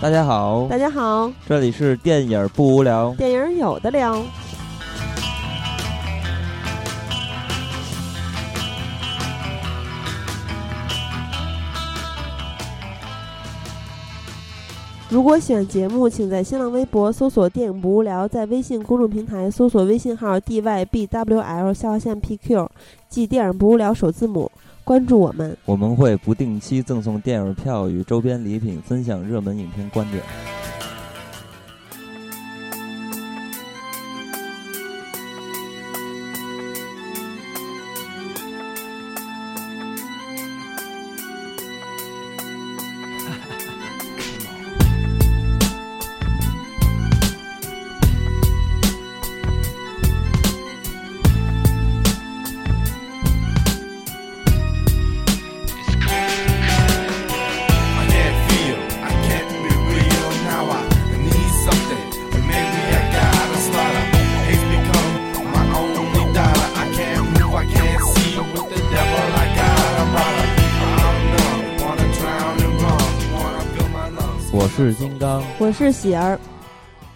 大家好，大家好，这里是电影不无聊，电影有的聊。如果喜欢节目，请在新浪微博搜索“电影不无聊”，在微信公众平台搜索微信号 “dybwl” 下划线 “pq”，即“电影不无聊”首字母，关注我们。我们会不定期赠送电影票与周边礼品，分享热门影片观点。是喜儿。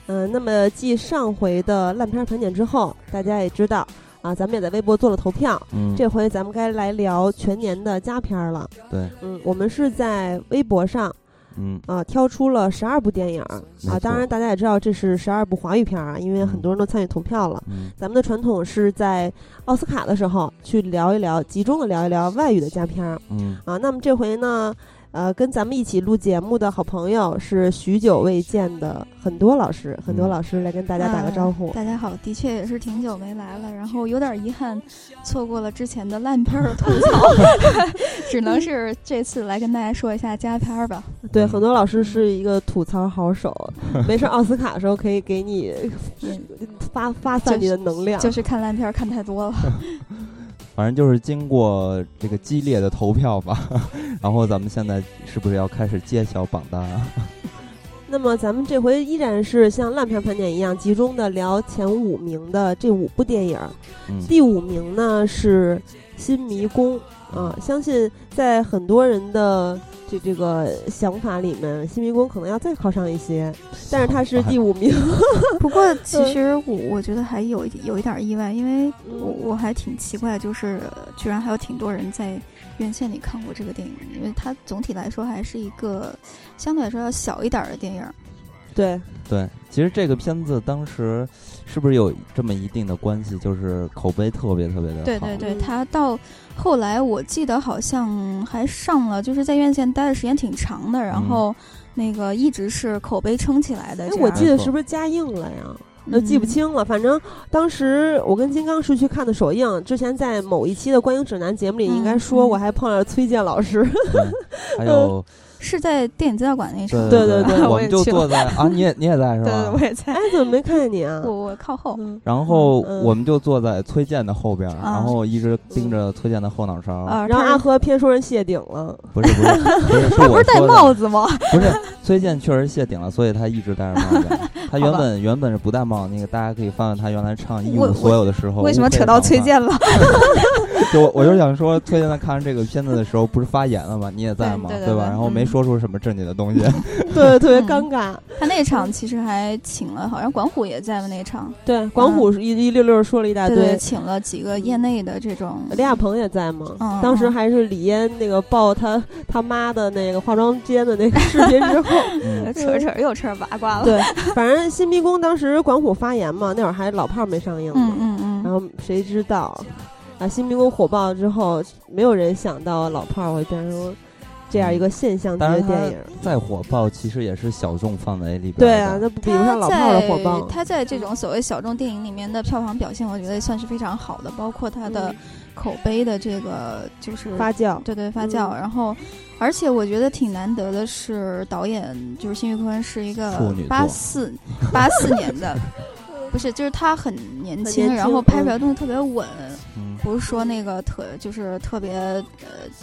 嗯，那么继上回的烂片盘点之后，大家也知道啊，咱们也在微博做了投票。嗯，这回咱们该来聊全年的佳片了。对，嗯，我们是在微博上，嗯啊，挑出了十二部电影啊。当然，大家也知道这是十二部华语片啊，因为很多人都参与投票了。嗯，咱们的传统是在奥斯卡的时候去聊一聊，集中的聊一聊外语的佳片。嗯，啊，那么这回呢？呃，跟咱们一起录节目的好朋友是许久未见的很多老师，很多老师来跟大家打个招呼。大家好，的确也是挺久没来了，然后有点遗憾，错过了之前的烂片儿吐槽，只能是这次来跟大家说一下佳片儿吧。对，很多老师是一个吐槽好手，没事奥斯卡的时候可以给你发发散你的能量，就是看烂片看太多了。反正就是经过这个激烈的投票吧，然后咱们现在是不是要开始揭晓榜单啊？那么咱们这回依然是像烂片盘点一样，集中的聊前五名的这五部电影。第五名呢是《新迷宫》啊，相信在很多人的。这这个想法里面，新迷宫可能要再靠上一些，但是它是第五名。不过其实我我觉得还有有一点意外，因为我我还挺奇怪，就是居然还有挺多人在院线里看过这个电影，因为它总体来说还是一个相对来说要小一点的电影。对对，其实这个片子当时是不是有这么一定的关系？就是口碑特别特别的好。对对对，他到后来我记得好像还上了，就是在院线待的时间挺长的，然后那个一直是口碑撑起来的。哎，我记得是不是加映了呀？都记不清了。反正当时我跟金刚是去看的首映，之前在某一期的观影指南节目里应该说过，还碰到了崔健老师，还有。是在电影资料馆那场，对对对，我们就坐在 啊，你也你也在是吧？对，我也在。哎，怎么没看见你啊？我我靠后。然后我们就坐在崔健的后边，然后一直盯着崔健的后脑勺。然后阿和偏说人谢顶了。不是不是不是，他不是戴帽子吗？不是，崔健确实谢顶了，所以他一直戴着帽子。他原本原本是不戴帽，那个大家可以翻翻他原来唱《一无所有》的时候。为什么扯到崔健了？就我就想说，崔健在看完这个片子的时候，不是发言了吗？你也在吗？对吧？然后没说出什么正经的东西，对，特别尴尬。他那场其实还请了，好像管虎也在嘛？那场对，管虎一一溜溜说了一大堆，请了几个业内的这种。李亚鹏也在吗？当时还是李嫣那个爆他他妈的那个化妆间的那个视频之后，扯扯又扯八卦了。对，反正新迷宫当时管虎发言嘛，那会儿还老炮没上映嘛，嗯嗯，然后谁知道。啊！新迷宫火爆之后，没有人想到老炮儿会变成这样一个现象级的电影。再火爆，其实也是小众范围里边。对啊，那比不上老炮儿的火爆。他在这种所谓小众电影里面的票房表现，我觉得算是非常好的。包括他的口碑的这个就是发酵，对对发酵。然后，而且我觉得挺难得的是，导演就是辛玉坤是一个八四八四年的。不是，就是他很年轻，然后拍出来东西特别稳，不是说那个特就是特别呃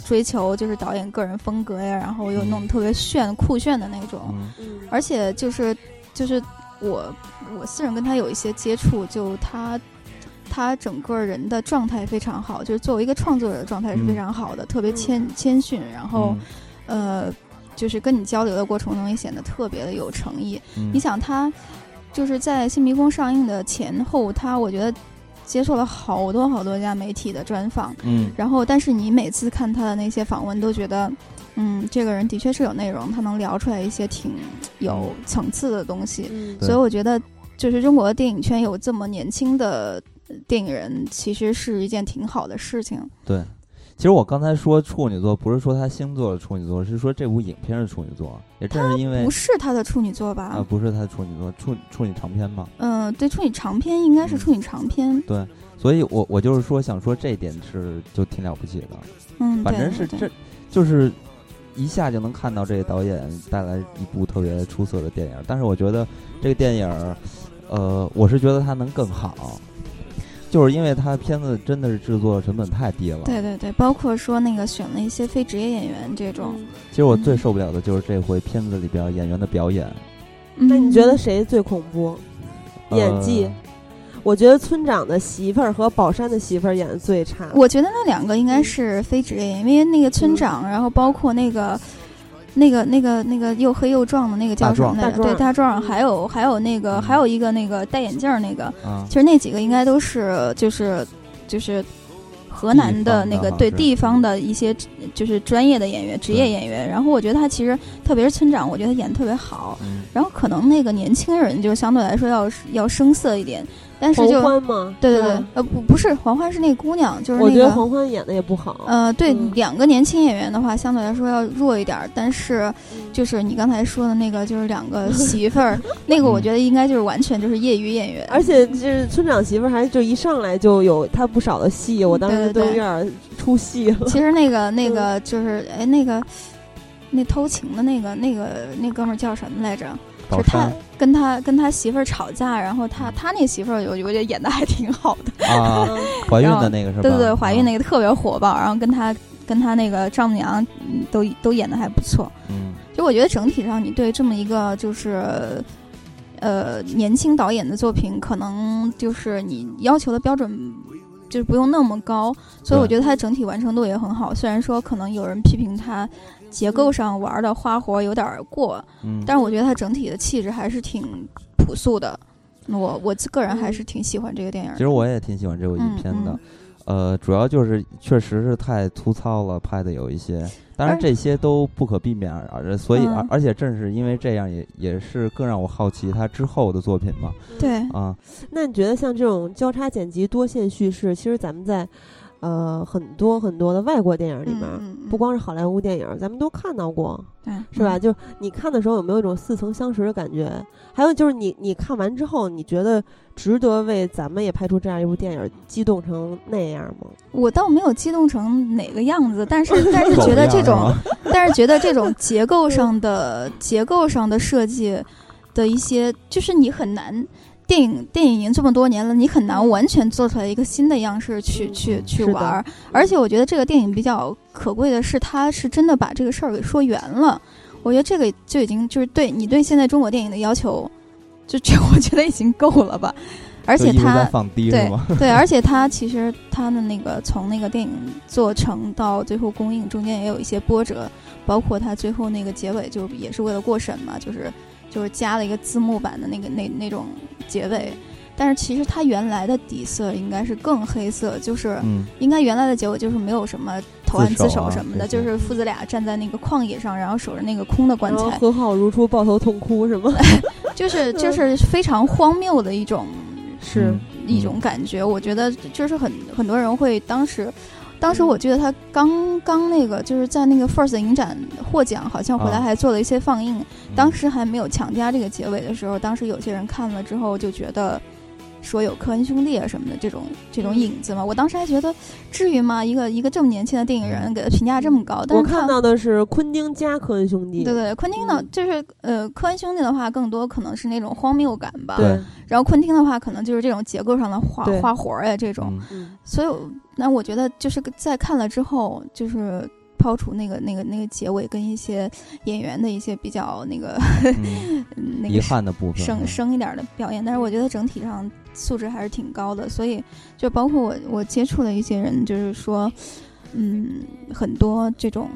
追求就是导演个人风格呀，然后又弄得特别炫酷炫的那种，而且就是就是我我私人跟他有一些接触，就他他整个人的状态非常好，就是作为一个创作者的状态是非常好的，特别谦谦逊，然后呃。就是跟你交流的过程中也显得特别的有诚意。你想他就是在《新迷宫》上映的前后，他我觉得接受了好多好多家媒体的专访，嗯，然后但是你每次看他的那些访问，都觉得，嗯，这个人的确是有内容，他能聊出来一些挺有层次的东西，所以我觉得就是中国的电影圈有这么年轻的电影人，其实是一件挺好的事情。对。其实我刚才说处女座，不是说他星座的处女座，是说这部影片是处女座。也正是因为不是他的处女座吧？啊，不是他的处女座，处处女长篇嘛。嗯，对，处女长篇应该是处女长篇。对，所以我我就是说想说这一点是就挺了不起的。嗯，反正是这就是一下就能看到这个导演带来一部特别出色的电影。但是我觉得这个电影，呃，我是觉得它能更好。就是因为他片子真的是制作成本太低了，对对对，包括说那个选了一些非职业演员这种。其实我最受不了的就是这回片子里边演员的表演。那你觉得谁最恐怖？演技？我觉得村长的媳妇儿和宝山的媳妇儿演的最差。我觉得那两个应该是非职业演员，因为那个村长，然后包括那个。那个、那个、那个又黑又壮的那个叫什么来着？对，大壮。还有还有那个还有一个那个戴眼镜那个，其实那几个应该都是就是就是河南的那个对地方的一些就是专业的演员、职业演员。然后我觉得他其实特别是村长，我觉得他演的特别好。然后可能那个年轻人就相对来说要要生涩一点。但是就欢吗？对对对，呃不不是黄欢是那个姑娘，就是我觉得黄欢演的也不好。呃，对，两个年轻演员的话，相对来说要弱一点。但是就是你刚才说的那个，就是两个 媳妇儿，那个我觉得应该就是完全就是业余演员。而且就是村长媳妇儿，还就一上来就有她不少的戏，我当时都有点出戏了。其实那个那个就是哎那个那偷情的那个那个那哥们儿叫什么来着？是他跟他跟他媳妇儿吵架，然后他他那媳妇儿，我我觉得演的还挺好的啊，怀孕的那个是吧？对对对，怀孕那个特别火爆，然后跟他跟他那个丈母娘都都演的还不错。嗯，就我觉得整体上，你对这么一个就是呃年轻导演的作品，可能就是你要求的标准就是不用那么高，所以我觉得它整体完成度也很好。虽然说可能有人批评它。结构上玩的花活有点过，嗯，但是我觉得它整体的气质还是挺朴素的。我我个人还是挺喜欢这个电影。其实我也挺喜欢这部影片的，呃，主要就是确实是太粗糙了，拍的有一些，当然这些都不可避免，而所以而而且正是因为这样，也也是更让我好奇他之后的作品嘛。对啊，那你觉得像这种交叉剪辑、多线叙事，其实咱们在。呃，很多很多的外国电影里面，不光是好莱坞电影，咱们都看到过，对，是吧？就你看的时候，有没有一种似曾相识的感觉？还有就是你你看完之后，你觉得值得为咱们也拍出这样一部电影激动成那样吗？我倒没有激动成哪个样子，但是但是觉得这种，但是觉得这种 结构上的结构上的设计的一些，就是你很难。电影电影已经这么多年了，你很难完全做出来一个新的样式去去去玩儿。而且我觉得这个电影比较可贵的是，它是真的把这个事儿给说圆了。我觉得这个就已经就是对你对现在中国电影的要求，就这 我觉得已经够了吧。而且它对对，而且它其实它的那个从那个电影做成到最后公映中间也有一些波折，包括它最后那个结尾就也是为了过审嘛，就是。就是加了一个字幕版的那个那那种结尾，但是其实它原来的底色应该是更黑色，就是应该原来的结尾就是没有什么投案自首什么的，就是父子俩站在那个旷野上，然后守着那个空的棺材，和好如初，抱头痛哭是吗？就是就是非常荒谬的一种，是一种感觉。我觉得就是很很多人会当时。当时我记得他刚刚那个就是在那个 First 影展获奖，好像回来还做了一些放映。当时还没有强加这个结尾的时候，当时有些人看了之后就觉得。说有科恩兄弟啊什么的这种这种影子嘛，我当时还觉得至于吗？一个一个这么年轻的电影人给他评价这么高，但我看到的是昆汀加科恩兄弟。对对，昆汀呢就是呃科恩兄弟的话更多可能是那种荒谬感吧。对。然后昆汀的话可能就是这种结构上的花花活儿呀这种。嗯。所以那我觉得就是在看了之后，就是抛除那个那个那个结尾跟一些演员的一些比较那个 那个遗憾的部分，生生一点的表演，但是我觉得整体上。素质还是挺高的，所以就包括我，我接触的一些人，就是说，嗯，很多这种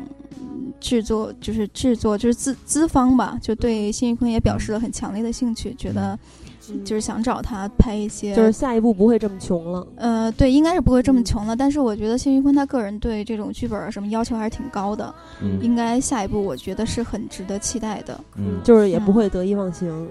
制作就是制作就是资资方吧，就对辛玉坤也表示了很强烈的兴趣，觉得就是想找他拍一些，就是下一步不会这么穷了。呃，对，应该是不会这么穷了。但是我觉得辛玉坤他个人对这种剧本什么要求还是挺高的，应该下一步我觉得是很值得期待的。嗯，就是也不会得意忘形。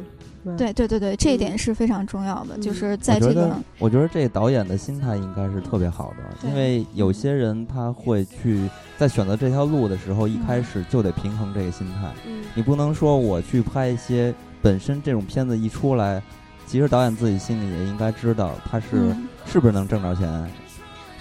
对对对对，这一点是非常重要的。就是在这个，我觉得这导演的心态应该是特别好的，因为有些人他会去在选择这条路的时候，一开始就得平衡这个心态。你不能说我去拍一些本身这种片子一出来，其实导演自己心里也应该知道他是是不是能挣着钱。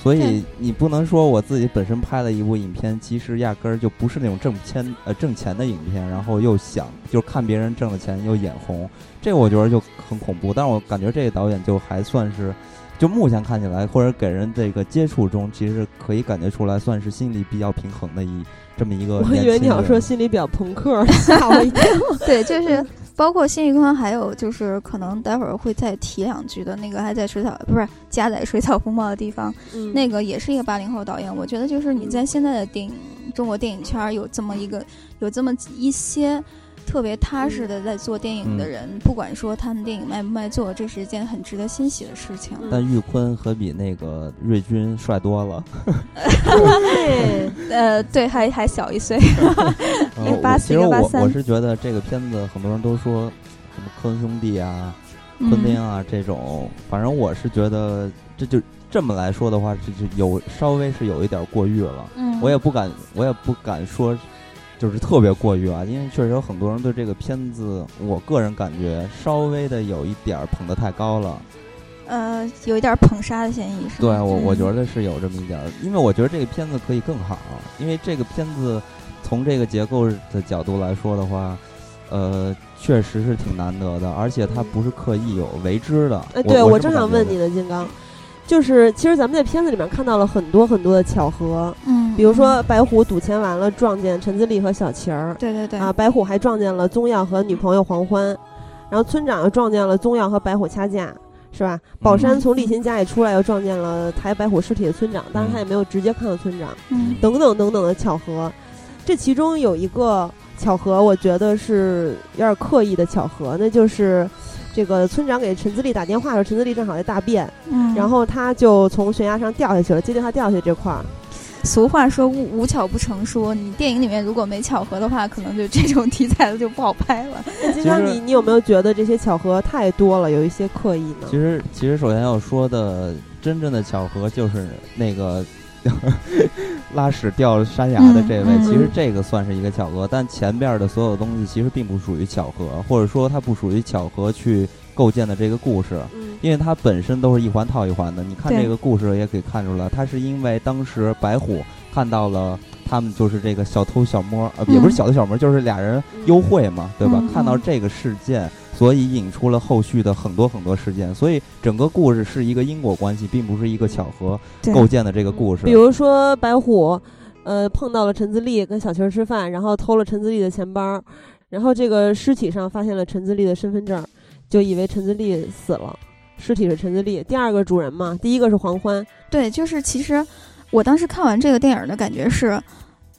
所以你不能说我自己本身拍了一部影片，其实压根儿就不是那种挣钱呃挣钱的影片，然后又想就是看别人挣了钱又眼红，这个我觉得就很恐怖。但是我感觉这个导演就还算是，就目前看起来或者给人这个接触中，其实可以感觉出来算是心理比较平衡的一这么一个。我以为你要说心理比较朋克，吓我一跳。对，就是。包括辛玉坤，还有就是可能待会儿会再提两句的那个，还在水草不是加载水草风暴的地方，那个也是一个八零后导演。我觉得就是你在现在的电影中国电影圈有这么一个有这么一些。特别踏实的在做电影的人，不管说他们电影卖不卖座，这是一件很值得欣喜的事情。但玉坤可比那个瑞军帅多了。呃，对，还还小一岁，八四八三。我是觉得这个片子很多人都说什么科恩兄弟啊、昆汀啊这种，反正我是觉得这就这么来说的话，这就有稍微是有一点过誉了。嗯，我也不敢，我也不敢说。就是特别过誉啊，因为确实有很多人对这个片子，我个人感觉稍微的有一点捧得太高了，呃，有一点捧杀的嫌疑是对我，我觉得是有这么一点，因为我觉得这个片子可以更好，因为这个片子从这个结构的角度来说的话，呃，确实是挺难得的，而且它不是刻意有为之的。哎，对我正想问你的金刚。就是其实咱们在片子里面看到了很多很多的巧合，嗯，比如说白虎赌钱完了撞见陈自立和小晴儿，对对对，啊，白虎还撞见了宗耀和女朋友黄欢，然后村长又撞见了宗耀和白虎掐架，是吧？宝山从立新家里出来又撞见了抬白虎尸体的村长，但是他也没有直接看到村长，嗯，等等等等的巧合，这其中有一个巧合，我觉得是有点刻意的巧合，那就是。这个村长给陈自立打电话的时候，陈自立正好在大便，嗯，然后他就从悬崖上掉下去了。接近他掉下去这块儿，俗话说无无巧不成书，你电影里面如果没巧合的话，可能就这种题材的就不好拍了。金刚，你你有没有觉得这些巧合太多了，有一些刻意呢？其实，其实首先要说的真正的巧合就是那个。拉屎掉山崖的这位，其实这个算是一个巧合，但前边的所有东西其实并不属于巧合，或者说它不属于巧合去构建的这个故事，因为它本身都是一环套一环的。你看这个故事也可以看出来，它是因为当时白虎看到了他们就是这个小偷小摸，呃，也不是小偷小摸，就是俩人幽会嘛，对吧？看到这个事件。所以引出了后续的很多很多事件，所以整个故事是一个因果关系，并不是一个巧合构建的这个故事。比如说白虎，呃，碰到了陈自立跟小晴吃饭，然后偷了陈自立的钱包，然后这个尸体上发现了陈自立的身份证，就以为陈自立死了，尸体是陈自立。第二个主人嘛，第一个是黄欢。对，就是其实我当时看完这个电影的感觉是。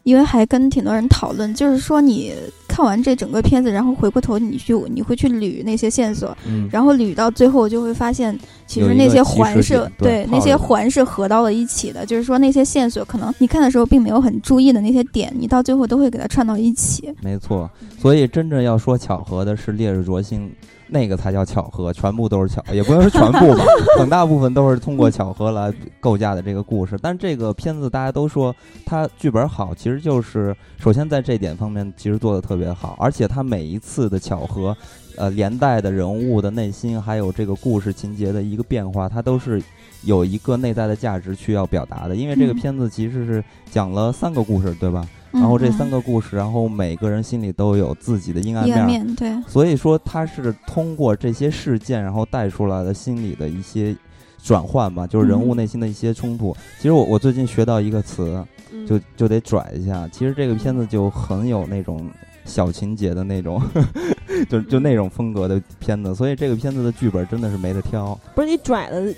因为还跟挺多人讨论，就是说你看完这整个片子，然后回过头你去你会去捋那些线索，然后捋到最后就会发现，其实那些环是对那些环是合到了一起的，就是说那些线索可能你看的时候并没有很注意的那些点，你到最后都会给它串到一起。没错，所以真正要说巧合的是烈日灼心。那个才叫巧合，全部都是巧，也不能说全部吧，很大部分都是通过巧合来构架的这个故事。但这个片子大家都说它剧本好，其实就是首先在这点方面其实做的特别好，而且它每一次的巧合，呃，连带的人物的内心还有这个故事情节的一个变化，它都是有一个内在的价值去要表达的。因为这个片子其实是讲了三个故事，对吧？然后这三个故事，然后每个人心里都有自己的阴暗面，对。所以说，他是通过这些事件，然后带出来的心理的一些转换吧，就是人物内心的一些冲突。其实我我最近学到一个词，就就得拽一下。其实这个片子就很有那种小情节的那种，就就那种风格的片子。所以这个片子的剧本真的是没得挑。不是你拽的。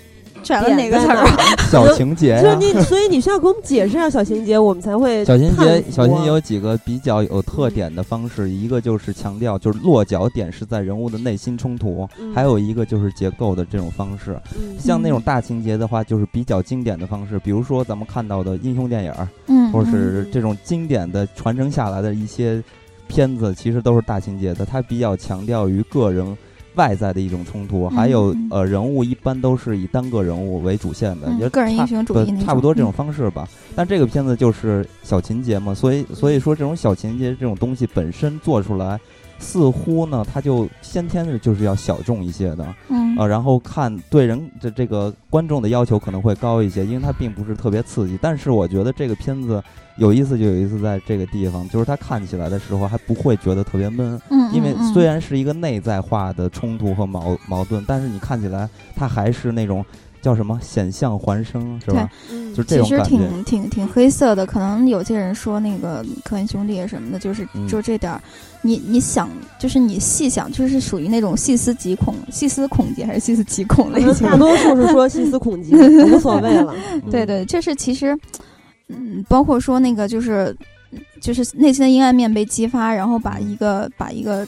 选了哪个词儿？小情节。所以你，所以你需要给我们解释一下小情节，我们才会。小情节，小情节有几个比较有特点的方式，一个就是强调，就是落脚点是在人物的内心冲突，还有一个就是结构的这种方式。像那种大情节的话，就是比较经典的方式，比如说咱们看到的英雄电影，嗯，或者是这种经典的传承下来的一些片子，其实都是大情节的，它比较强调于个人。外在的一种冲突，还有呃，人物一般都是以单个人物为主线的，也个人英雄主义差不多这种方式吧。但这个片子就是小情节嘛，所以所以说这种小情节这种东西本身做出来，似乎呢，它就先天的就是要小众一些的，嗯，呃，然后看对人的这个观众的要求可能会高一些，因为它并不是特别刺激。但是我觉得这个片子。有意思就有意思，在这个地方，就是它看起来的时候还不会觉得特别闷，嗯，因为虽然是一个内在化的冲突和矛矛盾，但是你看起来它还是那种叫什么险象环生，是吧？就这种。其实挺挺挺黑色的，可能有些人说那个科恩兄弟什么的，就是就这点儿，你你想，就是你细想，就是属于那种细思极恐、细思恐极还是细思极恐类型？大多数是说细思恐极，无所谓了。对对，这是其实。嗯，包括说那个就是，就是内心的阴暗面被激发，然后把一个把一个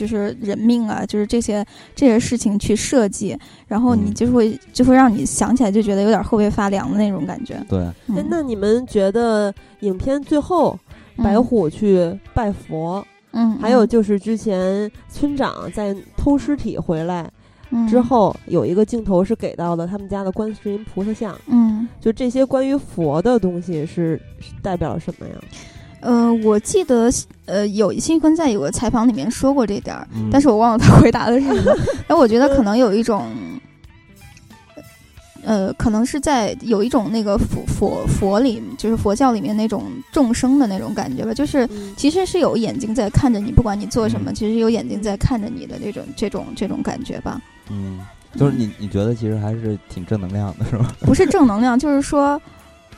就是人命啊，就是这些这些事情去设计，然后你就会就会让你想起来就觉得有点后背发凉的那种感觉。对，哎，那你们觉得影片最后白虎去拜佛，嗯，还有就是之前村长在偷尸体回来。之后有一个镜头是给到了他们家的观世音菩萨像，嗯，就这些关于佛的东西是代表了什么呀？呃，我记得呃，有辛坤在有个采访里面说过这点儿，但是我忘了他回答的是什么。哎，我觉得可能有一种，呃，可能是在有一种那个佛佛佛里，就是佛教里面那种众生的那种感觉吧，就是其实是有眼睛在看着你，不管你做什么，其实有眼睛在看着你的这种这种这种感觉吧。嗯，就是你，你觉得其实还是挺正能量的，是吧？不是正能量，就是说，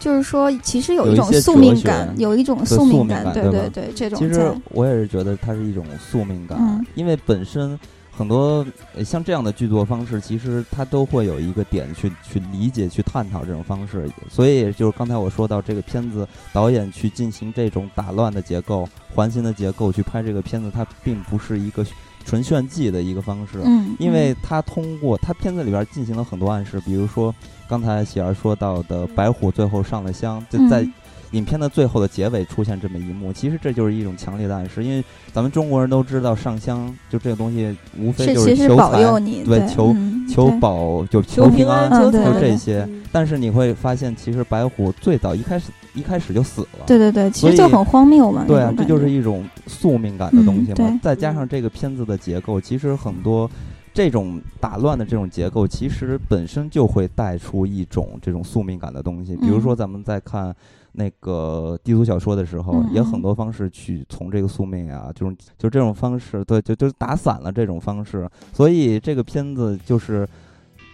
就是说，其实有一种宿命感，有一种宿命感，对对对，这种。其实我也是觉得它是一种宿命感，因为本身很多像这样的剧作方式，其实它都会有一个点去去理解、去探讨这种方式。所以就是刚才我说到这个片子导演去进行这种打乱的结构、环形的结构去拍这个片子，它并不是一个。纯炫技的一个方式，嗯，因为他通过他片子里边进行了很多暗示，比如说刚才喜儿说到的白虎最后上了香，就在影片的最后的结尾出现这么一幕，其实这就是一种强烈的暗示，因为咱们中国人都知道上香就这个东西无非就是求财，对，求求保就求平安，就这些。但是你会发现，其实白虎最早一开始一开始就死了。对对对，其实就很荒谬嘛。对啊，这就是一种宿命感的东西嘛。再加上这个片子的结构，其实很多这种打乱的这种结构，其实本身就会带出一种这种宿命感的东西。比如说，咱们在看那个低俗小说的时候，也很多方式去从这个宿命啊，就是就这种方式，对，就就打散了这种方式。所以这个片子就是。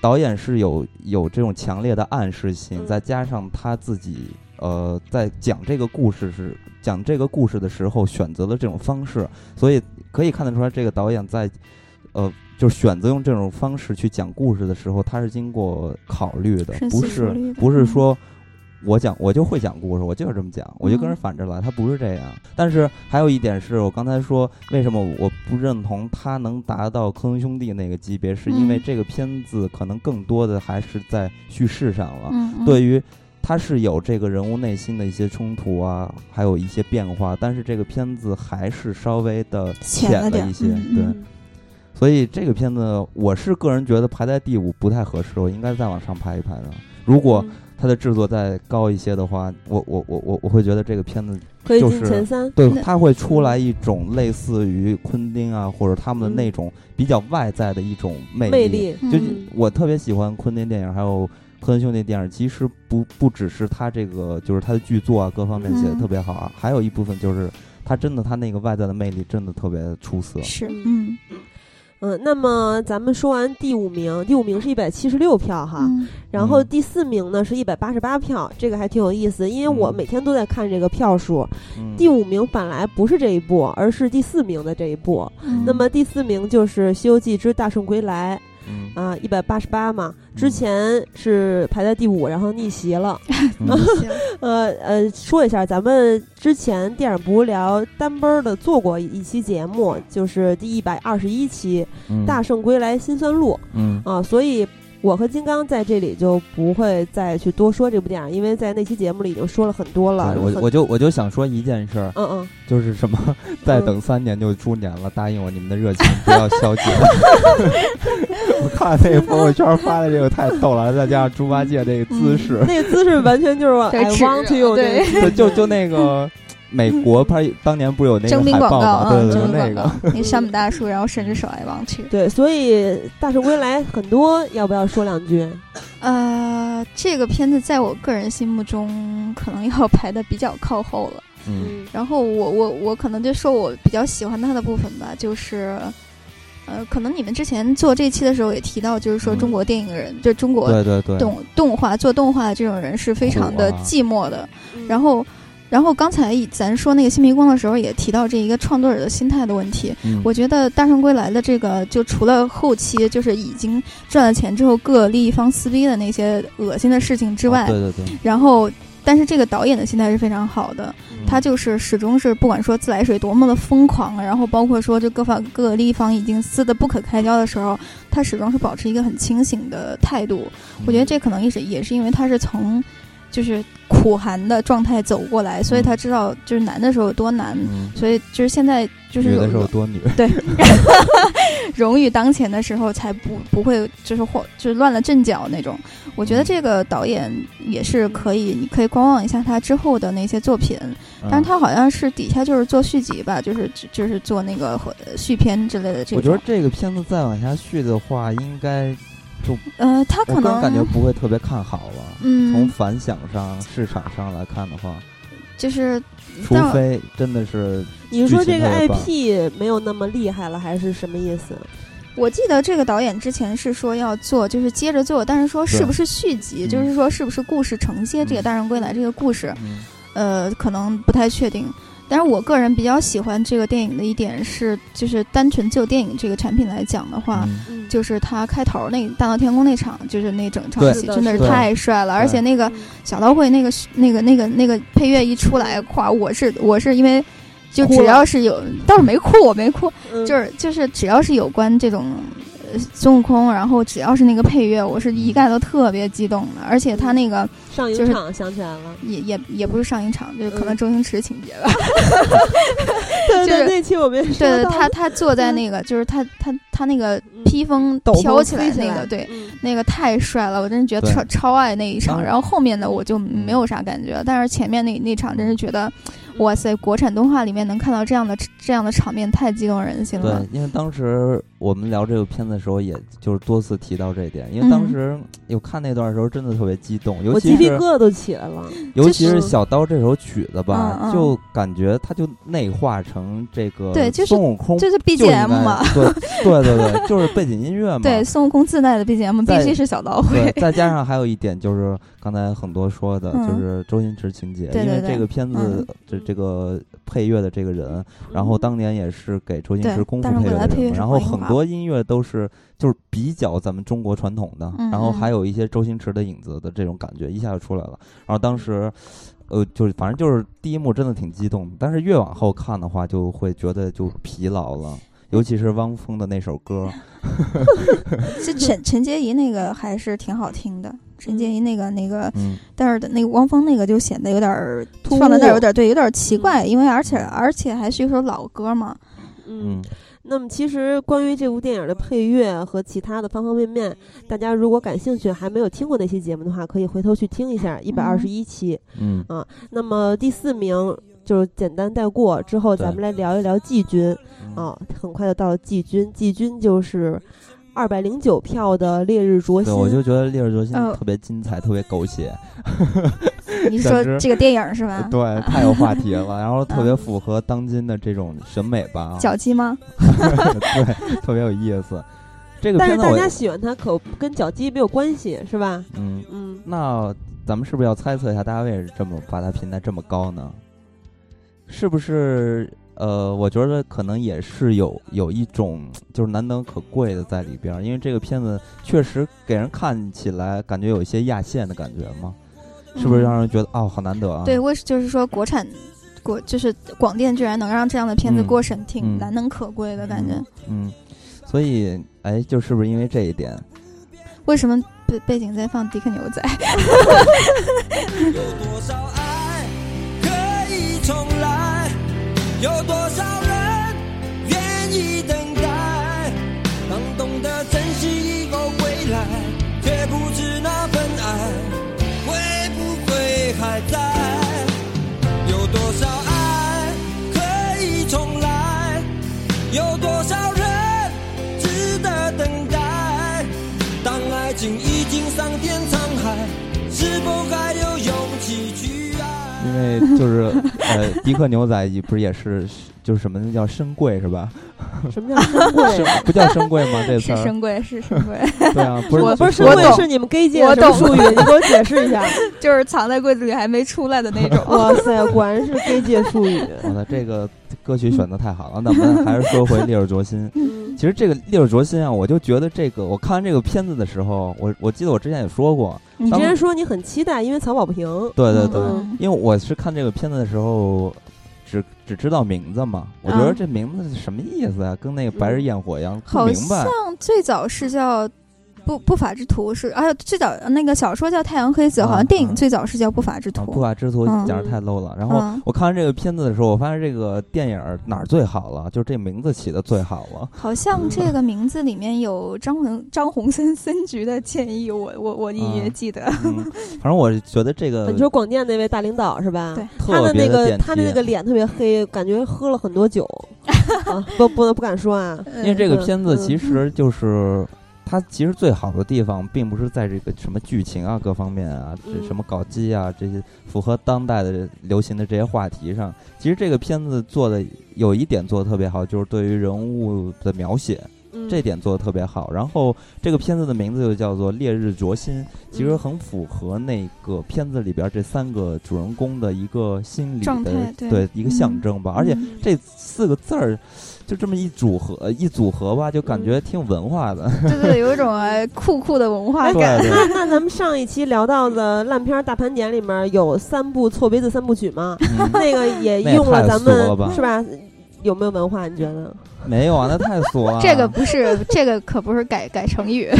导演是有有这种强烈的暗示性，再加上他自己呃在讲这个故事是讲这个故事的时候选择了这种方式，所以可以看得出来，这个导演在呃就是选择用这种方式去讲故事的时候，他是经过考虑的，不是不是说。我讲，我就会讲故事，我就是这么讲，我就跟人反着来，他不是这样。但是还有一点是我刚才说，为什么我不认同他能达到科恩兄弟那个级别，是因为这个片子可能更多的还是在叙事上了。对于他是有这个人物内心的一些冲突啊，还有一些变化，但是这个片子还是稍微的浅了一些。对，所以这个片子我是个人觉得排在第五不太合适，我应该再往上排一排的。如果它的制作再高一些的话，我我我我我会觉得这个片子可以进前三。对，它会出来一种类似于昆汀啊，或者他们的那种比较外在的一种魅力。就我特别喜欢昆汀电影，还有科恩兄弟电影。其实不不只是他这个，就是他的剧作啊，各方面写的特别好啊，还有一部分就是他真的他那个外在的魅力真的特别出色。是，嗯。嗯，那么咱们说完第五名，第五名是一百七十六票哈，然后第四名呢是一百八十八票，这个还挺有意思，因为我每天都在看这个票数。第五名本来不是这一部，而是第四名的这一部。那么第四名就是《西游记之大圣归来》，啊，一百八十八嘛。之前是排在第五，然后逆袭了。呃呃，说一下，咱们之前电影不无聊单奔的做过一期节目，就是第一百二十一期《大圣归来辛酸录》。嗯啊，所以。我和金刚在这里就不会再去多说这部电影，因为在那期节目里已经说了很多了。我我就我就想说一件事，嗯嗯，就是什么，再等三年就猪年了，答应我你们的热情不要消减。我看那个朋友圈发的这个太逗了，再加上猪八戒那个姿势，那个姿势完全就是 I want you，对，就就那个。美国拍当年不是有那个海报吗？对对对，那个那山姆大叔，然后伸着手来望去。对，所以《大圣归来》很多，要不要说两句？呃，这个片子在我个人心目中可能要排的比较靠后了。嗯，然后我我我可能就说我比较喜欢他的部分吧，就是呃，可能你们之前做这期的时候也提到，就是说中国电影人，就中国对对对动动画做动画的这种人是非常的寂寞的，然后。然后刚才咱说那个新迷宫的时候，也提到这一个创作者的心态的问题。我觉得《大圣归来》的这个，就除了后期就是已经赚了钱之后各利益方撕逼的那些恶心的事情之外，对对对。然后，但是这个导演的心态是非常好的，他就是始终是不管说自来水多么的疯狂，然后包括说这各方各个利益方已经撕得不可开交的时候，他始终是保持一个很清醒的态度。我觉得这可能也是也是因为他是从。就是苦寒的状态走过来，所以他知道就是难的时候有多难，所以就是现在就是有的时候多女对，荣誉当前的时候才不不会就是或就是乱了阵脚那种。我觉得这个导演也是可以，你可以观望一下他之后的那些作品，但是他好像是底下就是做续集吧，就是就是做那个续片之类的。这我觉得这个片子再往下续的话，应该。就呃，他可能感觉不会特别看好了。嗯，从反响上、市场上来看的话，就是，除非真的是你说这个 IP 没有那么厉害了，还是什么意思？我记得这个导演之前是说要做，就是接着做，但是说是不是续集，就是说是不是故事承接这个《大圣归来》这个故事，呃，可能不太确定。但是我个人比较喜欢这个电影的一点是，就是单纯就电影这个产品来讲的话，就是它开头那大闹天宫那场，就是那整场戏真的是太帅了，而且那个小刀会那个那个那个那个配乐一出来，夸我是我是因为就只要是有倒是没哭我没哭，就是就是只要是有关这种。孙悟空，然后只要是那个配乐，我是一概都特别激动的。而且他那个上影场想起来了，也也也不是上影场，就可能周星驰情节吧。对 对，那期我们对他他坐在那个，就是他他他那个披风飘起来那个，对，那个太帅了，我真是觉得超超爱那一场。然后后面的我就没有啥感觉，但是前面那那场真是觉得。哇塞！国产动画里面能看到这样的这样的场面，太激动人心了。对，因为当时我们聊这个片子的时候，也就是多次提到这一点。因为当时有看那段的时候，真的特别激动，尤其是鸡皮疙瘩都起来了。尤其是小刀这首曲子吧，就感觉它就内化成这个对，就是孙悟空，就是 BGM 嘛。对对对对，就是背景音乐嘛。对，孙悟空自带的 BGM 必须是小刀会。再加上还有一点就是刚才很多说的，就是周星驰情节，因为这个片子这。这个配乐的这个人，然后当年也是给周星驰功夫配乐的人，然后很多音乐都是就是比较咱们中国传统的，然后还有一些周星驰的影子的这种感觉一下就出来了。然后当时，呃，就是反正就是第一幕真的挺激动，但是越往后看的话，就会觉得就疲劳了，尤其是汪峰的那首歌。这陈陈洁仪那个还是挺好听的。陈洁仪那个那个，但是那个汪峰那个就显得有点儿放在那儿有点对，有点奇怪，因为而且而且还是一首老歌嘛。嗯，那么其实关于这部电影的配乐和其他的方方面面，大家如果感兴趣还没有听过那期节目的话，可以回头去听一下一百二十一期。嗯啊，那么第四名就是简单带过之后，咱们来聊一聊季军啊，很快就到了季军，季军就是。二百零九票的《烈日灼心》，对，我就觉得《烈日灼心》特别精彩，特别狗血。你说这个电影是吧？对，太有话题了，然后特别符合当今的这种审美吧。脚鸡吗？对，特别有意思。这个但是大家喜欢它，可跟脚鸡没有关系，是吧？嗯嗯。那咱们是不是要猜测一下，大家为什么这么把它评在这么高呢？是不是？呃，我觉得可能也是有有一种就是难能可贵的在里边，因为这个片子确实给人看起来感觉有一些压线的感觉嘛，是不是让人觉得哦好难得啊？对，为就是说国产国就是广电居然能让这样的片子过审，挺难能可贵的感觉。嗯，所以哎，就是不是因为这一点？为什么背背景在放迪克牛仔？有多少有多少人愿意等为就是呃，迪克牛仔不是也是就是什么叫深贵是吧？什么叫深贵？不叫深贵吗？这是深贵，是深贵。对啊，不是我不是深贵，是你们 gay 界的术语，你给我解释一下。就是藏在柜子里还没出来的那种。哇塞，果然是 gay 界术语。好的这个歌曲选的太好了，那我们还是说回《烈日灼心》。其实这个《烈日灼心》啊，我就觉得这个我看完这个片子的时候，我我记得我之前也说过。你之前说你很期待，因为曹保平。对对对，因为我是看这个片子的时候，只只知道名字嘛，我觉得这名字是什么意思啊？跟那个白日焰火一样，不明白。好像最早是叫。不不法之徒是，而且最早那个小说叫《太阳黑子》，好像电影最早是叫《不法之徒》。不法之徒简直太 low 了。然后我看完这个片子的时候，我发现这个电影哪儿最好了？就是这名字起的最好了。好像这个名字里面有张宏张宏森 森局的建议，我我我隐约记得。反正我觉得这个，你说广电那位大领导是吧？对，他的那个他的那个脸特别黑，感觉喝了很多酒。不不能不敢说啊，因为这个片子其实就是。它其实最好的地方，并不是在这个什么剧情啊、各方面啊、这什么搞基啊这些符合当代的流行的这些话题上。其实这个片子做的有一点做的特别好，就是对于人物的描写，这点做的特别好。然后这个片子的名字就叫做《烈日灼心》，其实很符合那个片子里边这三个主人公的一个心理的对一个象征吧。而且这四个字儿。就这么一组合一组合吧，就感觉挺有文化的。对对，有一种酷酷的文化感。那那咱们上一期聊到的烂片大盘点里面有三部错别字三部曲吗？那个也用了咱们是吧？有没有文化？你觉得？没有啊，那太俗了。这个不是，这个可不是改改成语。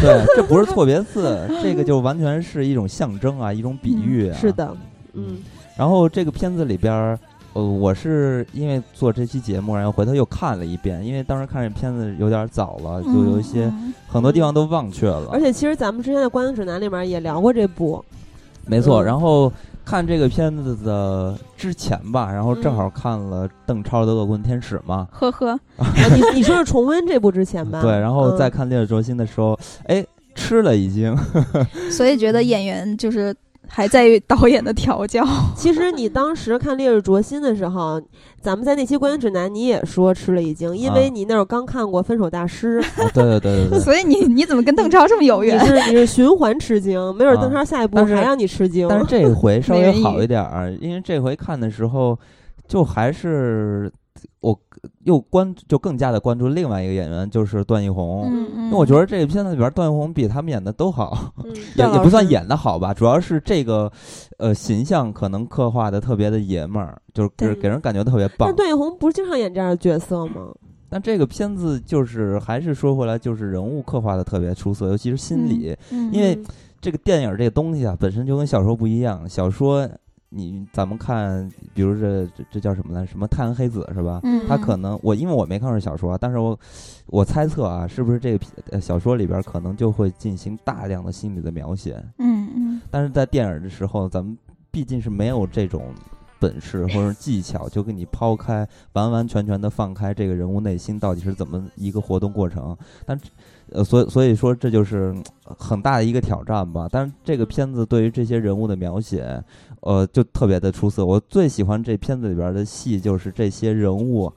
对，这不是错别字，这个就完全是一种象征啊，一种比喻。是的，嗯。然后这个片子里边。呃，我是因为做这期节目，然后回头又看了一遍，因为当时看这片子有点早了，就有一些很多地方都忘却了。而且其实咱们之前的观影指南里面也聊过这部，没错。然后看这个片子的之前吧，然后正好看了邓超的《恶棍天使》嘛，呵呵。你你说是重温这部之前吧？对，然后再看《烈日灼心》的时候，哎，吃了已经。所以觉得演员就是。还在于导演的调教。其实你当时看《烈日灼心》的时候，咱们在那期观影指南你也说吃了一惊，因为你那会儿刚看过《分手大师》。对对对对。所以你你怎么跟邓超这么有缘？你是你是循环吃惊，没准邓超下一步还让你吃惊。但是这回稍微好一点儿，因为这回看的时候，就还是。我又关就更加的关注另外一个演员，就是段奕宏，因为我觉得这个片子里边段奕宏比他们演的都好，也也不算演的好吧，主要是这个呃形象可能刻画的特别的爷们儿，就是给给人感觉特别棒。但段奕宏不是经常演这样的角色吗？但这个片子就是还是说回来，就是人物刻画的特别出色，尤其是心理，因为这个电影这个东西啊，本身就跟小说不一样，小说。你咱们看，比如这这这叫什么呢？什么太阳黑子是吧？嗯，他可能我因为我没看过小说，但是我我猜测啊，是不是这个小说里边可能就会进行大量的心理的描写？嗯嗯。但是在电影的时候，咱们毕竟是没有这种本事或者技巧，就给你抛开，完完全全的放开这个人物内心到底是怎么一个活动过程。但呃，所以所以说这就是很大的一个挑战吧。但是这个片子对于这些人物的描写。呃，就特别的出色。我最喜欢这片子里边的戏，就是这些人物，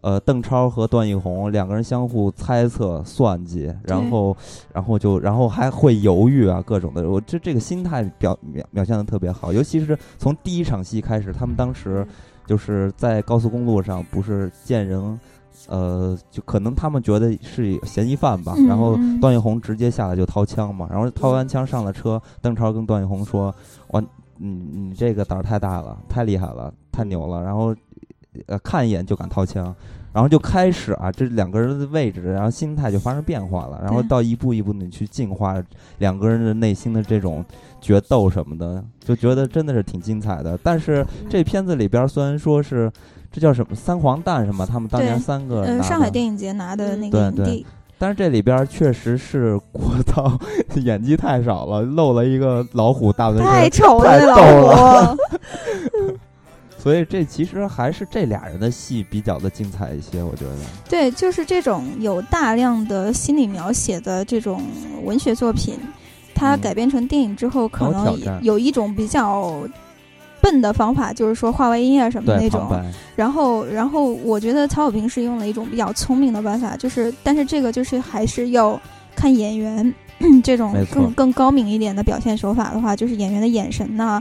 呃，邓超和段奕宏两个人相互猜测、算计，然后，然后就，然后还会犹豫啊，各种的。我这这个心态表表表现的特别好，尤其是从第一场戏开始，他们当时就是在高速公路上，不是见人，呃，就可能他们觉得是嫌疑犯吧，然后段奕宏直接下来就掏枪嘛，然后掏完枪上了车，邓超跟段奕宏说：“我，你你这个胆儿太大了，太厉害了，太牛了。”然后。呃，看一眼就敢掏枪，然后就开始啊，这两个人的位置，然后心态就发生变化了，然后到一步一步的去进化两个人的内心的这种决斗什么的，就觉得真的是挺精彩的。但是这片子里边虽然说是这叫什么三黄蛋什么，他们当年三个呃上海电影节拿的那个影帝，但是这里边确实是郭涛 演技太少了，露了一个老虎大纹身，太丑了，太逗了。所以这其实还是这俩人的戏比较的精彩一些，我觉得。对，就是这种有大量的心理描写的这种文学作品，它改编成电影之后，可能有一种比较笨的方法，就是说画外音啊什么那种。然后，然后我觉得曹小平是用了一种比较聪明的办法，就是，但是这个就是还是要看演员 这种更更高明一点的表现手法的话，就是演员的眼神呐，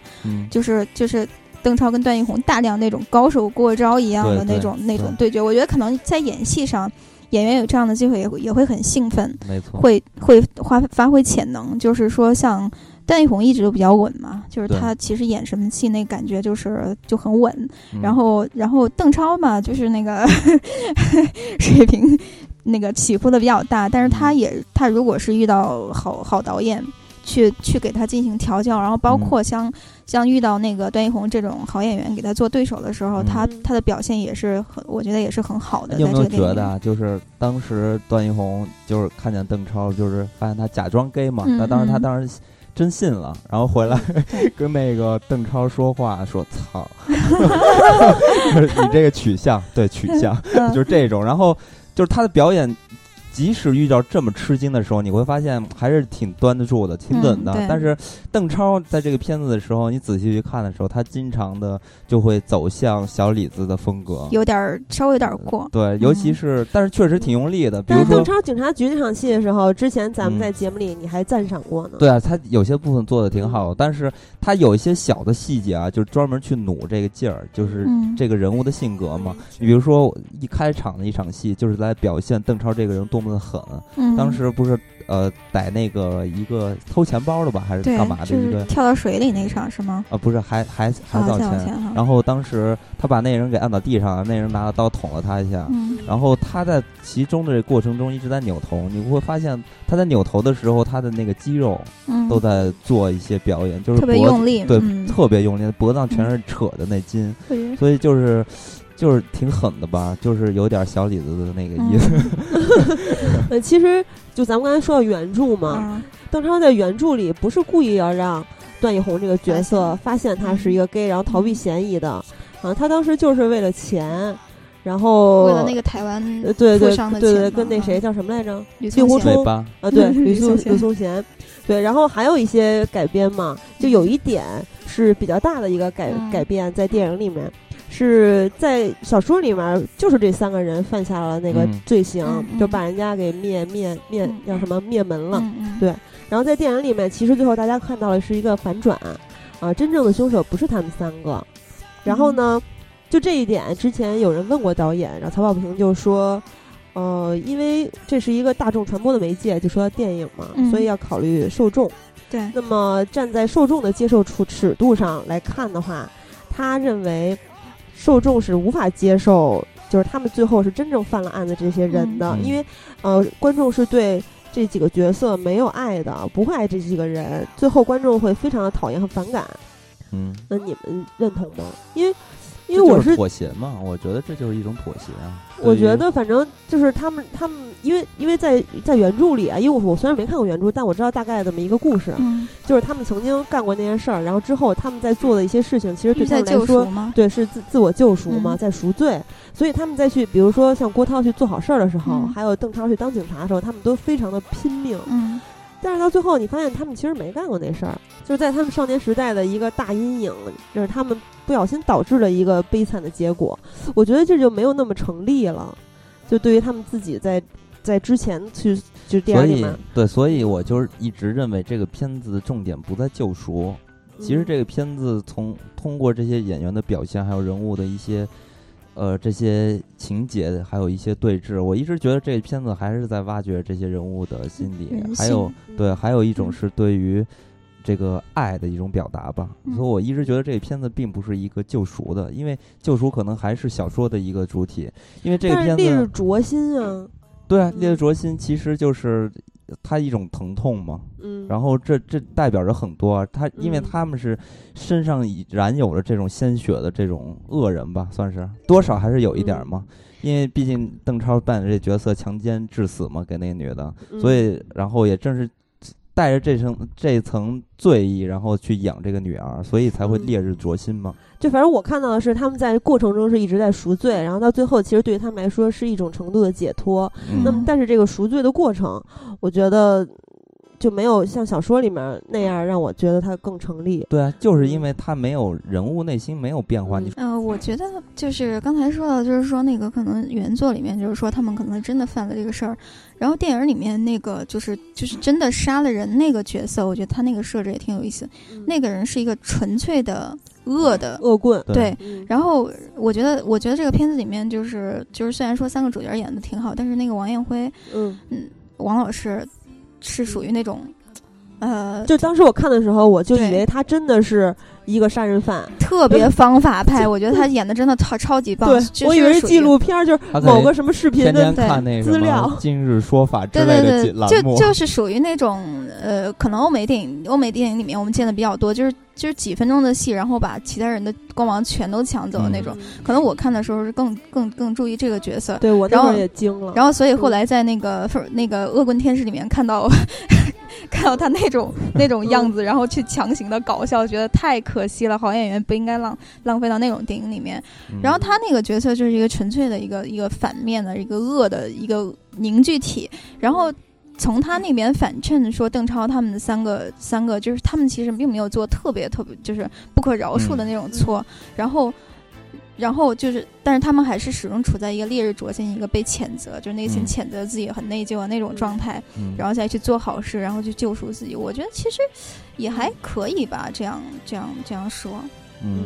就是就是。邓超跟段奕宏大量那种高手过招一样的那种那种对决，我觉得可能在演戏上，演员有这样的机会也会也会很兴奋，没错，会会发发挥潜能。就是说，像段奕宏一直都比较稳嘛，就是他其实演什么戏那感觉就是就很稳。然后然后邓超嘛，就是那个 水平那个起伏的比较大，但是他也他如果是遇到好好导演。去去给他进行调教，然后包括像像遇到那个段奕宏这种好演员给他做对手的时候，他他的表现也是很，我觉得也是很好的。你有没有觉得啊？就是当时段奕宏就是看见邓超，就是发现他假装 gay 嘛，那当时他当时真信了，然后回来跟那个邓超说话，说操，你这个取向对取向就是这种，然后就是他的表演。即使遇到这么吃惊的时候，你会发现还是挺端得住的，挺稳的。但是邓超在这个片子的时候，你仔细去看的时候，他经常的就会走向小李子的风格，有点儿稍微有点过。对，尤其是但是确实挺用力的。比如说邓超警察局那场戏的时候，之前咱们在节目里你还赞赏过呢。对啊，他有些部分做的挺好，但是他有一些小的细节啊，就是专门去努这个劲儿，就是这个人物的性格嘛。你比如说一开场的一场戏，就是来表现邓超这个人多。么的狠！当时不是呃逮那个一个偷钱包的吧，还是干嘛的？一个跳到水里那场是吗？啊，不是，还还还造钱。然后当时他把那人给按到地上了，那人拿着刀捅了他一下。然后他在其中的这过程中一直在扭头，你会发现他在扭头的时候，他的那个肌肉都在做一些表演，就是特别用力，对，特别用力，脖子上全是扯的那筋，所以就是。就是挺狠的吧，就是有点小李子的那个意思。呃，其实就咱们刚才说到原著嘛，邓超在原著里不是故意要让段奕宏这个角色发现他是一个 gay，然后逃避嫌疑的啊。他当时就是为了钱，然后为了那个台湾对对对对，跟那谁叫什么来着？令狐冲啊，对，吕素吕颂贤，对。然后还有一些改编嘛，就有一点是比较大的一个改改变，在电影里面。是在小说里面，就是这三个人犯下了那个罪行，就把人家给灭灭灭叫什么灭门了。对，然后在电影里面，其实最后大家看到的是一个反转，啊，真正的凶手不是他们三个。然后呢，就这一点，之前有人问过导演，然后曹保平就说，呃，因为这是一个大众传播的媒介，就说电影嘛，所以要考虑受众。对，那么站在受众的接受处尺度上来看的话，他认为。受众是无法接受，就是他们最后是真正犯了案的这些人的，因为，呃，观众是对这几个角色没有爱的，不会爱这几个人，最后观众会非常的讨厌和反感。嗯，那你们认同吗？因为。因为我是妥协嘛，我觉得这就是一种妥协啊。我觉得反正就是他们，他们因为因为在在原著里啊，因为我我虽然没看过原著，但我知道大概这么一个故事，就是他们曾经干过那件事儿，然后之后他们在做的一些事情，其实对他们来说，对是自自我救赎嘛，在赎罪。所以他们再去，比如说像郭涛去做好事儿的时候，还有邓超去当警察的时候，他们都非常的拼命。但是到最后你发现他们其实没干过那事儿，就是在他们少年时代的一个大阴影，就是他们不小心导致了一个悲惨的结果。我觉得这就没有那么成立了。就对于他们自己在在之前去就电影里面，对，所以我就是一直认为这个片子的重点不在救赎。其实这个片子从通过这些演员的表现，还有人物的一些呃这些情节，还有一些对峙，我一直觉得这片子还是在挖掘这些人物的心理，还有对，还有一种是对于这个爱的一种表达吧。所以我一直觉得这片子并不是一个救赎的，因为救赎可能还是小说的一个主体。因为这个片子烈日灼心啊，对啊，烈日灼心其实就是。他一种疼痛嘛，嗯，然后这这代表着很多，他因为他们是身上已然有了这种鲜血的这种恶人吧，算是多少还是有一点嘛，因为毕竟邓超扮演这角色强奸致死嘛，给那个女的，所以然后也正是。带着这层这层罪意，然后去养这个女儿，所以才会烈日灼心嘛。就反正我看到的是，他们在过程中是一直在赎罪，然后到最后，其实对于他们来说是一种程度的解脱。那么，但是这个赎罪的过程，我觉得。就没有像小说里面那样让我觉得它更成立。对啊，就是因为它没有人物内心没有变化。你呃，我觉得就是刚才说的，就是说那个可能原作里面就是说他们可能真的犯了这个事儿，然后电影里面那个就是就是真的杀了人那个角色，我觉得他那个设置也挺有意思。那个人是一个纯粹的恶的恶棍。对，然后我觉得我觉得这个片子里面就是就是虽然说三个主角演的挺好，但是那个王艳辉，嗯嗯，王老师。是属于那种，呃，就当时我看的时候，我就以为他真的是一个杀人犯，特别方法派。我觉得他演的真的超超级棒。对，我以为是纪录片，就是某个什么视频的资料。今日说法之类的就就是属于那种，呃，可能欧美电影、欧美电影里面我们见的比较多，就是就是几分钟的戏，然后把其他人的光芒全都抢走的那种。可能我看的时候是更更更注意这个角色。对我当时也惊了。然后所以后来在那个那个恶棍天使里面看到。看到他那种那种 样子，然后去强行的搞笑，觉得太可惜了。好演员不应该浪浪费到那种电影里面。然后他那个角色就是一个纯粹的一个一个反面的一个恶的一个凝聚体。然后从他那边反衬说邓超他们的三个三个，就是他们其实并没有做特别特别就是不可饶恕的那种错。然后。然后就是，但是他们还是始终处在一个烈日灼心、一个被谴责，就是内心谴责自己很内疚的那种状态，然后再去做好事，然后去救赎自己。我觉得其实也还可以吧，这样这样这样说。嗯，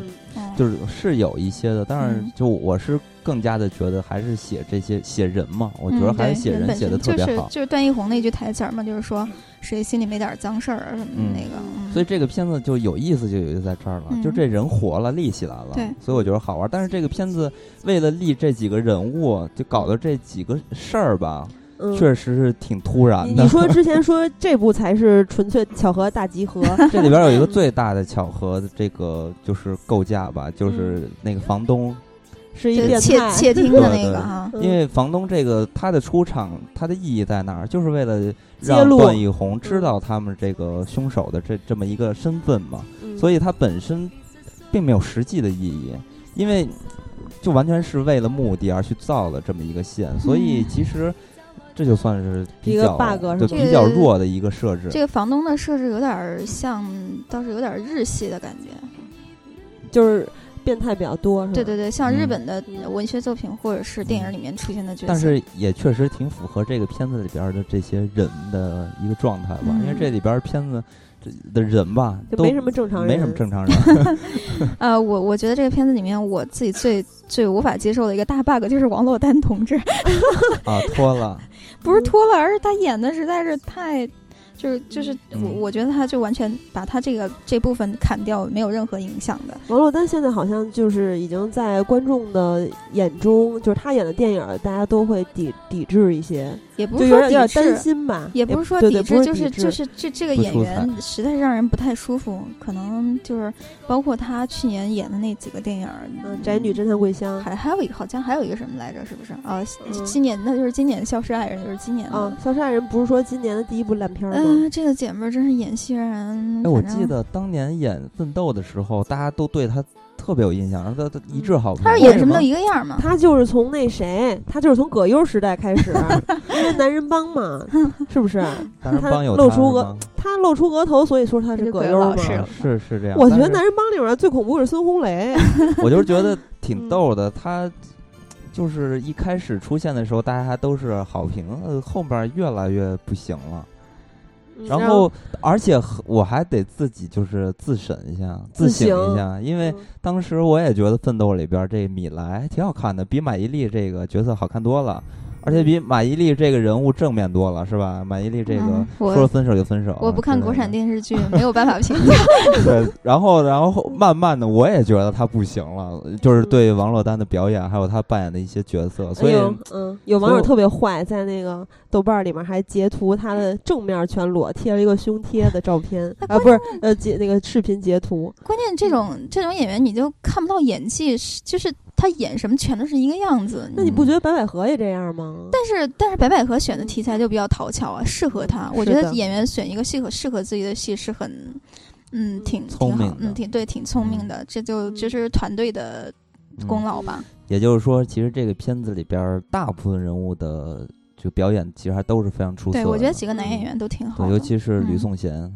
就是是有一些的，但是就我是更加的觉得还是写这些写人嘛，我觉得还是写人写的特别好。就是段奕宏那句台词嘛，就是说谁心里没点脏事儿什么的那个。所以这个片子就有意思，就有意思在这儿了，就这人活了，立起来了。对，所以我觉得好玩。但是这个片子为了立这几个人物，就搞的这几个事儿吧。确实是挺突然的。你说之前说这部才是纯粹巧合大集合，这里边有一个最大的巧合这个就是构架吧，就是那个房东是一个窃窃听的那个哈。因为房东这个他的出场，他的意义在哪儿？就是为了让段奕宏知道他们这个凶手的这这么一个身份嘛。所以他本身并没有实际的意义，因为就完全是为了目的而去造了这么一个线。所以其实。这就算是一个 bug，就比较弱的一个设置。这个房东的设置有点像，倒是有点日系的感觉，就是变态比较多。对对对，像日本的文学作品或者是电影里面出现的角色。但是也确实挺符合这个片子里边的这些人的一个状态吧，因为这里边片子。的人吧，都没什么正常人，没什么正常人。呃，我我觉得这个片子里面，我自己最最无法接受的一个大 bug 就是王珞丹同志啊，脱了，不是脱了，而是他演的实在是太。就是就是我我觉得他就完全把他这个这部分砍掉，没有任何影响的。王珞丹现在好像就是已经在观众的眼中，就是他演的电影，大家都会抵抵制一些，也不是说有点担心吧，也不是说抵制，就是就是这这个演员实在是让人不太舒服。可能就是包括他去年演的那几个电影，《宅女侦探桂香》，还还有一个好像还有一个什么来着，是不是啊？今年那就是今年《消失爱人》，就是今年啊，《消失爱人》不是说今年的第一部烂片吗？嗯，这个姐妹真是演戏让人……哎，我记得当年演《奋斗》的时候，大家都对她特别有印象，她她一致好评。她是演什么都一个样嘛？她就是从那谁，她就是从葛优时代开始，因为男人帮嘛，是不是？男人帮有露出额，她露出额头，所以说她是葛优嘛。是是这样。我觉得男人帮里面最恐怖是孙红雷。我就是觉得挺逗的，他就是一开始出现的时候，大家还都是好评，呃后边越来越不行了。然后，而且我还得自己就是自审一下，自省一下，因为当时我也觉得《奋斗》里边这米莱挺好看的，比马伊琍这个角色好看多了。而且比马伊琍这个人物正面多了，是吧？马伊琍这个说分手就分手。我不看国产电视剧，没有办法评价。对，然后，然后慢慢的，我也觉得他不行了，就是对王珞丹的表演，还有他扮演的一些角色。所以，嗯，有网友特别坏，在那个豆瓣里面还截图他的正面全裸，贴了一个胸贴的照片啊，不是，呃，截那个视频截图。关键这种这种演员，你就看不到演技，就是。他演什么全都是一个样子，那你不觉得白百合也这样吗？但是但是白百合选的题材就比较讨巧啊，适合他。我觉得演员选一个适合适合自己的戏是很，嗯，挺挺好，嗯，挺对，挺聪明的。这就就是团队的功劳吧。也就是说，其实这个片子里边大部分人物的就表演其实还都是非常出色。对，我觉得几个男演员都挺好，尤其是吕颂贤。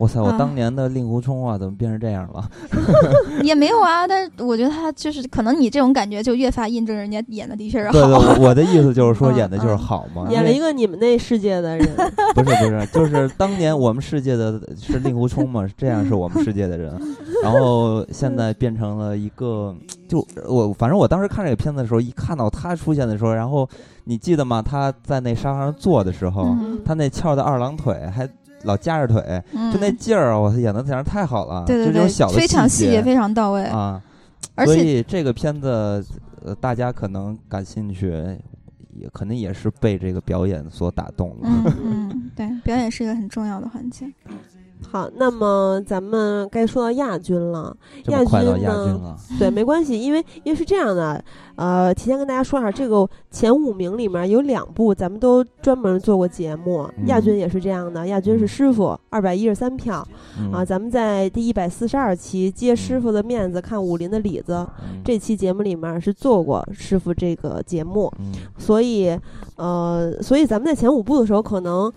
哇塞！我当年的令狐冲啊，怎么变成这样了？也没有啊，但是我觉得他就是可能你这种感觉就越发印证人家演的的确是好。对 对，我的意思就是说演的就是好嘛。演了一个你们那世界的人。不是不是，就是当年我们世界的是令狐冲嘛，这样是我们世界的人，然后现在变成了一个，就我反正我当时看这个片子的时候，一看到他出现的时候，然后你记得吗？他在那沙发上坐的时候，他那翘的二郎腿还。老夹着腿，就那劲儿，我演的简直太好了，就这种小的非常细节非常到位啊！所以这个片子，呃，大家可能感兴趣，也肯定也是被这个表演所打动了。嗯嗯，对，表演是一个很重要的环节。好，那么咱们该说到亚军了。亚军呢？对，没关系，因为因为是这样的，呃，提前跟大家说一下，这个前五名里面有两部咱们都专门做过节目，亚军也是这样的。亚军是师傅，二百一十三票啊。咱们在第一百四十二期接师傅的面子看武林的里子这期节目里面是做过师傅这个节目，所以呃，所以咱们在前五部的时候可能。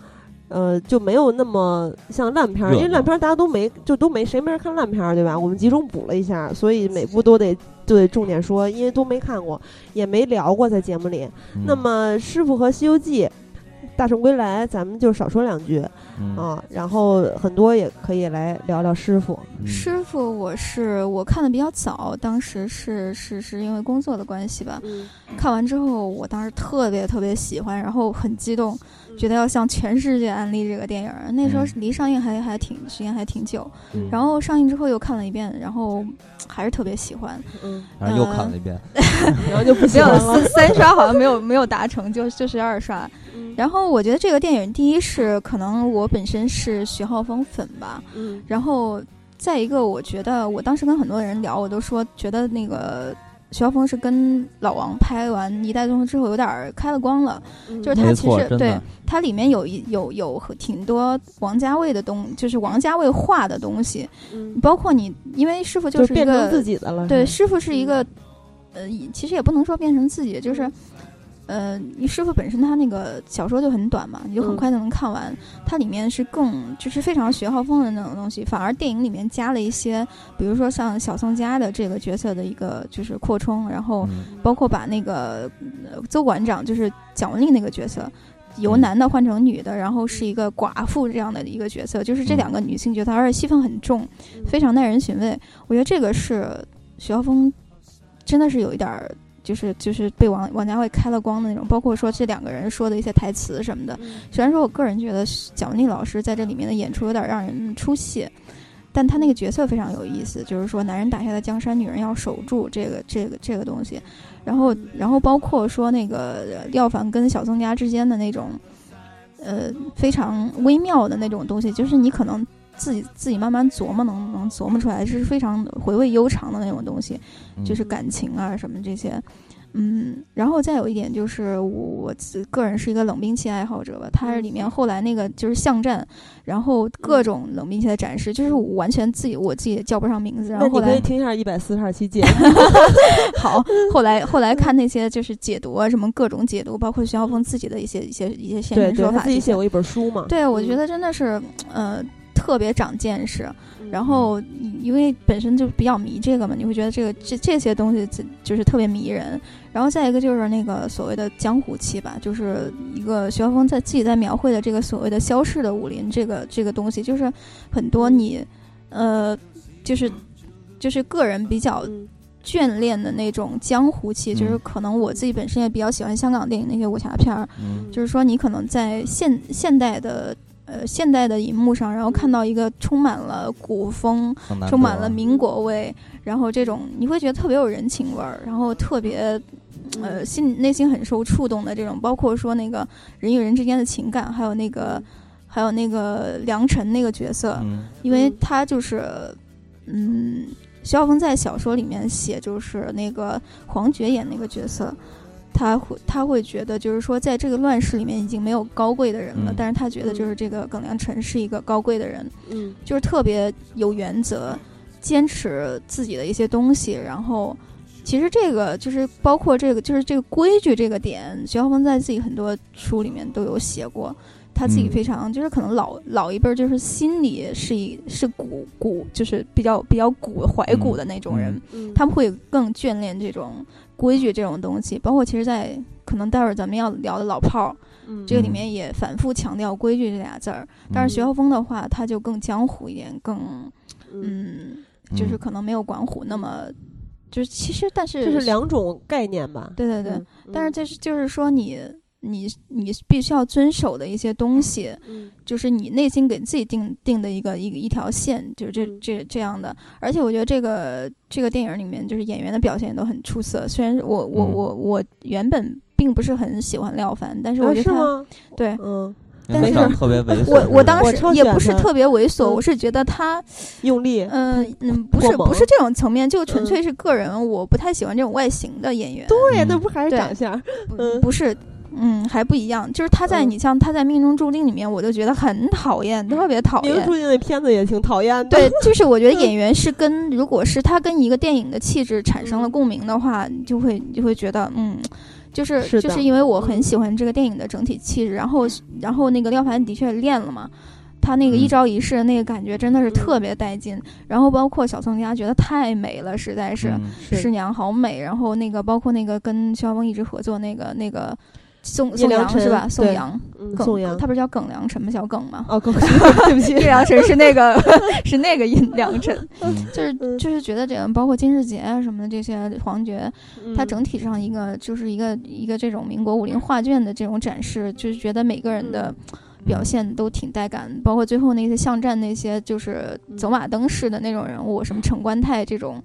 呃，就没有那么像烂片儿，因为烂片儿大家都没，就都没谁没人看烂片儿，对吧？我们集中补了一下，所以每部都得都得重点说，因为都没看过，也没聊过在节目里。那么《师傅和西游记》。大圣归来，咱们就少说两句啊，然后很多也可以来聊聊师傅。师傅，我是我看的比较早，当时是是是因为工作的关系吧。看完之后，我当时特别特别喜欢，然后很激动，觉得要向全世界安利这个电影。那时候离上映还还挺时间还挺久，然后上映之后又看了一遍，然后还是特别喜欢。嗯，然后又看了一遍，然后就不行了。三刷好像没有没有达成，就就是二刷。然后我觉得这个电影，第一是可能我本身是徐浩峰粉吧，嗯，然后再一个，我觉得我当时跟很多人聊，我都说觉得那个徐浩峰是跟老王拍完《一代宗师》之后有点开了光了，就是他其实对他里面有一有有挺多王家卫的东，就是王家卫画的东西，嗯，包括你，因为师傅就是一个自己的了，对，师傅是一个，呃，其实也不能说变成自己，就是。呃，你师傅本身他那个小说就很短嘛，你就很快就能看完。它里面是更就是非常学浩峰的那种东西，反而电影里面加了一些，比如说像小宋佳的这个角色的一个就是扩充，然后包括把那个邹馆长就是蒋雯丽那个角色由男的换成女的，然后是一个寡妇这样的一个角色，就是这两个女性角色，而且戏份很重，非常耐人寻味。我觉得这个是徐浩峰真的是有一点儿。就是就是被王王家卫开了光的那种，包括说这两个人说的一些台词什么的。虽然说我个人觉得蒋雯丽老师在这里面的演出有点让人出戏，但他那个角色非常有意思，就是说男人打下的江山，女人要守住这个这个这个东西。然后然后包括说那个廖凡跟小曾家之间的那种，呃，非常微妙的那种东西，就是你可能。自己自己慢慢琢磨，能能琢磨出来，是非常回味悠长的那种东西，就是感情啊什么这些，嗯，然后再有一点就是我我个人是一个冷兵器爱好者吧，它是里面后来那个就是巷战，然后各种冷兵器的展示，就是我完全自己我自己叫不上名字。然后后来可以听一下一百四十二期节目。好，后来后来看那些就是解读啊，什么各种解读，包括徐浩峰自己的一些一些一些现身说法。自己写过一本书嘛？对，我觉得真的是呃特别长见识。然后，因为本身就比较迷这个嘛，你会觉得这个这这些东西就是特别迷人。然后再一个就是那个所谓的江湖气吧，就是一个徐浩峰在自己在描绘的这个所谓的消逝的武林这个这个东西，就是很多你呃，就是就是个人比较眷恋的那种江湖气，就是可能我自己本身也比较喜欢香港电影那些武侠片儿，就是说你可能在现现代的。呃，现代的荧幕上，然后看到一个充满了古风、充满了民国味，然后这种你会觉得特别有人情味儿，然后特别呃心内心很受触动的这种，包括说那个人与人之间的情感，还有那个还有那个梁辰那个角色，因为他就是嗯，徐浩峰在小说里面写就是那个黄觉演那个角色。他会他会觉得，就是说，在这个乱世里面，已经没有高贵的人了。但是他觉得，就是这个耿良辰是一个高贵的人，嗯，就是特别有原则，坚持自己的一些东西。然后，其实这个就是包括这个，就是这个规矩这个点，徐浩峰在自己很多书里面都有写过。他自己非常就是可能老老一辈儿就是心里是一是古古，就是比较比较古怀古的那种人，他们会更眷恋这种。规矩这种东西，包括其实，在可能待会儿咱们要聊的老炮儿，这个里面也反复强调规矩这俩字儿。但是徐浩峰的话，他就更江湖一点，更嗯，就是可能没有管虎那么，就是其实但是这是两种概念吧？对对对，但是这是就是说你。你你必须要遵守的一些东西，就是你内心给自己定定的一个一个一条线，就是这这这样的。而且我觉得这个这个电影里面，就是演员的表现也都很出色。虽然我我我我原本并不是很喜欢廖凡，但是我觉得他对，嗯，但是特别猥琐。我我当时也不是特别猥琐，我是觉得他用力，嗯嗯，不是不是这种层面，就纯粹是个人，我不太喜欢这种外形的演员。对，那不还是长相？嗯，不是。嗯，还不一样，就是他在你像他在命中注定里面，我就觉得很讨厌，特别讨厌。命中注定那片子也挺讨厌的。对，就是我觉得 演员是跟，如果是他跟一个电影的气质产生了共鸣的话，就会就会觉得，嗯，就是就是因为我很喜欢这个电影的整体气质，然后然后那个廖凡的确练了嘛，他那个一招一式的那个感觉真的是特别带劲。然后包括小宋佳觉得太美了，实在是师娘好美。然后那个包括那个跟肖峰一直合作那个那个。宋宋阳是吧？宋阳，宋阳，他不是叫耿良辰吗？小耿吗？哦，耿，对不起，良辰是那个，是那个音良辰，就是就是觉得这个，包括金世杰啊什么的这些皇爵，他整体上一个就是一个一个这种民国武林画卷的这种展示，就是觉得每个人的。表现都挺带感，包括最后那些巷战那些，就是走马灯式的那种人物，什么陈观泰这种，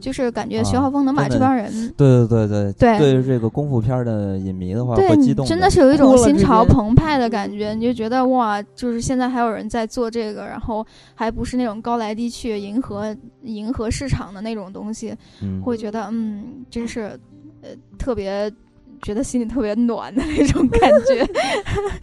就是感觉徐浩峰能把这帮人，对对对对对，对于这个功夫片的影迷的话，对，激动，真的是有一种心潮澎湃的感觉，你就觉得哇，就是现在还有人在做这个，然后还不是那种高来低去迎合迎合市场的那种东西，会觉得嗯，真是呃特别。觉得心里特别暖的那种感觉。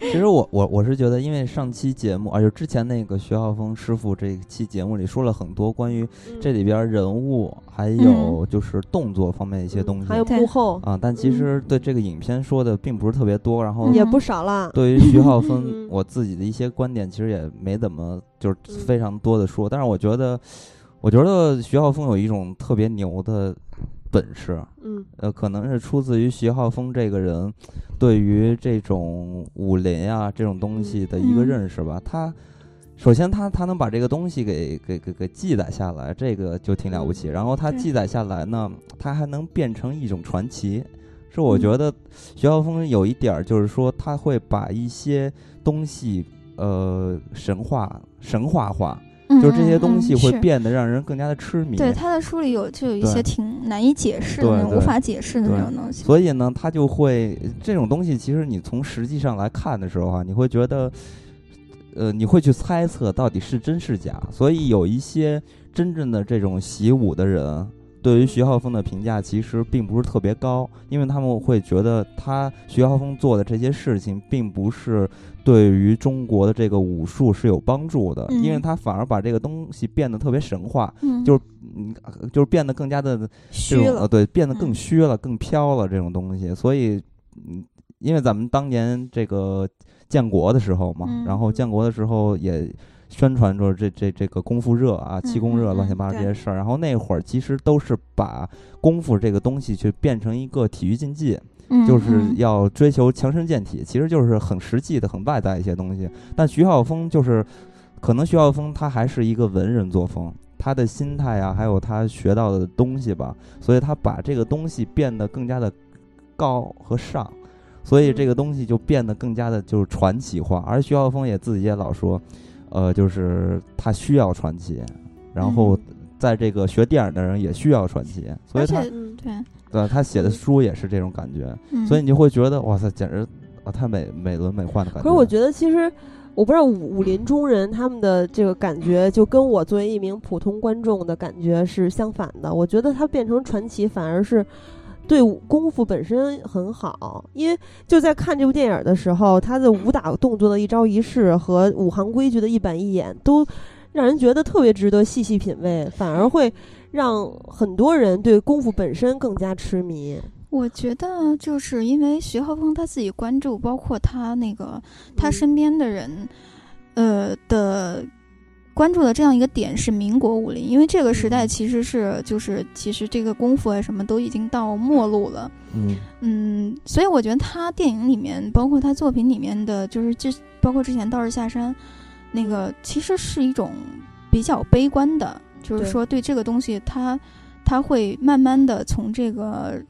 其实我我我是觉得，因为上期节目，而且之前那个徐浩峰师傅这期节目里说了很多关于这里边人物还有就是动作方面一些东西，还有幕后啊。但其实对这个影片说的并不是特别多，然后也不少了。对于徐浩峰，我自己的一些观点其实也没怎么就是非常多的说。但是我觉得，我觉得徐浩峰有一种特别牛的。本事，嗯，呃，可能是出自于徐浩峰这个人对于这种武林啊这种东西的一个认识吧。他首先他他能把这个东西给给给给记载下来，这个就挺了不起。然后他记载下来呢，他还能变成一种传奇。是我觉得徐浩峰有一点儿，就是说他会把一些东西呃神话神话化。就这些东西会变得让人更加的痴迷。对他的书里有就有一些挺难以解释的、无法解释的那种东西。所以呢，他就会这种东西，其实你从实际上来看的时候啊，你会觉得，呃，你会去猜测到底是真是假。所以有一些真正的这种习武的人，对于徐浩峰的评价其实并不是特别高，因为他们会觉得他徐浩峰做的这些事情并不是对于中国的这个武术是有帮助的，因为它反而把这个东西变得特别神话，就是嗯，就是变得更加的虚了，对，变得更虚了，更飘了这种东西。所以，嗯，因为咱们当年这个建国的时候嘛，然后建国的时候也。宣传着这这这个功夫热啊，气功热，乱七八糟这些事儿。然后那会儿其实都是把功夫这个东西去变成一个体育竞技，就是要追求强身健体，其实就是很实际的、很外在一些东西。但徐浩峰就是，可能徐浩峰他还是一个文人作风，他的心态啊，还有他学到的东西吧，所以他把这个东西变得更加的高和上，所以这个东西就变得更加的就是传奇化。而徐浩峰也自己也老说。呃，就是他需要传奇，然后在这个学电影的人也需要传奇，所以他对对，他写的书也是这种感觉，所以你就会觉得哇塞，简直啊，太美美轮美奂的感觉。可是我觉得，其实我不知道武武林中人他们的这个感觉，就跟我作为一名普通观众的感觉是相反的。我觉得他变成传奇，反而是。对功夫本身很好，因为就在看这部电影的时候，他的武打动作的一招一式和武行规矩的一板一眼，都让人觉得特别值得细细品味，反而会让很多人对功夫本身更加痴迷。我觉得就是因为徐浩峰他自己关注，包括他那个他身边的人，呃的。关注的这样一个点是民国武林，因为这个时代其实是就是其实这个功夫啊什么都已经到末路了，嗯嗯，所以我觉得他电影里面，包括他作品里面的，就是这包括之前道士下山，那个其实是一种比较悲观的，就是说对这个东西，他他会慢慢的从这个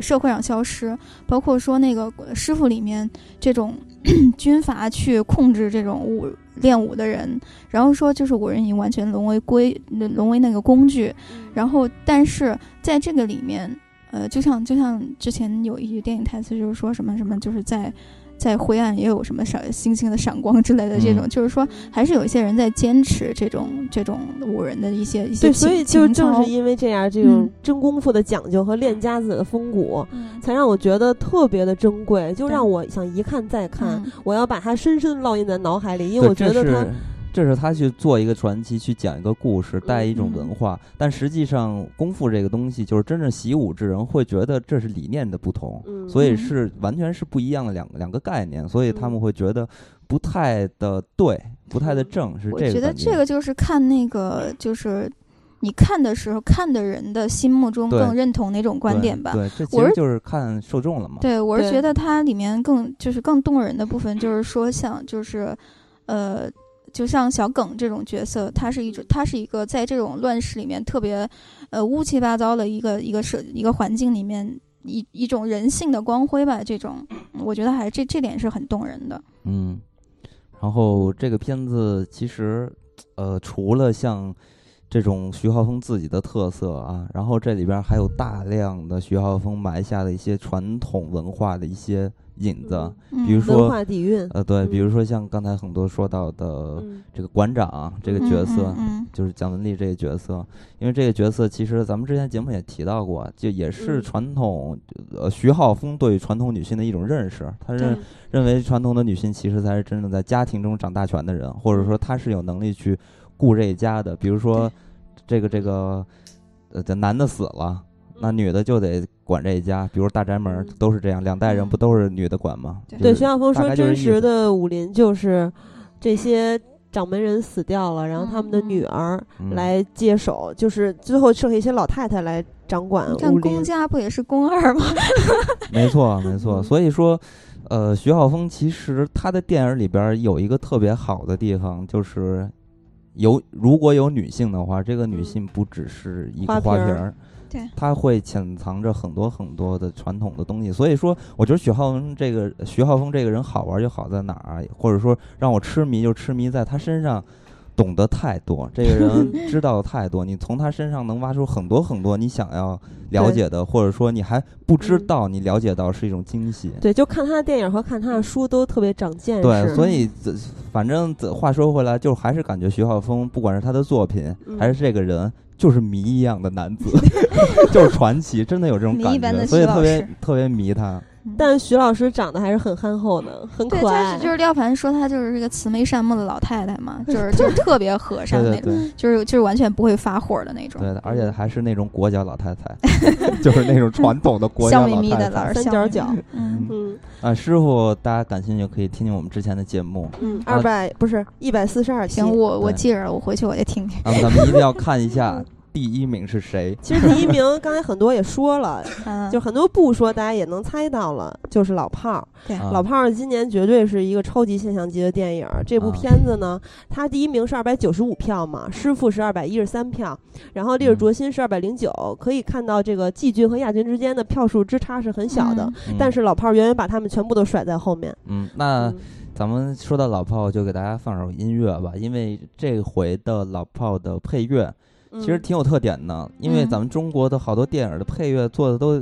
社会上消失，包括说那个师傅里面这种 军阀去控制这种武。练武的人，然后说就是武人已经完全沦为归，沦为那个工具，然后但是在这个里面，呃，就像就像之前有一句电影台词，就是说什么什么，就是在。在灰暗也有什么闪星星的闪光之类的这种，就是说还是有一些人在坚持这种这种五人的一些一些对，所以就正是因为这样，这种真功夫的讲究和练家子的风骨，才让我觉得特别的珍贵，就让我想一看再看，我要把它深深烙印在脑海里，因为我觉得它。这是他去做一个传奇，去讲一个故事，带一种文化。但实际上，功夫这个东西，就是真正习武之人会觉得这是理念的不同，所以是完全是不一样的两个两个概念，所以他们会觉得不太的对，不太的正。是这个。我觉得这个就是看那个，就是你看的时候，看的人的心目中更认同哪种观点吧。对，这其实就是看受众了嘛。对，我是觉得它里面更就是更动人的部分，就是说像就是呃。就像小耿这种角色，他是一种，他是一个在这种乱世里面特别，呃，乌七八糟的一个一个社一个环境里面，一一种人性的光辉吧。这种，我觉得还是这这点是很动人的。嗯，然后这个片子其实，呃，除了像这种徐浩峰自己的特色啊，然后这里边还有大量的徐浩峰埋下的一些传统文化的一些。影子，比如说，呃，对，比如说像刚才很多说到的这个馆长这个角色，就是蒋雯丽这个角色，因为这个角色其实咱们之前节目也提到过，就也是传统，呃，徐浩峰对传统女性的一种认识，他认认为传统的女性其实才是真正在家庭中掌大权的人，或者说他是有能力去顾这一家的，比如说这个这个，呃，这男的死了。那女的就得管这一家，比如大宅门都是这样，两代人不都是女的管吗？对，徐晓峰说，真实的武林就是这些掌门人死掉了，然后他们的女儿来接手，就是最后剩下一些老太太来掌管武林。公家不也是宫二吗？没错，没错。所以说，呃，徐浩峰其实他的电影里边有一个特别好的地方，就是有如果有女性的话，这个女性不只是一个花瓶儿。他会潜藏着很多很多的传统的东西，所以说，我觉得许浩峰这个徐浩峰这个人好玩就好在哪儿，或者说让我痴迷就痴迷在他身上。懂得太多，这个 人知道的太多，你从他身上能挖出很多很多你想要了解的，或者说你还不知道你了解到是一种惊喜。对，就看他的电影和看他的书都特别长见识。对，所以反正话说回来，就还是感觉徐浩峰不管是他的作品还是这个人，就是谜一样的男子，就是传奇，真的有这种感觉，所以特别特别迷他。但徐老师长得还是很憨厚的，很可爱。就是廖凡说她就是这个慈眉善目的老太太嘛，就是就是特别和善那种，就是就是完全不会发火的那种。对的，而且还是那种裹脚老太太，就是那种传统的裹脚老太太，笑眯眯的老 三角脚。嗯嗯。啊，师傅，大家感兴趣可以听听我们之前的节目。嗯，二百不是一百四十二行，我我记着，我回去我就听听。啊，咱们一定要看一下。第一名是谁？其实第一名刚才很多也说了，就很多不说，大家也能猜到了，就是老炮儿。对，老炮儿今年绝对是一个超级现象级的电影。这部片子呢，它第一名是二百九十五票嘛，师傅是二百一十三票，然后烈日灼心是二百零九。可以看到这个季军和亚军之间的票数之差是很小的，但是老炮儿远远把他们全部都甩在后面。嗯，那咱们说到老炮，就给大家放首音乐吧，因为这回的老炮的配乐。其实挺有特点的，因为咱们中国的好多电影的配乐做的都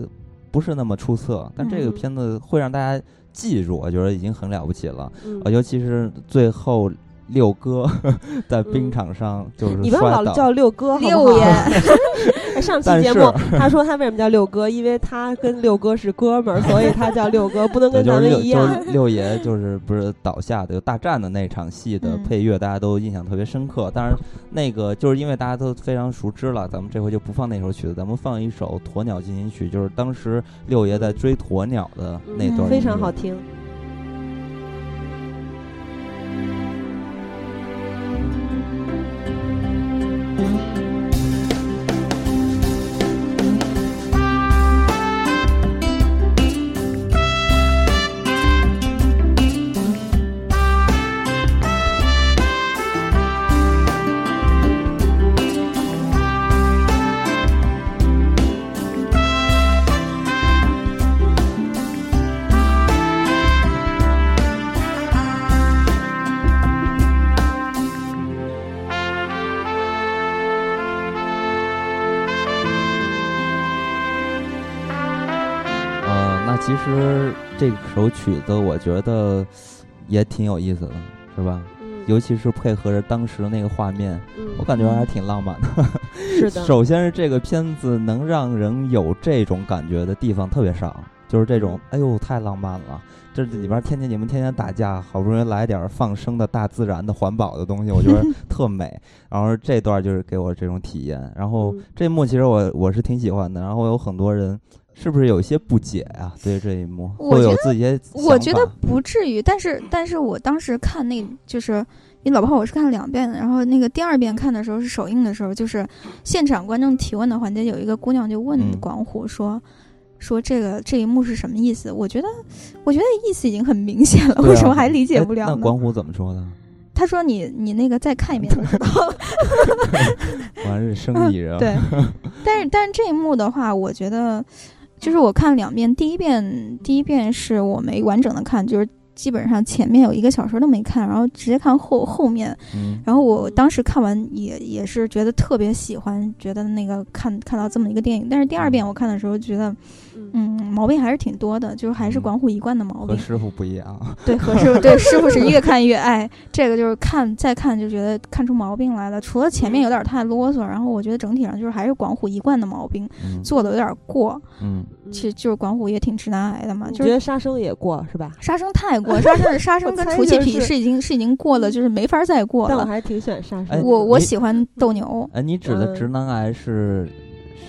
不是那么出色，但这个片子会让大家记住，我觉得已经很了不起了。呃，尤其是最后。六哥 在冰场上就是你不要老叫六哥，六爷。上期节目他说他为什么叫六哥？因为他跟六哥是哥们儿，所以他叫六哥，不能跟咱们一样。六爷就是不是倒下的，就大战的那场戏的配乐，大家都印象特别深刻。当然，那个就是因为大家都非常熟知了，咱们这回就不放那首曲子，咱们放一首《鸵鸟进行曲》，就是当时六爷在追鸵鸟的那段，非常好听。其实这首曲子我觉得也挺有意思的，是吧？嗯，尤其是配合着当时的那个画面，我感觉还挺浪漫的。是的，首先是这个片子能让人有这种感觉的地方特别少，就是这种，哎呦，太浪漫了！这里边天天你们天天打架，好不容易来点放生的大自然的环保的东西，我觉得特美。然后这段就是给我这种体验。然后这幕其实我我是挺喜欢的。然后有很多人。是不是有一些不解啊？对这一幕，会有自己我觉得不至于，但是，但是我当时看那，就是你老婆，我是看了两遍的。然后那个第二遍看的时候是首映的时候，就是现场观众提问的环节，有一个姑娘就问广虎说：“说这个这一幕是什么意思？”我觉得，我觉得意思已经很明显了，为什么还理解不了呢？那广虎怎么说的？他说：“你你那个再看一遍就知道了。”完是生意人。对，但是但是这一幕的话，我觉得。就是我看两遍，第一遍第一遍是我没完整的看，就是基本上前面有一个小时都没看，然后直接看后后面。然后我当时看完也也是觉得特别喜欢，觉得那个看看到这么一个电影。但是第二遍我看的时候觉得。嗯，毛病还是挺多的，就是还是管虎一贯的毛病。和师傅不一样。对，和师傅对师傅是越看越爱，这个就是看再看就觉得看出毛病来了。除了前面有点太啰嗦，然后我觉得整体上就是还是管虎一贯的毛病，做的有点过。嗯，其实就是管虎也挺直男癌的嘛。就是觉得杀生也过是吧？杀生太过，杀生 杀生跟除气皮是已经是已经过了，就是没法再过了。但我还挺喜欢杀生。我我喜欢斗牛。哎，你指的直男癌是？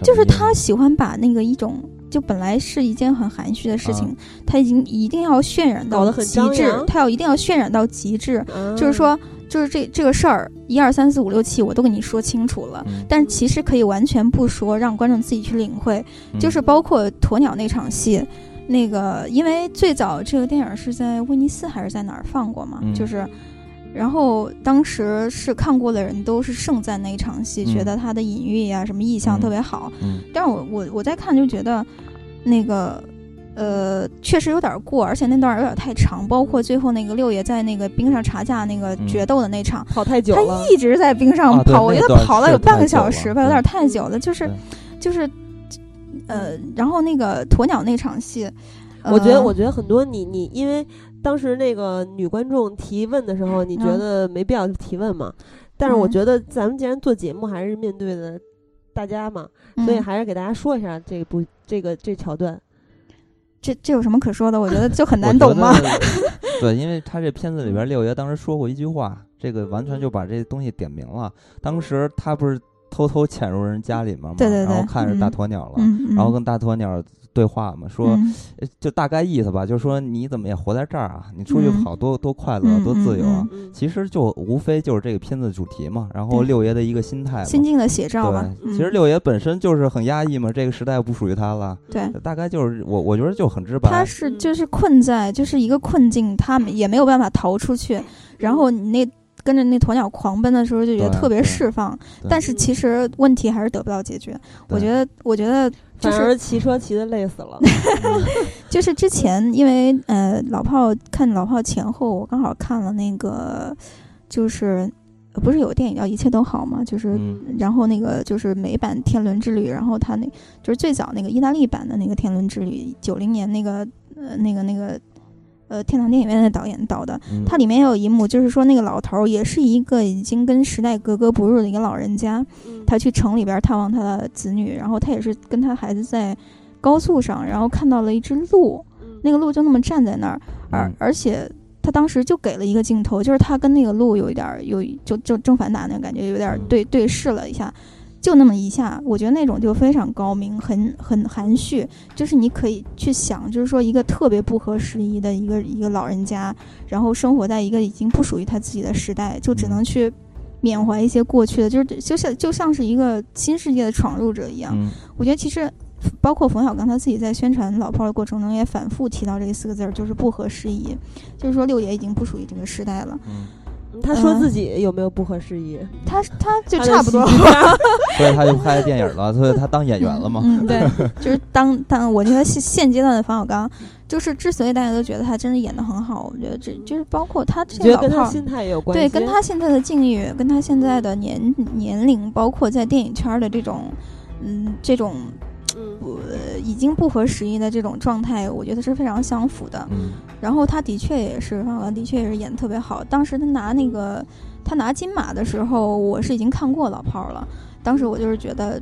就是他喜欢把那个一种。就本来是一件很含蓄的事情，他已经一定要渲染到极致，他要一定要渲染到极致，就是说，就是这这个事儿一二三四五六七我都跟你说清楚了，但是其实可以完全不说，让观众自己去领会。就是包括鸵鸟那场戏，那个因为最早这个电影是在威尼斯还是在哪儿放过嘛，就是。然后当时是看过的人都是盛赞那一场戏，觉得他的隐喻呀、什么意象特别好。嗯，但是我我我在看就觉得，那个呃确实有点过，而且那段有点太长。包括最后那个六爷在那个冰上查架那个决斗的那场，跑太久了，他一直在冰上跑，我觉得跑了有半个小时吧，有点太久了。就是就是呃，然后那个鸵鸟那场戏，我觉得我觉得很多你你因为。当时那个女观众提问的时候，你觉得没必要提问嘛？但是我觉得咱们既然做节目，还是面对的大家嘛，所以还是给大家说一下这部这个这桥段。这这有什么可说的？我觉得就很难懂吗？对，因为他这片子里边六爷当时说过一句话，这个完全就把这东西点明了。当时他不是偷偷潜入人家里面嘛，然后看着大鸵鸟了，然后跟大鸵鸟。对话嘛，说就大概意思吧，就是说你怎么也活在这儿啊？你出去跑多多快乐，多自由啊！其实就无非就是这个片子主题嘛。然后六爷的一个心态，心境的写照吧。其实六爷本身就是很压抑嘛，这个时代不属于他了。对，大概就是我我觉得就很直白。他是就是困在就是一个困境，他也没有办法逃出去。然后你那。跟着那鸵鸟狂奔的时候，就觉得特别释放，但是其实问题还是得不到解决。我觉得，我觉得就是骑车骑的累死了。就是之前因为呃老炮看老炮前后，我刚好看了那个，就是不是有个电影叫《一切都好》吗？就是然后那个就是美版《天伦之旅》，然后他那就是最早那个意大利版的那个《天伦之旅》，九零年那个呃那个那个。呃，天堂电影院的导演导的，它里面有一幕，就是说那个老头儿也是一个已经跟时代格格不入的一个老人家，他去城里边探望他的子女，然后他也是跟他孩子在高速上，然后看到了一只鹿，那个鹿就那么站在那儿，而而且他当时就给了一个镜头，就是他跟那个鹿有一点有就就正反打那个感觉，有点对对视了一下。就那么一下，我觉得那种就非常高明，很很含蓄。就是你可以去想，就是说一个特别不合时宜的一个一个老人家，然后生活在一个已经不属于他自己的时代，就只能去缅怀一些过去的，就是就像就像是一个新世界的闯入者一样。我觉得其实包括冯小刚他自己在宣传老炮儿的过程中，也反复提到这四个字儿，就是不合时宜，就是说六爷已经不属于这个时代了。他说自己有没有不合时宜？他他就差不多，所以他就拍电影了，所以他当演员了嘛。嗯，对，就是当当，我觉得现现阶段的冯小刚，就是之所以大家都觉得他真的演的很好，我觉得这就是包括他这个跟他心态也有关系，对，跟他现在的境遇，跟他现在的年年龄，包括在电影圈的这种，嗯，这种。不，已经不合时宜的这种状态，我觉得是非常相符的。嗯，然后他的确也是，方小刚的确也是演的特别好。当时他拿那个他拿金马的时候，我是已经看过老炮儿了。当时我就是觉得。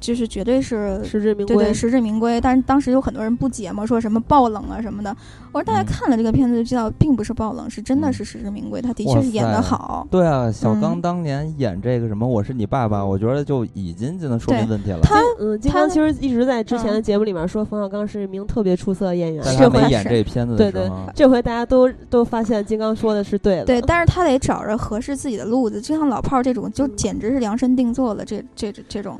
就是绝对是实至名归，对对，实至名归。但是当时有很多人不解嘛，说什么爆冷啊什么的。我说大家看了这个片子就知道，并不是爆冷，是真的是实至名归。他的确是演得好。对啊，小刚当年演这个什么《我是你爸爸》，我觉得就已经就能说明问题了。他嗯，金刚其实一直在之前的节目里面说冯小刚是一名特别出色的演员。这回演这片子，对对，这回大家都都发现金刚说的是对的。对，但是他得找着合适自己的路子，就像老炮儿这种，就简直是量身定做了。这这这种。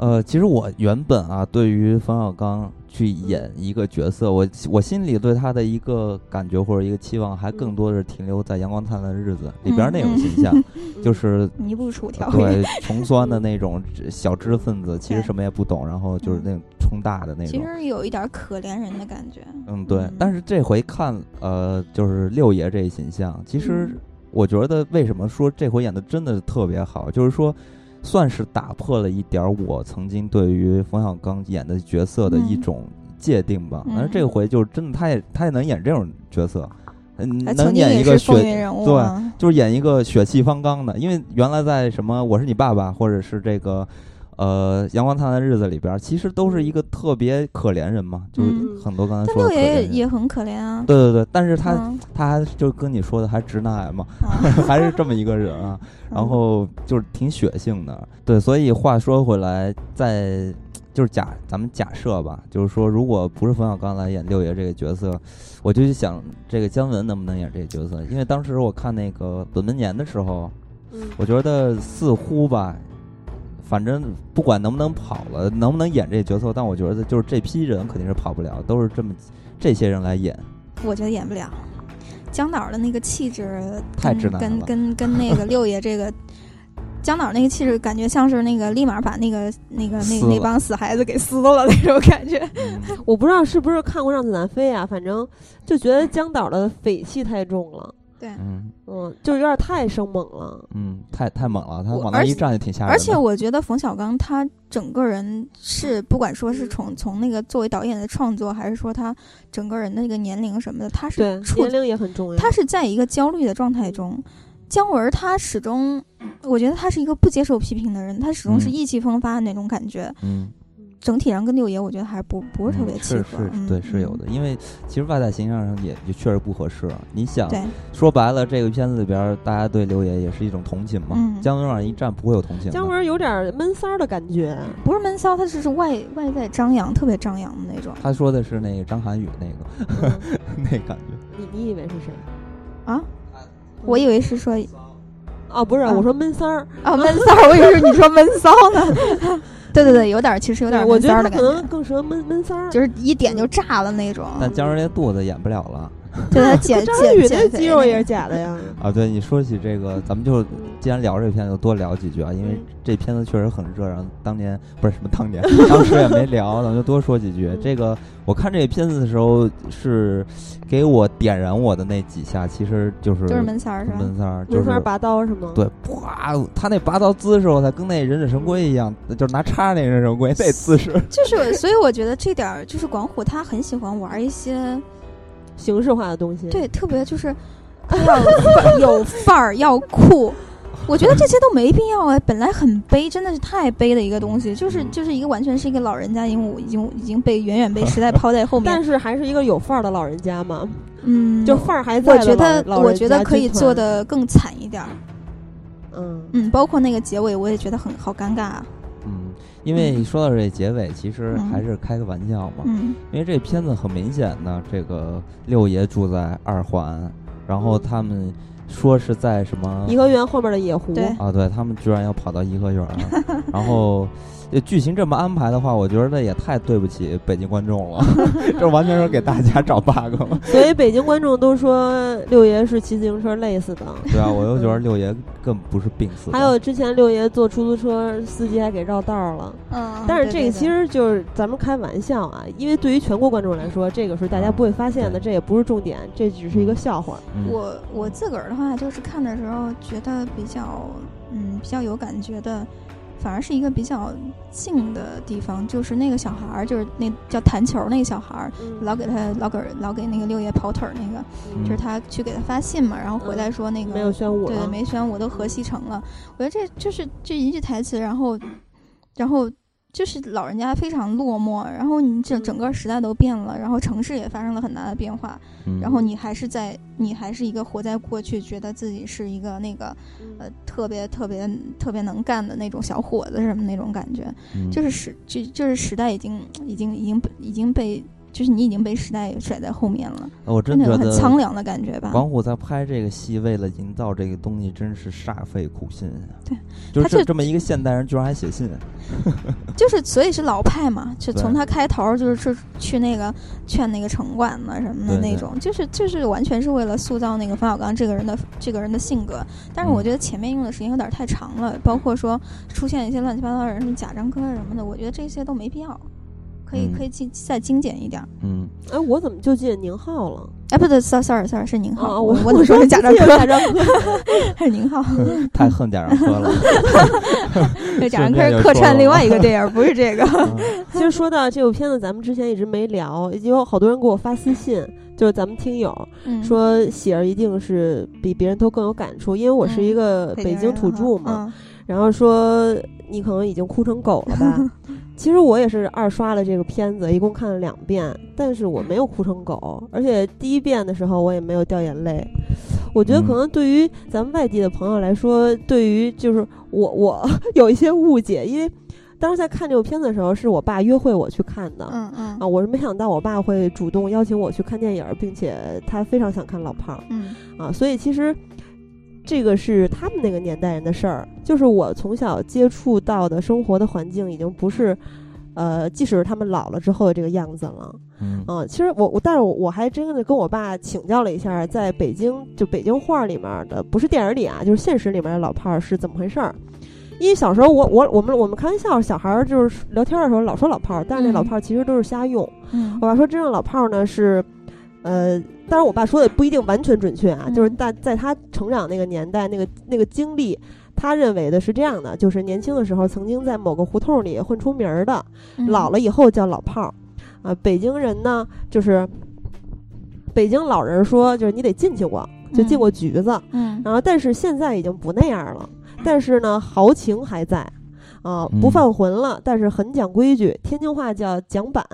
呃，其实我原本啊，对于冯小刚去演一个角色，我我心里对他的一个感觉或者一个期望，还更多的是停留在《阳光灿烂的日子》里边那种形象，就是泥不薯条，对，穷酸的那种小知识分子，其实什么也不懂，然后就是那种冲大的那种，其实有一点可怜人的感觉。嗯，对。但是这回看，呃，就是六爷这一形象，其实我觉得为什么说这回演的真的是特别好，就是说。算是打破了一点我曾经对于冯小刚演的角色的一种界定吧。但是这回就是真的，他也他也能演这种角色，嗯，能演一个血对，就是演一个血气方刚的。因为原来在什么《我是你爸爸》或者是这个。呃，阳光灿烂的日子里边，其实都是一个特别可怜人嘛，就是很多刚才说。六爷也很可怜啊。对对对，但是他他还就跟你说的还直男癌嘛，还是这么一个人啊。然后就是挺血性的，对。所以话说回来，在就是假咱们假设吧，就是说，如果不是冯小刚来演六爷这个角色，我就去想这个姜文能不能演这个角色，因为当时我看那个本命年的时候，我觉得似乎吧。反正不管能不能跑了，能不能演这角色，但我觉得就是这批人肯定是跑不了，都是这么这些人来演。我觉得演不了，江导的那个气质太直男了。跟跟跟那个六爷这个江导那个气质，感觉像是那个立马把那个那个那那帮死孩子给撕了那种感觉。我不知道是不是看过《让子弹飞》啊，反正就觉得江导的匪气太重了。对，嗯嗯，就有点太生猛了，嗯，太太猛了，他往那一站就挺吓人。而且我觉得冯小刚他整个人是，不管说是从从那个作为导演的创作，还是说他整个人的那个年龄什么的，他是年龄也很重要。他是在一个焦虑的状态中，姜文他始终，我觉得他是一个不接受批评的人，他始终是意气风发的那种感觉。嗯。整体上跟六爷，我觉得还是不不是特别契合。是是，对，是有的。因为其实外在形象上也也确实不合适。你想，说白了，这个片子里边，大家对六爷也是一种同情嘛。姜文往一站，不会有同情。姜文有点闷骚的感觉，不是闷骚，他只是外外在张扬，特别张扬的那种。他说的是那个张涵予那个 那感觉。你你以为是谁？啊？我以为是说，哦，不是，我说闷骚儿啊，闷骚儿，我以为是你说闷骚呢。对对对，有点，其实有点闷骚的感觉。可能更适合闷闷骚，就是一点就炸了那种。但姜文那肚子演不了了。对 他减减减肌肉也是假的呀。啊，对你说起这个，咱们就既然聊这片，就多聊几句啊，因为这片子确实很热，然后当年不是什么当年，当时也没聊，咱们就多说几句。这个我看这个片子的时候，是给我点燃我的那几下，其实就是就是门三儿是吧？门三儿，闷三儿拔刀是吗？对，啪，他那拔刀姿势，我才跟那忍者神龟一样，就是拿叉那忍者神龟那姿势。就是，所以我觉得这点儿就是广虎，他很喜欢玩一些。形式化的东西，对，特别就是要有 范儿，要酷。我觉得这些都没必要啊，本来很悲，真的是太悲的一个东西，就是就是一个完全是一个老人家，因为我已经已经被远远被时代抛在后面。但是还是一个有范儿的老人家嘛，嗯，就范儿还在。我觉得我觉得可以做的更惨一点儿，嗯嗯，包括那个结尾，我也觉得很好尴尬啊。因为说到这结尾，其实还是开个玩笑嘛。嗯。因为这片子很明显的，这个六爷住在二环，然后他们说是在什么颐和园后面的野湖。对。啊，对他们居然要跑到颐和园，然后。这剧情这么安排的话，我觉得也太对不起北京观众了，这完全是给大家找 bug 了。所以北京观众都说六爷是骑自行车累死的。对啊，我又觉得六爷更不是病死。还有之前六爷坐出租车，司机还给绕道了。嗯。但是这个其实就是咱们开玩笑啊，因为对于全国观众来说，这个是大家不会发现的，这也不是重点，这只是一个笑话。我我自个儿的话，就是看的时候觉得比较嗯比较有感觉的。反而是一个比较静的地方，就是那个小孩儿，就是那叫弹球那个小孩儿，老给他老给老给那个六爷跑腿儿那个，就是他去给他发信嘛，然后回来说那个没有宣武，对，没宣武都河西城了。我觉得这就是这一句台词，然后，然后。就是老人家非常落寞，然后你整整个时代都变了，然后城市也发生了很大的变化，然后你还是在你还是一个活在过去，觉得自己是一个那个呃特别特别特别能干的那种小伙子什么那种感觉，就是时就就是时代已经已经已经已经被。就是你已经被时代甩在后面了，我真觉得很苍凉的感觉吧。王虎在拍这个戏，为了营造这个东西，真是煞费苦心。对，就是这么一个现代人，居然还写信。就是所以是老派嘛，就从他开头就是去去那个劝那个城管呢什么的那种，就是就是完全是为了塑造那个冯小刚这个人的这个人的性格。但是我觉得前面用的时间有点太长了，包括说出现一些乱七八糟的人，什么贾樟柯什么的，我觉得这些都没必要。可以可以精再精简一点。嗯，哎，我怎么就记得宁浩了？哎，不对，sorry sorry，是宁浩。我我怎么说是贾樟柯？贾樟柯还是宁浩？太恨贾樟柯了。这贾樟柯是客串另外一个 电影，不是这个。其实说到这部片子，咱们之前一直没聊，有好多人给我发私信，就是咱们听友说喜儿一定是比别人都更有感触，因为我是一个北京土著嘛。然后说你可能已经哭成狗了吧？其实我也是二刷了这个片子，一共看了两遍，但是我没有哭成狗，而且第一遍的时候我也没有掉眼泪。我觉得可能对于咱们外地的朋友来说，对于就是我 我有一些误解，因为当时在看这部片子的时候，是我爸约会我去看的。嗯嗯啊，我是没想到我爸会主动邀请我去看电影，并且他非常想看老炮儿。嗯啊，所以其实。这个是他们那个年代人的事儿，就是我从小接触到的生活的环境已经不是，呃，即使是他们老了之后的这个样子了。嗯，其实我我，但是我我还真的跟我爸请教了一下，在北京就北京话里面的，不是电影里啊，就是现实里面的老炮儿是怎么回事儿。因为小时候我我我们我们开玩笑，小孩儿就是聊天的时候老说老炮儿，但是那老炮儿其实都是瞎用。嗯，我爸说真正老炮儿呢是。呃，当然，我爸说的不一定完全准确啊，就是在在他成长那个年代，那个那个经历，他认为的是这样的，就是年轻的时候曾经在某个胡同里混出名儿的，老了以后叫老炮儿，啊，北京人呢，就是北京老人说，就是你得进去过，就进过局子，嗯，然后但是现在已经不那样了，但是呢，豪情还在，啊，不犯浑了，但是很讲规矩，天津话叫讲板。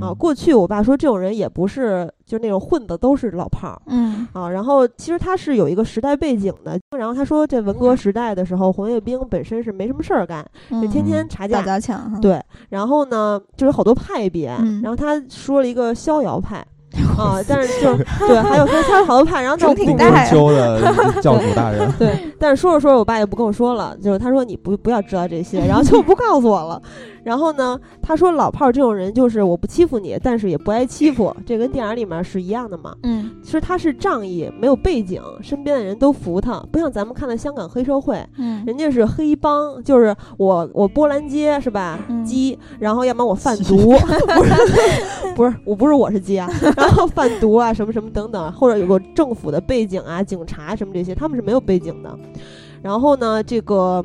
啊，过去我爸说这种人也不是，就是那种混的都是老炮儿。嗯，啊，然后其实他是有一个时代背景的。然后他说，这文革时代的时候，红卫兵本身是没什么事儿干，就天天查架、打砸抢。对，然后呢，就有好多派别。然后他说了一个逍遥派。啊，但是就 对，还有他他好多派，然后就挺秋的 教主大人。对，但是说着说着，我爸也不跟我说了，就是他说你不不要知道这些，然后就不告诉我了。然后呢，他说老炮儿这种人就是我不欺负你，但是也不挨欺负，这跟电影里面是一样的嘛。嗯，其实他是仗义，没有背景，身边的人都服他，不像咱们看的香港黑社会，嗯，人家是黑帮，就是我我波兰街是吧？鸡，然后要么我贩毒，不是不是，我不是我是鸡啊。然后贩毒啊，什么什么等等，或者有个政府的背景啊，警察什么这些，他们是没有背景的。然后呢，这个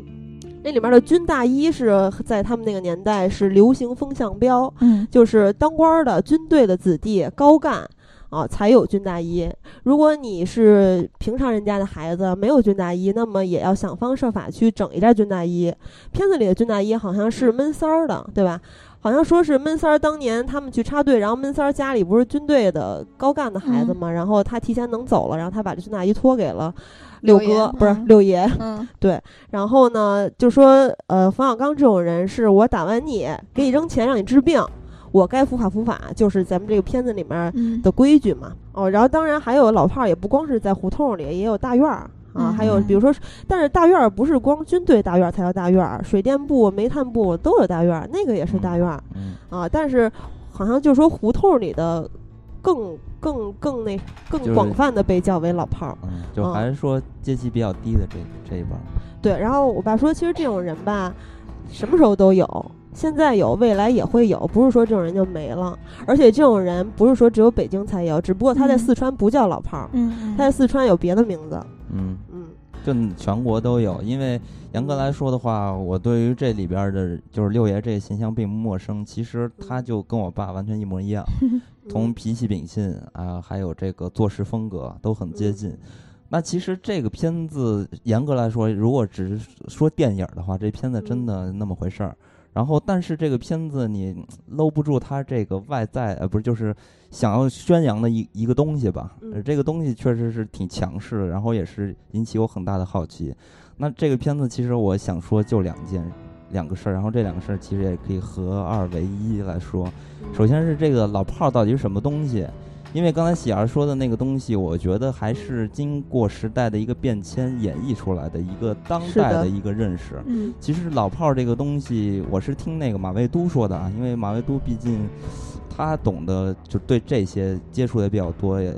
那里面的军大衣是在他们那个年代是流行风向标，嗯，就是当官的军队的子弟高干啊才有军大衣。如果你是平常人家的孩子，没有军大衣，那么也要想方设法去整一件军大衣。片子里的军大衣好像是闷三儿的，对吧？好像说是闷三儿当年他们去插队，然后闷三儿家里不是军队的高干的孩子嘛，然后他提前能走了，然后他把这军大衣托给了六哥，不是六爷，嗯，对，然后呢就说，呃，冯小刚这种人是我打完你，给你扔钱让你治病，我该伏法伏法，就是咱们这个片子里面的规矩嘛，哦，然后当然还有老炮儿，也不光是在胡同里，也有大院儿。啊，还有比如说，但是大院儿不是光军队大院儿才叫大院儿，水电部、煤炭部都有大院儿，那个也是大院儿。啊，但是好像就说胡同里的更更更那更广泛的被叫为老炮儿。嗯，就还是说阶级比较低的这这一帮。对，然后我爸说，其实这种人吧，什么时候都有，现在有，未来也会有，不是说这种人就没了。而且这种人不是说只有北京才有，只不过他在四川不叫老炮儿，嗯，他在四川有别的名字。嗯嗯，就全国都有，因为严格来说的话，我对于这里边的，就是六爷这个形象并不陌生。其实他就跟我爸完全一模一样，从脾气秉性啊，还有这个做事风格都很接近。那其实这个片子严格来说，如果只是说电影的话，这片子真的那么回事儿。然后，但是这个片子你搂不住它这个外在，呃，不是，就是想要宣扬的一一个东西吧？这个东西确实是挺强势的，然后也是引起我很大的好奇。那这个片子其实我想说就两件两个事儿，然后这两个事儿其实也可以合二为一来说。首先是这个老炮儿到底是什么东西？因为刚才喜儿说的那个东西，我觉得还是经过时代的一个变迁演绎出来的一个当代的一个认识。嗯，其实老炮儿这个东西，我是听那个马未都说的啊，因为马未都毕竟他懂得就对这些接触的比较多，也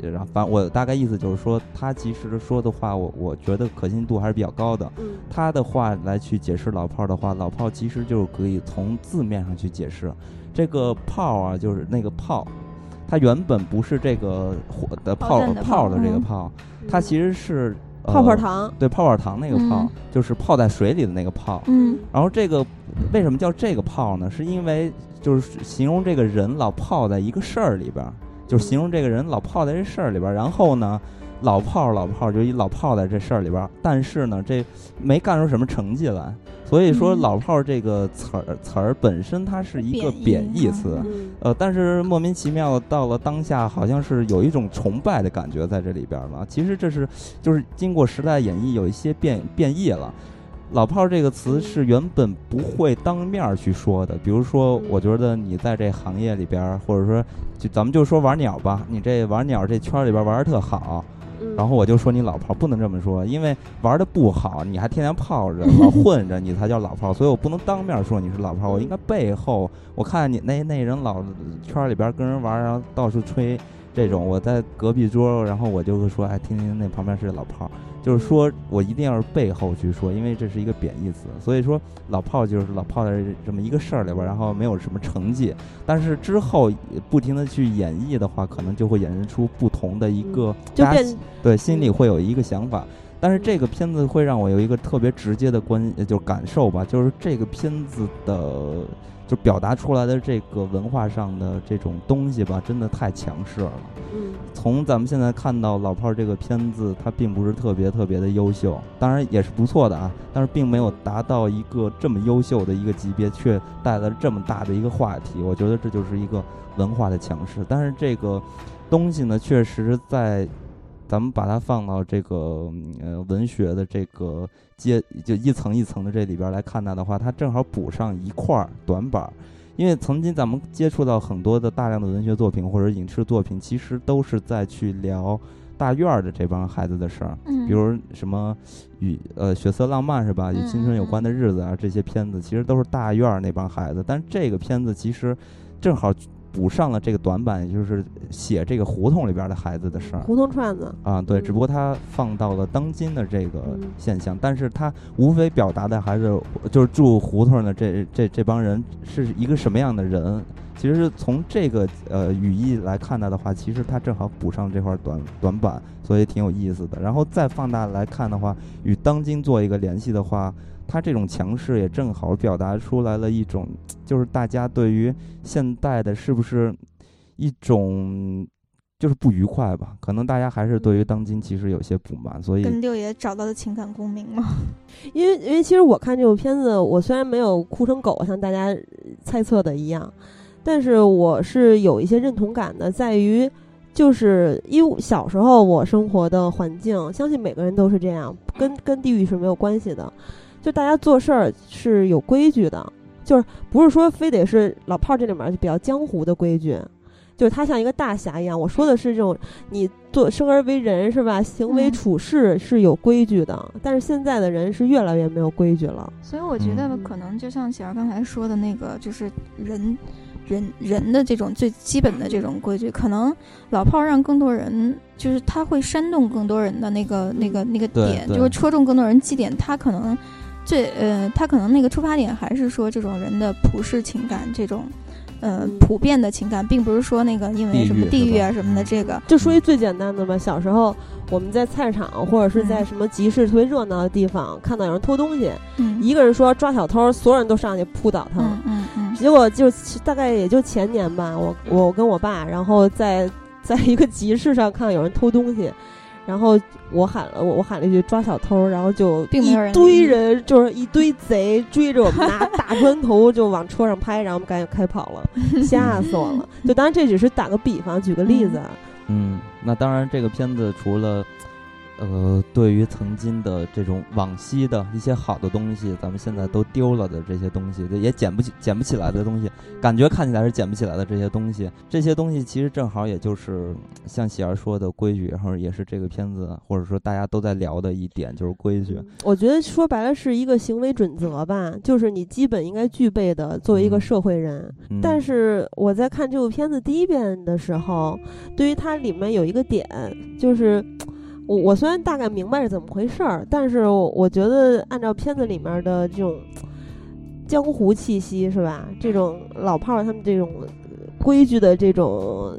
也然后反正我大概意思就是说，他其实说的话，我我觉得可信度还是比较高的。嗯，他的话来去解释老炮儿的话，老炮儿其实就是可以从字面上去解释这个炮啊，就是那个炮。它原本不是这个火的泡泡的这个泡，它其实是泡泡糖。对，泡泡糖那个泡，就是泡在水里的那个泡。嗯。然后这个为什么叫这个泡呢？是因为就是形容这个人老泡在一个事儿里边，就是形容这个人老泡在这事儿里边。然后呢，老炮老炮就一老泡在这事儿里边儿，但是呢，这没干出什么成绩来。所以说“老炮儿”这个词儿词儿本身它是一个贬义词，呃，但是莫名其妙到了当下，好像是有一种崇拜的感觉在这里边了。其实这是就是经过时代演绎，有一些变变异了。“老炮儿”这个词是原本不会当面去说的。比如说，我觉得你在这行业里边，或者说就咱们就说玩鸟吧，你这玩鸟这圈里边玩的特好。然后我就说你老炮不能这么说，因为玩的不好，你还天天泡着 老混着，你才叫老炮。所以我不能当面说你是老炮，我应该背后我看你那那人老圈里边跟人玩，然后到处吹这种，我在隔壁桌，然后我就会说，哎，听听那旁边是老炮。就是说我一定要是背后去说，因为这是一个贬义词，所以说老炮就是老炮在这么一个事儿里边，然后没有什么成绩，但是之后不停的去演绎的话，可能就会衍生出不同的一个，就变对心里会有一个想法。但是这个片子会让我有一个特别直接的关，就感受吧，就是这个片子的，就表达出来的这个文化上的这种东西吧，真的太强势了。嗯，从咱们现在看到老炮儿这个片子，它并不是特别特别的优秀，当然也是不错的啊，但是并没有达到一个这么优秀的一个级别，却带来了这么大的一个话题。我觉得这就是一个文化的强势。但是这个东西呢，确实在。咱们把它放到这个呃文学的这个阶，就一层一层的这里边来看它的话，它正好补上一块短板。因为曾经咱们接触到很多的大量的文学作品或者影视作品，其实都是在去聊大院儿的这帮孩子的事儿，比如什么与呃血色浪漫是吧？与青春有关的日子啊，这些片子其实都是大院儿那帮孩子。但这个片子其实正好。补上了这个短板，也就是写这个胡同里边的孩子的事儿。胡同串子啊，对，只不过他放到了当今的这个现象，但是他无非表达的还是就是住胡同的这这这帮人是一个什么样的人。其实从这个呃语义来看待的话，其实他正好补上这块短短板，所以挺有意思的。然后再放大来看的话，与当今做一个联系的话。他这种强势也正好表达出来了一种，就是大家对于现代的是不是一种就是不愉快吧？可能大家还是对于当今其实有些不满，所以跟六爷找到了情感共鸣吗？因 为因为其实我看这部片子，我虽然没有哭成狗，像大家猜测的一样，但是我是有一些认同感的，在于就是因为小时候我生活的环境，相信每个人都是这样，跟跟地域是没有关系的。就大家做事儿是有规矩的，就是不是说非得是老炮儿这里面就比较江湖的规矩，就是他像一个大侠一样。我说的是这种你做生而为人是吧？行为处事是有规矩的，但是现在的人是越来越没有规矩了。所以我觉得可能就像喜儿刚才说的那个，就是人人人的这种最基本的这种规矩，可能老炮儿让更多人就是他会煽动更多人的那个那个那个点，就会戳中更多人基点，他可能。最呃，他可能那个出发点还是说这种人的普世情感，这种呃普遍的情感，并不是说那个因为什么地域啊什么的。这个就说一最简单的吧，小时候我们在菜市场或者是在什么集市特别热闹的地方，看到有人偷东西，一个人说抓小偷，所有人都上去扑倒他。嗯嗯。结果就大概也就前年吧，我我跟我爸，然后在在一个集市上看到有人偷东西。然后我喊了，我我喊了一句抓小偷，然后就一堆人，就是一堆贼追着我们，拿 大砖头就往车上拍，然后我们赶紧开跑了，吓死我了。就当然这只是打个比方，举个例子啊。嗯，那当然这个片子除了。呃，对于曾经的这种往昔的一些好的东西，咱们现在都丢了的这些东西，也捡不起、捡不起来的东西，感觉看起来是捡不起来的这些东西，这些东西其实正好也就是像喜儿说的规矩，然后也是这个片子或者说大家都在聊的一点，就是规矩。我觉得说白了是一个行为准则吧，就是你基本应该具备的，作为一个社会人。但是我在看这部片子第一遍的时候，对于它里面有一个点就是。我我虽然大概明白是怎么回事儿，但是我觉得按照片子里面的这种江湖气息是吧？这种老炮儿他们这种规矩的这种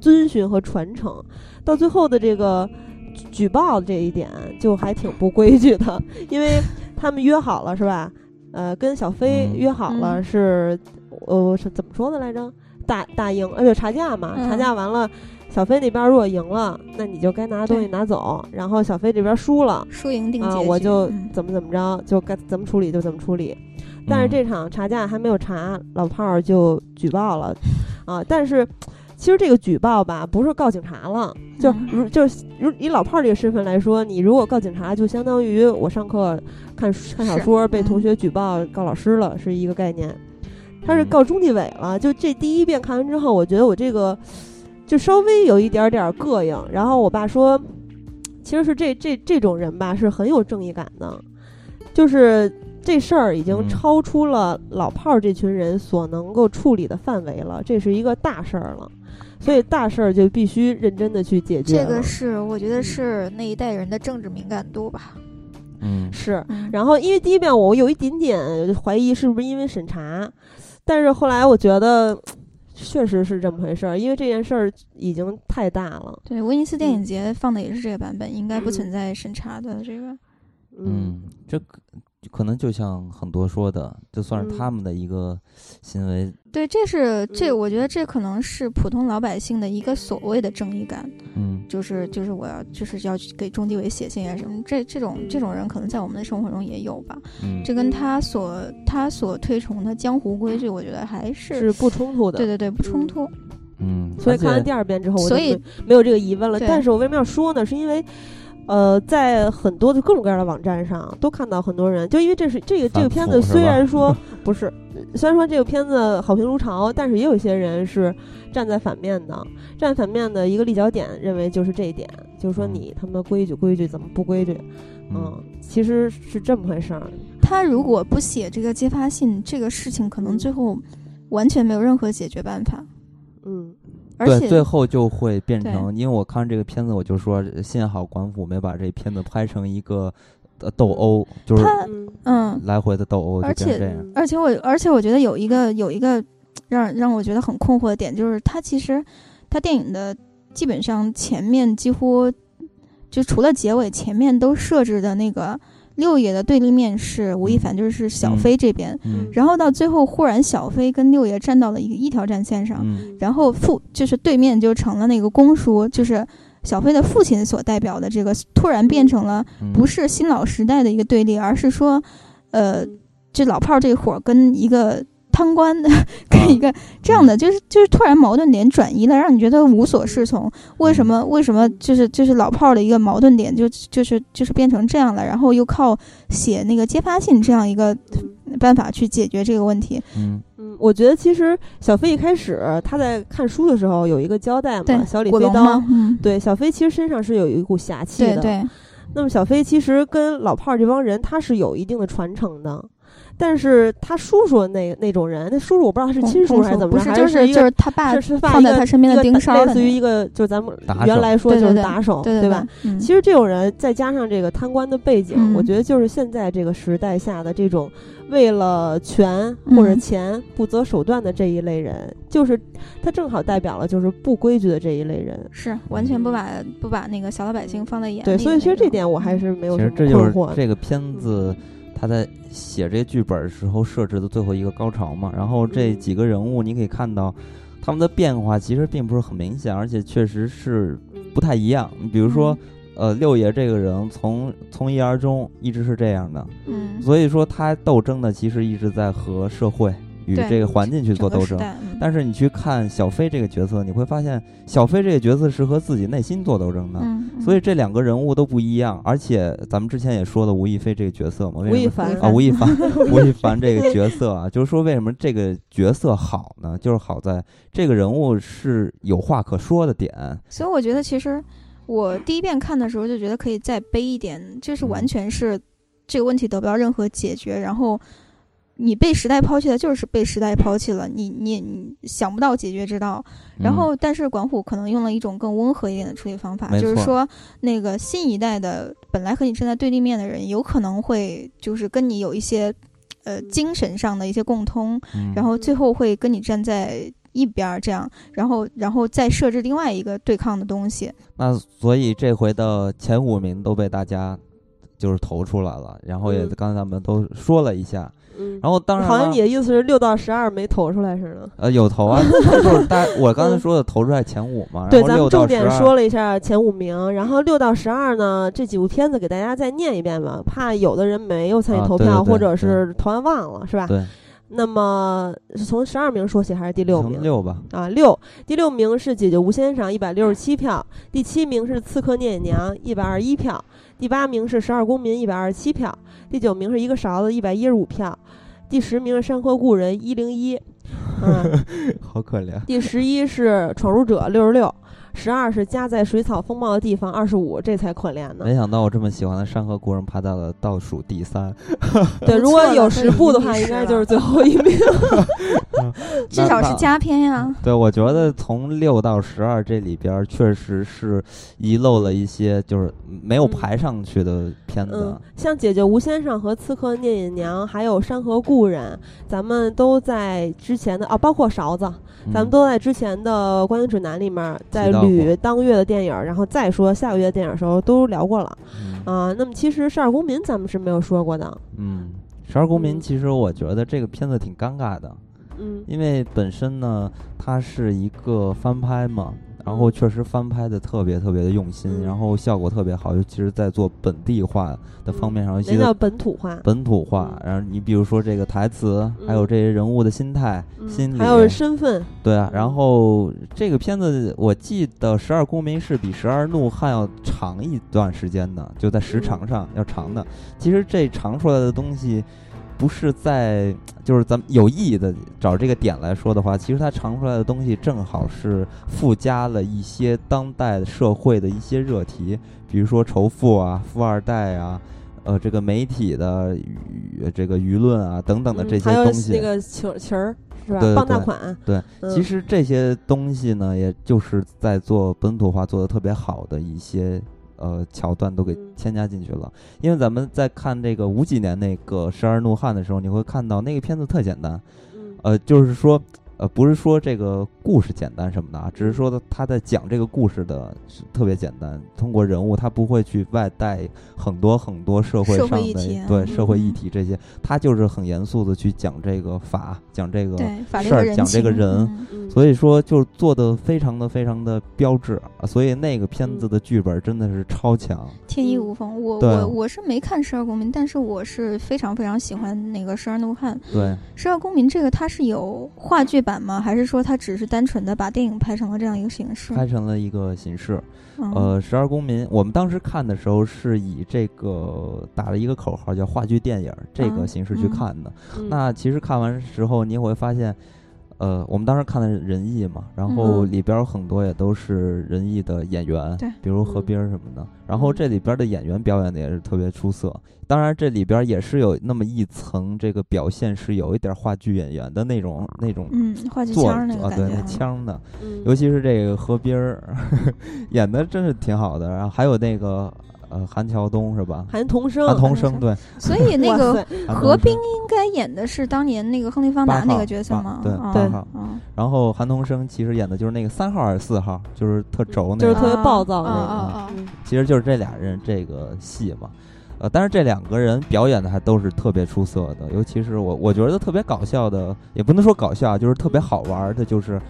遵循和传承，到最后的这个举报这一点就还挺不规矩的，因为他们约好了是吧？呃，跟小飞约好了是呃是怎么说的来着？打打赢呃查价嘛，查价完了。小飞那边如果赢了，那你就该拿东西拿走。然后小飞这边输了，输赢定啊，我就怎么怎么着，就该怎么处理就怎么处理。但是这场查价还没有查，老炮儿就举报了 啊。但是其实这个举报吧，不是告警察了，就如就是如以老炮儿这个身份来说，你如果告警察，就相当于我上课看看小说被同学举报告老师了，是一个概念。他是告中纪委了。就这第一遍看完之后，我觉得我这个。就稍微有一点点膈应，然后我爸说，其实是这这这种人吧，是很有正义感的，就是这事儿已经超出了老炮儿这群人所能够处理的范围了，这是一个大事儿了，所以大事儿就必须认真的去解决。这个是我觉得是那一代人的政治敏感度吧。嗯，是。然后因为第一遍我有一点点怀疑是不是因为审查，但是后来我觉得。确实是这么回事儿，因为这件事儿已经太大了。对，威尼斯电影节放的也是这个版本，应该不存在审查的这个。嗯，这个。可能就像很多说的，就算是他们的一个行为。对，这是这，我觉得这可能是普通老百姓的一个所谓的正义感。嗯，就是就是我要就是要给中纪委写信啊什么，这这种这种人可能在我们的生活中也有吧。嗯，这跟他所他所推崇的江湖规矩，我觉得还是是不冲突的。对对对，不冲突。嗯，所以看完第二遍之后，所以没有这个疑问了。但是我为什么要说呢？是因为。呃，在很多的各种各样的网站上，都看到很多人，就因为这是这个这个片子，虽然说 不是，虽然说这个片子好评如潮，但是也有一些人是站在反面的，站反面的一个立脚点，认为就是这一点，就是说你他妈规矩规矩怎么不规矩？嗯，其实是这么回事儿。他如果不写这个揭发信，这个事情可能最后完全没有任何解决办法。嗯。对，最后就会变成，因为我看这个片子，我就说幸好管府没把这片子拍成一个斗殴，就是嗯来回的斗殴，而且。而且我而且我觉得有一个有一个让让我觉得很困惑的点，就是他其实他电影的基本上前面几乎就除了结尾，前面都设置的那个。六爷的对立面是吴亦凡，就是小飞这边，然后到最后忽然小飞跟六爷站到了一个一条战线上，然后父就是对面就成了那个公叔，就是小飞的父亲所代表的这个，突然变成了不是新老时代的一个对立，而是说，呃，这老炮这伙跟一个。贪官的 跟一个这样的，就是就是突然矛盾点转移了，让你觉得无所适从。为什么？为什么？就是就是老炮儿的一个矛盾点，就就是就是变成这样了。然后又靠写那个揭发信这样一个办法去解决这个问题。嗯嗯，我觉得其实小飞一开始他在看书的时候有一个交代嘛，小李飞刀，对小飞其实身上是有一股侠气的。对。那么小飞其实跟老炮儿这帮人他是有一定的传承的。但是他叔叔那那种人，那叔叔我不知道他是亲叔还是怎么着，就是就是他爸是放在他身边的盯梢类似于一个就是咱们原来说就是打手，对吧？其实这种人再加上这个贪官的背景，我觉得就是现在这个时代下的这种为了权或者钱不择手段的这一类人，就是他正好代表了就是不规矩的这一类人，是完全不把不把那个小老百姓放在眼里。对，所以其实这点我还是没有什么困惑。这个片子。他在写这剧本的时候设置的最后一个高潮嘛，然后这几个人物你可以看到，他们的变化其实并不是很明显，而且确实是不太一样。比如说，呃，六爷这个人从从一而终一直是这样的，嗯，所以说他斗争的其实一直在和社会。与这个环境去做斗争，但是你去看小飞这个角色，你会发现小飞这个角色是和自己内心做斗争的，所以这两个人物都不一样。而且咱们之前也说了吴亦菲这个角色嘛，吴亦凡啊，吴亦凡，吴亦凡这个角色啊，就是说为什么这个角色好呢？就是好在这个人物是有话可说的点。所以我觉得，其实我第一遍看的时候就觉得可以再悲一点，就是完全是这个问题得不到任何解决，然后。你被时代抛弃了，就是被时代抛弃了。你你你想不到解决之道，然后但是管虎可能用了一种更温和一点的处理方法，就是说那个新一代的本来和你站在对立面的人，有可能会就是跟你有一些呃精神上的一些共通，然后最后会跟你站在一边儿，这样，然后然后再设置另外一个对抗的东西。那所以这回的前五名都被大家就是投出来了，然后也刚才咱们都说了一下。嗯，然后当然，好像你的意思是六到十二没投出来似的。呃，有投啊，就是大我刚才说的投出来前五嘛。对，咱们重点说了一下前五名，然后六到十二呢，这几部片子给大家再念一遍吧，怕有的人没有参与投票，或者是投完忘了，是吧？对。那么是从十二名说起还是第六名？六吧。啊，六，第六名是《姐姐吴先生》一百六十七票，第七名是《刺客聂隐娘》一百二十一票，第八名是《十二公民》一百二十七票。第九名是一个勺子，一百一十五票；第十名是山河故人一零一，嗯，好可怜。第十一是闯入者六十六，十二是夹在水草丰茂的地方二十五，这才可怜呢。没想到我这么喜欢的山河故人排到了倒数第三。对，如果有十部的话，应该就是最后一名。至少是佳片呀。对，我觉得从六到十二这里边确实是遗漏了一些，就是没有排上去的片子。嗯像《姐姐吴先生》和《刺客聂隐娘》，还有《山河故人》，咱们都在之前的啊，包括勺子，咱们都在之前的观影指南里面，在捋当月的电影，然后再说下个月的电影的时候都聊过了。啊，那么其实《十二公民》咱们是没有说过的。嗯。十二公民，其实我觉得这个片子挺尴尬的，嗯，因为本身呢，它是一个翻拍嘛，然后确实翻拍的特别特别的用心，然后效果特别好，尤其是在做本地化的方面上，那叫本土化，本土化。然后你比如说这个台词，还有这些人物的心态、心理，还有身份，对啊。然后这个片子，我记得《十二公民》是比《十二怒汉》要长一段时间的，就在时长上要长的。其实这长出来的东西。不是在，就是咱们有意义的找这个点来说的话，其实它尝出来的东西正好是附加了一些当代社会的一些热题，比如说仇富啊、富二代啊，呃，这个媒体的这个舆论啊等等的这些东西。那个球球儿是吧？傍大款。对，其实这些东西呢，也就是在做本土化做的特别好的一些。呃，桥段都给添加进去了，因为咱们在看这个五几年那个《十二怒汉》的时候，你会看到那个片子特简单，呃，就是说。呃，不是说这个故事简单什么的啊，只是说他在讲这个故事的特别简单，通过人物他不会去外带很多很多社会上的对社会议题这些，他就是很严肃的去讲这个法，讲这个事儿，讲这个人，所以说就做的非常的非常的标志，所以那个片子的剧本真的是超强，天衣无缝。我我我是没看《十二公民》，但是我是非常非常喜欢那个《十二怒汉》。对，《十二公民》这个它是有话剧。版吗？还是说他只是单纯的把电影拍成了这样一个形式？拍成了一个形式。呃，十二公民，我们当时看的时候是以这个打了一个口号，叫话剧电影这个形式去看的。那其实看完之后，你会发现。呃，我们当时看的是仁义嘛，然后里边很多也都是仁义的演员，对，比如何冰什么的。然后这里边的演员表演的也是特别出色。当然，这里边也是有那么一层这个表现，是有一点话剧演员的那种那种嗯话剧腔那个对，那腔的，尤其是这个何冰儿 演的真是挺好的。然后还有那个。呃，韩乔东是吧？韩童生，韩童生对。所以那个何冰应该演的是当年那个亨利·方达那个角色吗？对，对。然后韩童生其实演的就是那个三号还是四号，就是特轴那个，就是特别暴躁那个。其实就是这俩人这个戏嘛，呃，但是这两个人表演的还都是特别出色的，尤其是我我觉得特别搞笑的，也不能说搞笑，就是特别好玩的，就是。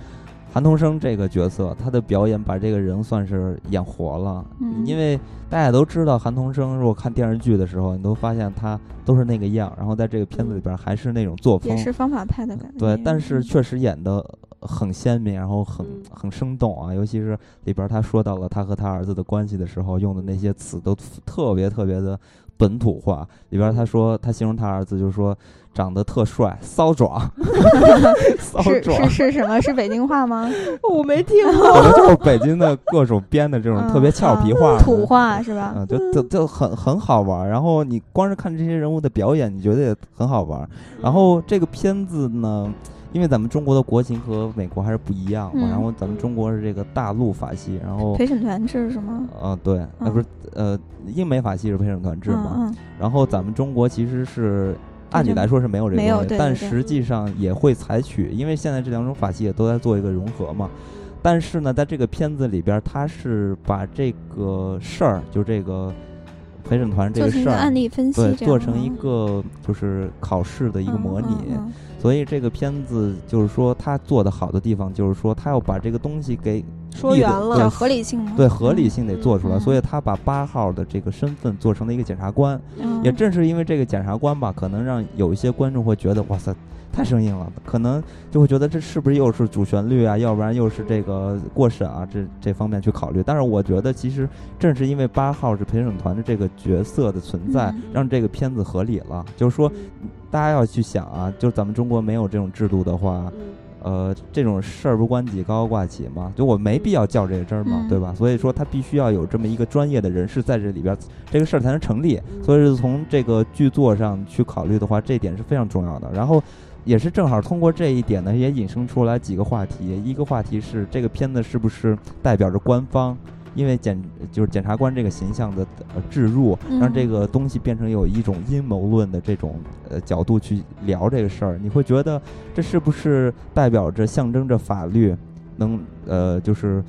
韩童生这个角色，他的表演把这个人算是演活了。嗯，因为大家都知道韩童生，如果看电视剧的时候，你都发现他都是那个样，然后在这个片子里边还是那种作风，也是方法派的感觉。对，但是确实演的很鲜明，然后很很生动啊。尤其是里边他说到了他和他儿子的关系的时候，用的那些词都特别特别的本土化。里边他说他形容他儿子就是说。长得特帅，骚壮，骚壮是是什么？是北京话吗？我没听过，可能就是北京的各种编的这种 特别俏皮话、土话是吧？嗯，就就就很很好玩。然后你光是看这些人物的表演，你觉得也很好玩。然后这个片子呢，因为咱们中国的国情和美国还是不一样嘛。然后咱们中国是这个大陆法系，然后陪审团制是吗？啊，对，呃，不是，呃，英美法系是陪审团制嘛。然后咱们中国其实是。按理来说是没有这个东西，但实际上也会采取，因为现在这两种法系也都在做一个融合嘛。但是呢，在这个片子里边，他是把这个事儿，就这个陪审团这个事儿，案例分析，对，做成一个就是考试的一个模拟。所以这个片子就是说，他做的好的地方，就是说他要把这个东西给。说圆了，合理性吗？对，合理性得做出来，所以他把八号的这个身份做成了一个检察官。也正是因为这个检察官吧，可能让有一些观众会觉得，哇塞，太生硬了，可能就会觉得这是不是又是主旋律啊？要不然又是这个过审啊？这这方面去考虑。但是我觉得，其实正是因为八号是陪审团的这个角色的存在，让这个片子合理了。就是说，大家要去想啊，就是咱们中国没有这种制度的话。呃，这种事儿不关己，高高挂起嘛，就我没必要较这个真儿嘛，对吧？所以说他必须要有这么一个专业的人士在这里边，这个事儿才能成立。所以是从这个剧作上去考虑的话，这点是非常重要的。然后，也是正好通过这一点呢，也引申出来几个话题。一个话题是这个片子是不是代表着官方？因为检就是检察官这个形象的呃置入，让这个东西变成有一种阴谋论的这种呃角度去聊这个事儿，你会觉得这是不是代表着象征着法律能呃就是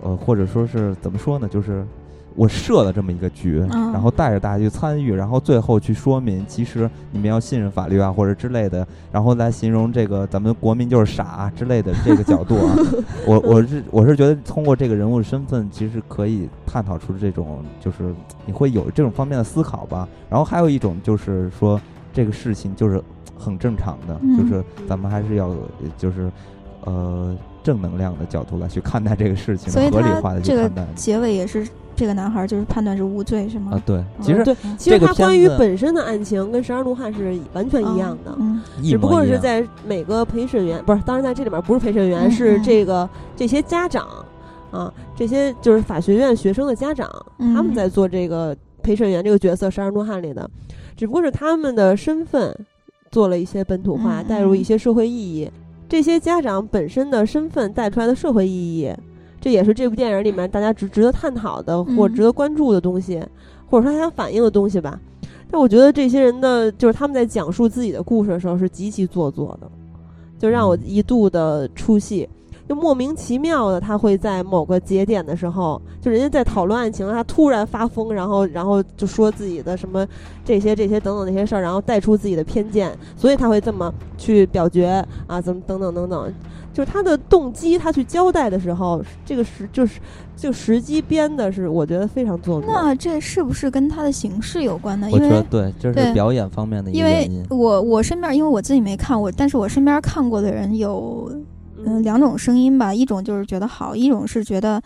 呃或者说是怎么说呢？就是。我设了这么一个局，然后带着大家去参与，然后最后去说明，其实你们要信任法律啊，或者之类的，然后来形容这个咱们国民就是傻之类的 这个角度啊。我我是我是觉得通过这个人物的身份，其实可以探讨出这种，就是你会有这种方面的思考吧。然后还有一种就是说，这个事情就是很正常的，就是咱们还是要就是呃正能量的角度来去看待这个事情，合理化的去看待。结尾也是。这个男孩就是判断是无罪，是吗？啊，对，其实对，其实他关于本身的案情跟《十二怒汉》是完全一样的，只不过是在每个陪审员不是，当然在这里面不是陪审员，是这个这些家长啊，这些就是法学院学生的家长，他们在做这个陪审员这个角色，《十二怒汉》里的，只不过是他们的身份做了一些本土化，带入一些社会意义，这些家长本身的身份带出来的社会意义。这也是这部电影里面大家值值得探讨的或值得关注的东西，或者说他想反映的东西吧。但我觉得这些人的就是他们在讲述自己的故事的时候是极其做作的，就让我一度的出戏。就莫名其妙的，他会在某个节点的时候，就人家在讨论案情，他突然发疯，然后然后就说自己的什么这些这些等等那些事儿，然后带出自己的偏见，所以他会这么去表决啊，怎么等等等等。就是他的动机，他去交代的时候，这个时就是就时机编的是，我觉得非常做作。那这是不是跟他的形式有关呢？我觉得对，就是表演方面的一个原因。我我身边，因为我自己没看过，但是我身边看过的人有嗯两种声音吧，一种就是觉得好，一种是觉得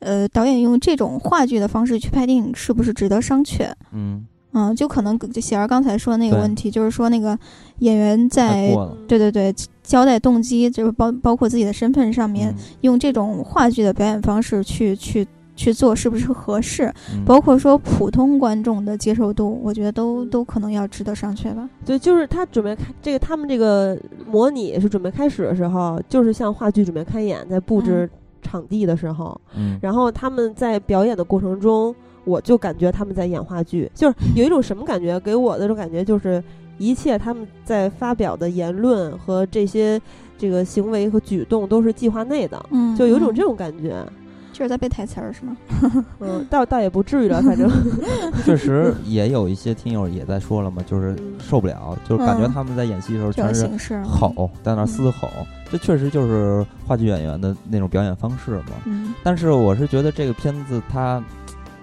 呃导演用这种话剧的方式去拍电影是不是值得商榷？嗯。嗯，就可能就喜儿刚才说那个问题，就是说那个演员在对对对交代动机，就是包包括自己的身份上面，用这种话剧的表演方式去去去做，是不是合适？包括说普通观众的接受度，我觉得都都可能要值得商榷吧。对，就是他准备开这个，他们这个模拟是准备开始的时候，就是像话剧准备开演，在布置场地的时候，嗯，然后他们在表演的过程中。我就感觉他们在演话剧，就是有一种什么感觉？给我的这种感觉就是，一切他们在发表的言论和这些这个行为和举动都是计划内的，嗯，就有种这种感觉，就是在背台词儿是吗？嗯，倒倒也不至于了，反正 确实也有一些听友也在说了嘛，就是受不了，就是感觉他们在演戏的时候全是吼，在那嘶吼，这确实就是话剧演员的那种表演方式嘛。嗯，但是我是觉得这个片子它。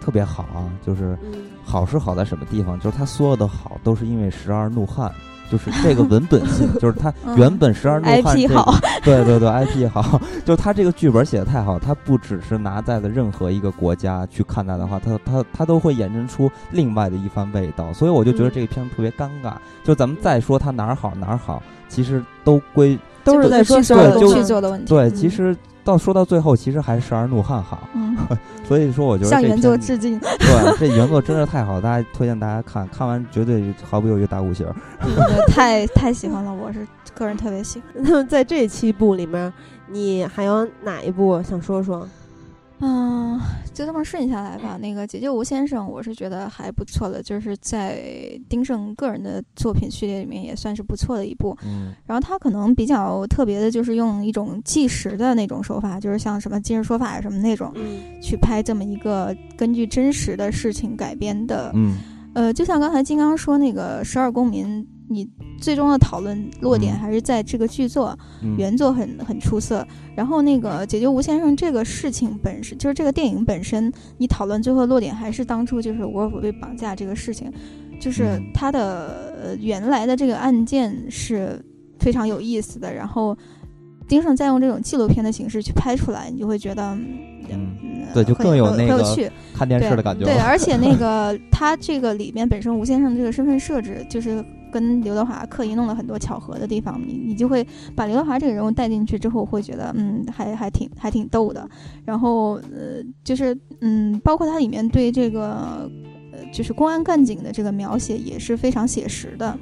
特别好啊，就是好是好在什么地方？就是他所有的好都是因为《十二怒汉》，就是这个文本性，就是他原本《十二怒汉》IP 好，对对对，IP 好，就他这个剧本写的太好，他不只是拿在了任何一个国家去看待的话，他他他都会衍生出另外的一番味道，所以我就觉得这个片子特别尴尬。就咱们再说他哪儿好哪儿好，其实都归都是在说剧作的问题。对，其实。到说到最后，其实还是《十二怒汉》好，所以说我觉得向原作致敬。对，这原作真是太好，大家推荐大家看看完绝对毫不犹豫打五星。太太喜欢了，我是个人特别喜欢。那么在这七部里面，你还有哪一部想说说？嗯，就这么顺下来吧。那个《解救吴先生》，我是觉得还不错的，就是在丁晟个人的作品序列里面也算是不错的一部。嗯，然后他可能比较特别的，就是用一种纪实的那种手法，就是像什么《今日说法》什么那种，去拍这么一个根据真实的事情改编的。嗯，呃，就像刚才金刚说那个《十二公民》。你最终的讨论落点还是在这个剧作，原作很很出色。然后那个解决吴先生这个事情本身，就是这个电影本身，你讨论最后落点还是当初就是沃尔夫被绑架这个事情，就是他的原来的这个案件是非常有意思的。然后丁晟再用这种纪录片的形式去拍出来，你就会觉得，嗯，对，就更有那个看电视的感觉。对，而且那 个他这个里面本身吴先生这个身份设置就是。跟刘德华刻意弄了很多巧合的地方，你你就会把刘德华这个人物带进去之后，会觉得嗯，还还挺还挺逗的。然后呃，就是嗯，包括它里面对这个呃，就是公安干警的这个描写也是非常写实的。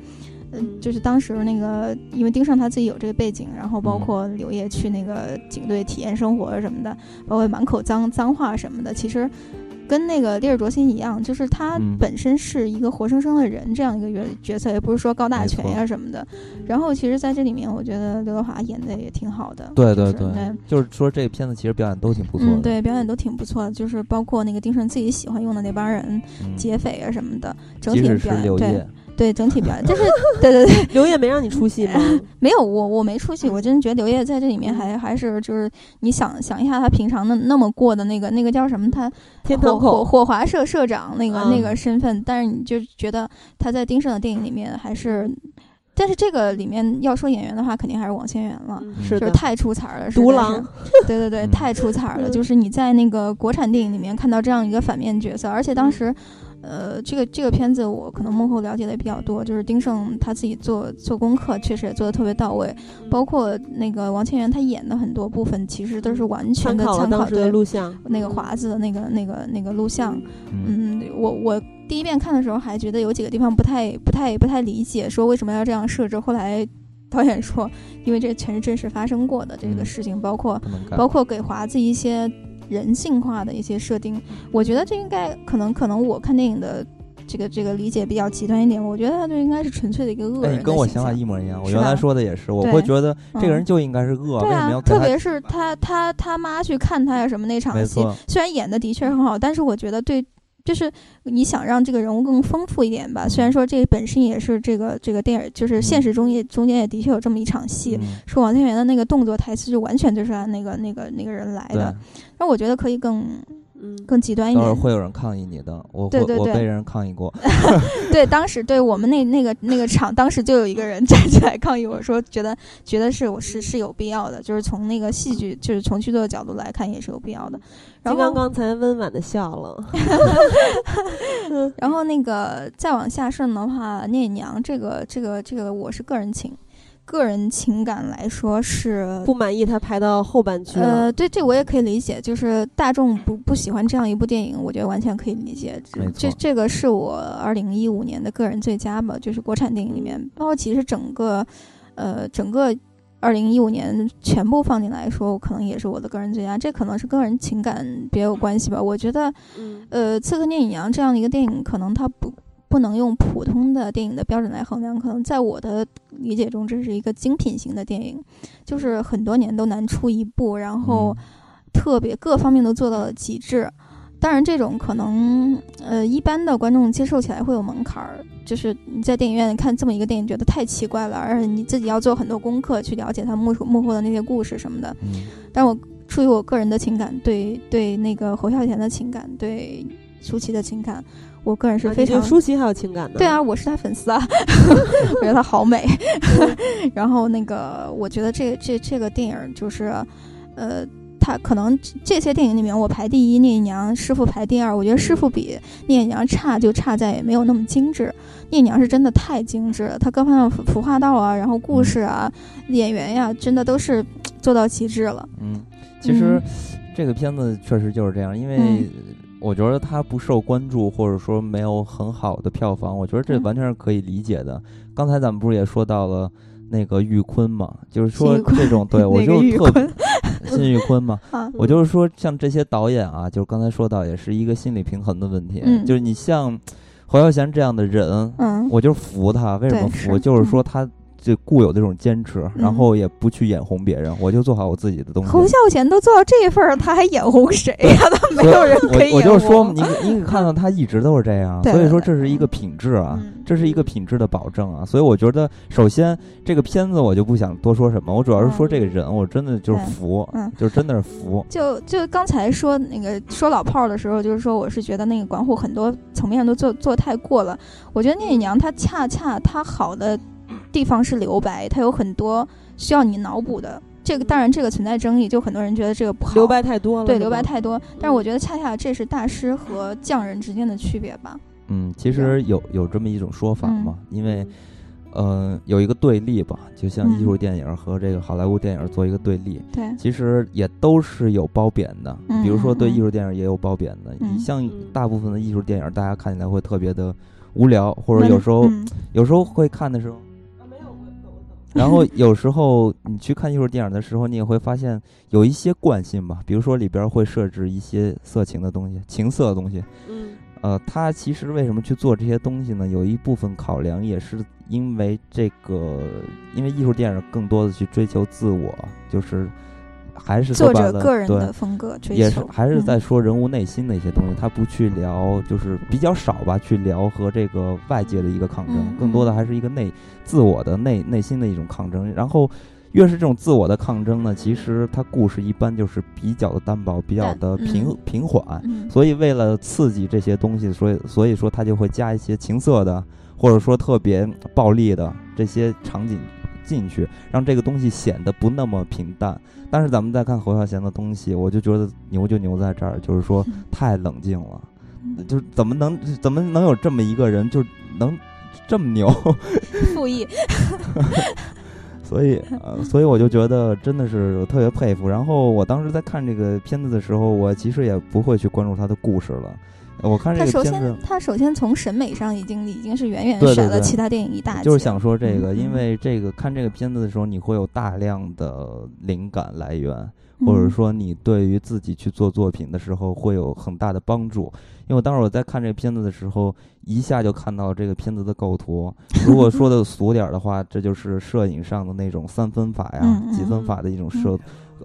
嗯，就是当时那个，因为丁晟他自己有这个背景，然后包括刘烨去那个警队体验生活什么的，包括满口脏脏话什么的，其实跟那个烈日灼心一样，就是他本身是一个活生生的人这样一个角角色，也不是说高大全呀什么的。然后其实在这里面，我觉得刘德华演的也挺好的。对对对，就是说这个片子其实表演都挺不错的。对，表演都挺不错的，就是包括那个丁晟自己喜欢用的那帮人，劫匪啊什么的，整体表演对。对整体表演，就是对 对对，刘烨没让你出戏吗？没有，我我没出戏，我真的觉得刘烨在这里面还还是就是你想想一下他平常的那么过的那个那个叫什么？他天堂火火华社社长那个那个身份，但是你就觉得他在丁晟的电影里面还是，但是这个里面要说演员的话，肯定还是王千源了，是就是太出彩了，独狼，对对对，太出彩了，就是你在那个国产电影里面看到这样一个反面角色，而且当时。呃，这个这个片子我可能幕后了解的也比较多，就是丁晟他自己做做功课，确实也做的特别到位。包括那个王千源他演的很多部分，其实都是完全的参考对录像那个华子的那个那个那个录像。嗯，我我第一遍看的时候还觉得有几个地方不太不太不太理解，说为什么要这样设置。后来导演说，因为这全是真实发生过的这个事情，包括包括给华子一些。人性化的一些设定，我觉得这应该可能可能我看电影的这个这个理解比较极端一点，我觉得他就应该是纯粹的一个恶人。你跟我想法一模一样，我原来说的也是，我会觉得这个人就应该是恶。对啊，特别是他他他妈去看他呀什么那场戏，虽然演的的确很好，但是我觉得对。就是你想让这个人物更丰富一点吧，虽然说这本身也是这个这个电影，就是现实中也中间也的确有这么一场戏，说王千源的那个动作台词就完全就是按那个那个那个人来的，那我觉得可以更。嗯，更极端一点。会有人抗议你的，我对对对我被人抗议过。对，当时对我们那那个那个场，当时就有一个人站起来抗议，我说觉得觉得是我是是有必要的，就是从那个戏剧，就是从剧作的角度来看也是有必要的。金刚刚才温婉的笑了。然后那个再往下顺的话，聂隐娘这个这个这个我是个人情。个人情感来说是不满意，他排到后半区呃，对，这我也可以理解，就是大众不不喜欢这样一部电影，我觉得完全可以理解。这这个是我二零一五年的个人最佳吧，就是国产电影里面，包括其实整个，呃，整个二零一五年全部放进来说，可能也是我的个人最佳。这可能是个人情感别有关系吧。我觉得，呃，《刺客聂隐娘》这样的一个电影，可能它不。不能用普通的电影的标准来衡量，可能在我的理解中，这是一个精品型的电影，就是很多年都难出一部，然后特别各方面都做到了极致。当然，这种可能呃一般的观众接受起来会有门槛儿，就是你在电影院看这么一个电影，觉得太奇怪了，而且你自己要做很多功课去了解它幕幕后的那些故事什么的。但我出于我个人的情感，对对那个侯孝贤的情感，对舒淇的情感。我个人是非常舒淇还有情感的，对啊，我是她粉丝啊，我觉得她好美。然后那个，我觉得这这这个电影就是，呃，他可能这些电影里面我排第一，聂隐娘师傅排第二。我觉得师傅比聂隐娘差，就差在没有那么精致。聂隐娘是真的太精致了，他各方面服化道啊，然后故事啊，演员呀，真的都是做到极致了。嗯，其实这个片子确实就是这样，因为。我觉得他不受关注，或者说没有很好的票房，我觉得这完全是可以理解的。刚才咱们不是也说到了那个玉坤嘛，就是说这种对 我就特辛玉 坤嘛，我就是说像这些导演啊，就是刚才说到也是一个心理平衡的问题，嗯。就是你像侯孝贤这样的人，嗯。我就服他，为什么服？就是说他。就固有这种坚持，然后也不去眼红别人，我就做好我自己的东西。侯孝贤都做到这份儿，他还眼红谁呀？他没有人可以我就说，你你看到他一直都是这样，所以说这是一个品质啊，这是一个品质的保证啊。所以我觉得，首先这个片子我就不想多说什么，我主要是说这个人，我真的就是服，就真的是服。就就刚才说那个说老炮儿的时候，就是说我是觉得那个管虎很多层面都做做太过了。我觉得聂隐娘她恰恰她好的。地方是留白，它有很多需要你脑补的。这个当然这个存在争议，就很多人觉得这个不好，留白太多了。对，留白太多。但是我觉得恰恰这是大师和匠人之间的区别吧。嗯，其实有有这么一种说法嘛，因为，呃，有一个对立吧，就像艺术电影和这个好莱坞电影做一个对立。对，其实也都是有褒贬的。比如说对艺术电影也有褒贬的。你像大部分的艺术电影，大家看起来会特别的无聊，或者有时候有时候会看的时候。然后有时候你去看艺术电影的时候，你也会发现有一些惯性吧，比如说里边会设置一些色情的东西、情色的东西。嗯。呃，他其实为什么去做这些东西呢？有一部分考量也是因为这个，因为艺术电影更多的去追求自我，就是还是作者个人的风格，也是还是在说人物内心的一些东西。他不去聊，就是比较少吧，去聊和这个外界的一个抗争，更多的还是一个内自我的内内心的一种抗争。然后。越是这种自我的抗争呢，其实他故事一般就是比较的单薄，比较的平平缓。所以为了刺激这些东西，所以所以说他就会加一些情色的，或者说特别暴力的这些场景进去，让这个东西显得不那么平淡。但是咱们再看侯孝贤的东西，我就觉得牛就牛在这儿，就是说太冷静了，就是怎么能怎么能有这么一个人，就能这么牛？复议。所以，呃，所以我就觉得真的是特别佩服。然后我当时在看这个片子的时候，我其实也不会去关注他的故事了。我看这个片子，他首先从审美上已经已经是远远甩了其他电影一大截。就是想说这个，因为这个看这个片子的时候，你会有大量的灵感来源，或者说你对于自己去做作品的时候会有很大的帮助。因为当时我在看这个片子的时候，一下就看到这个片子的构图。如果说的俗点儿的话，这就是摄影上的那种三分法呀、几分法的一种摄，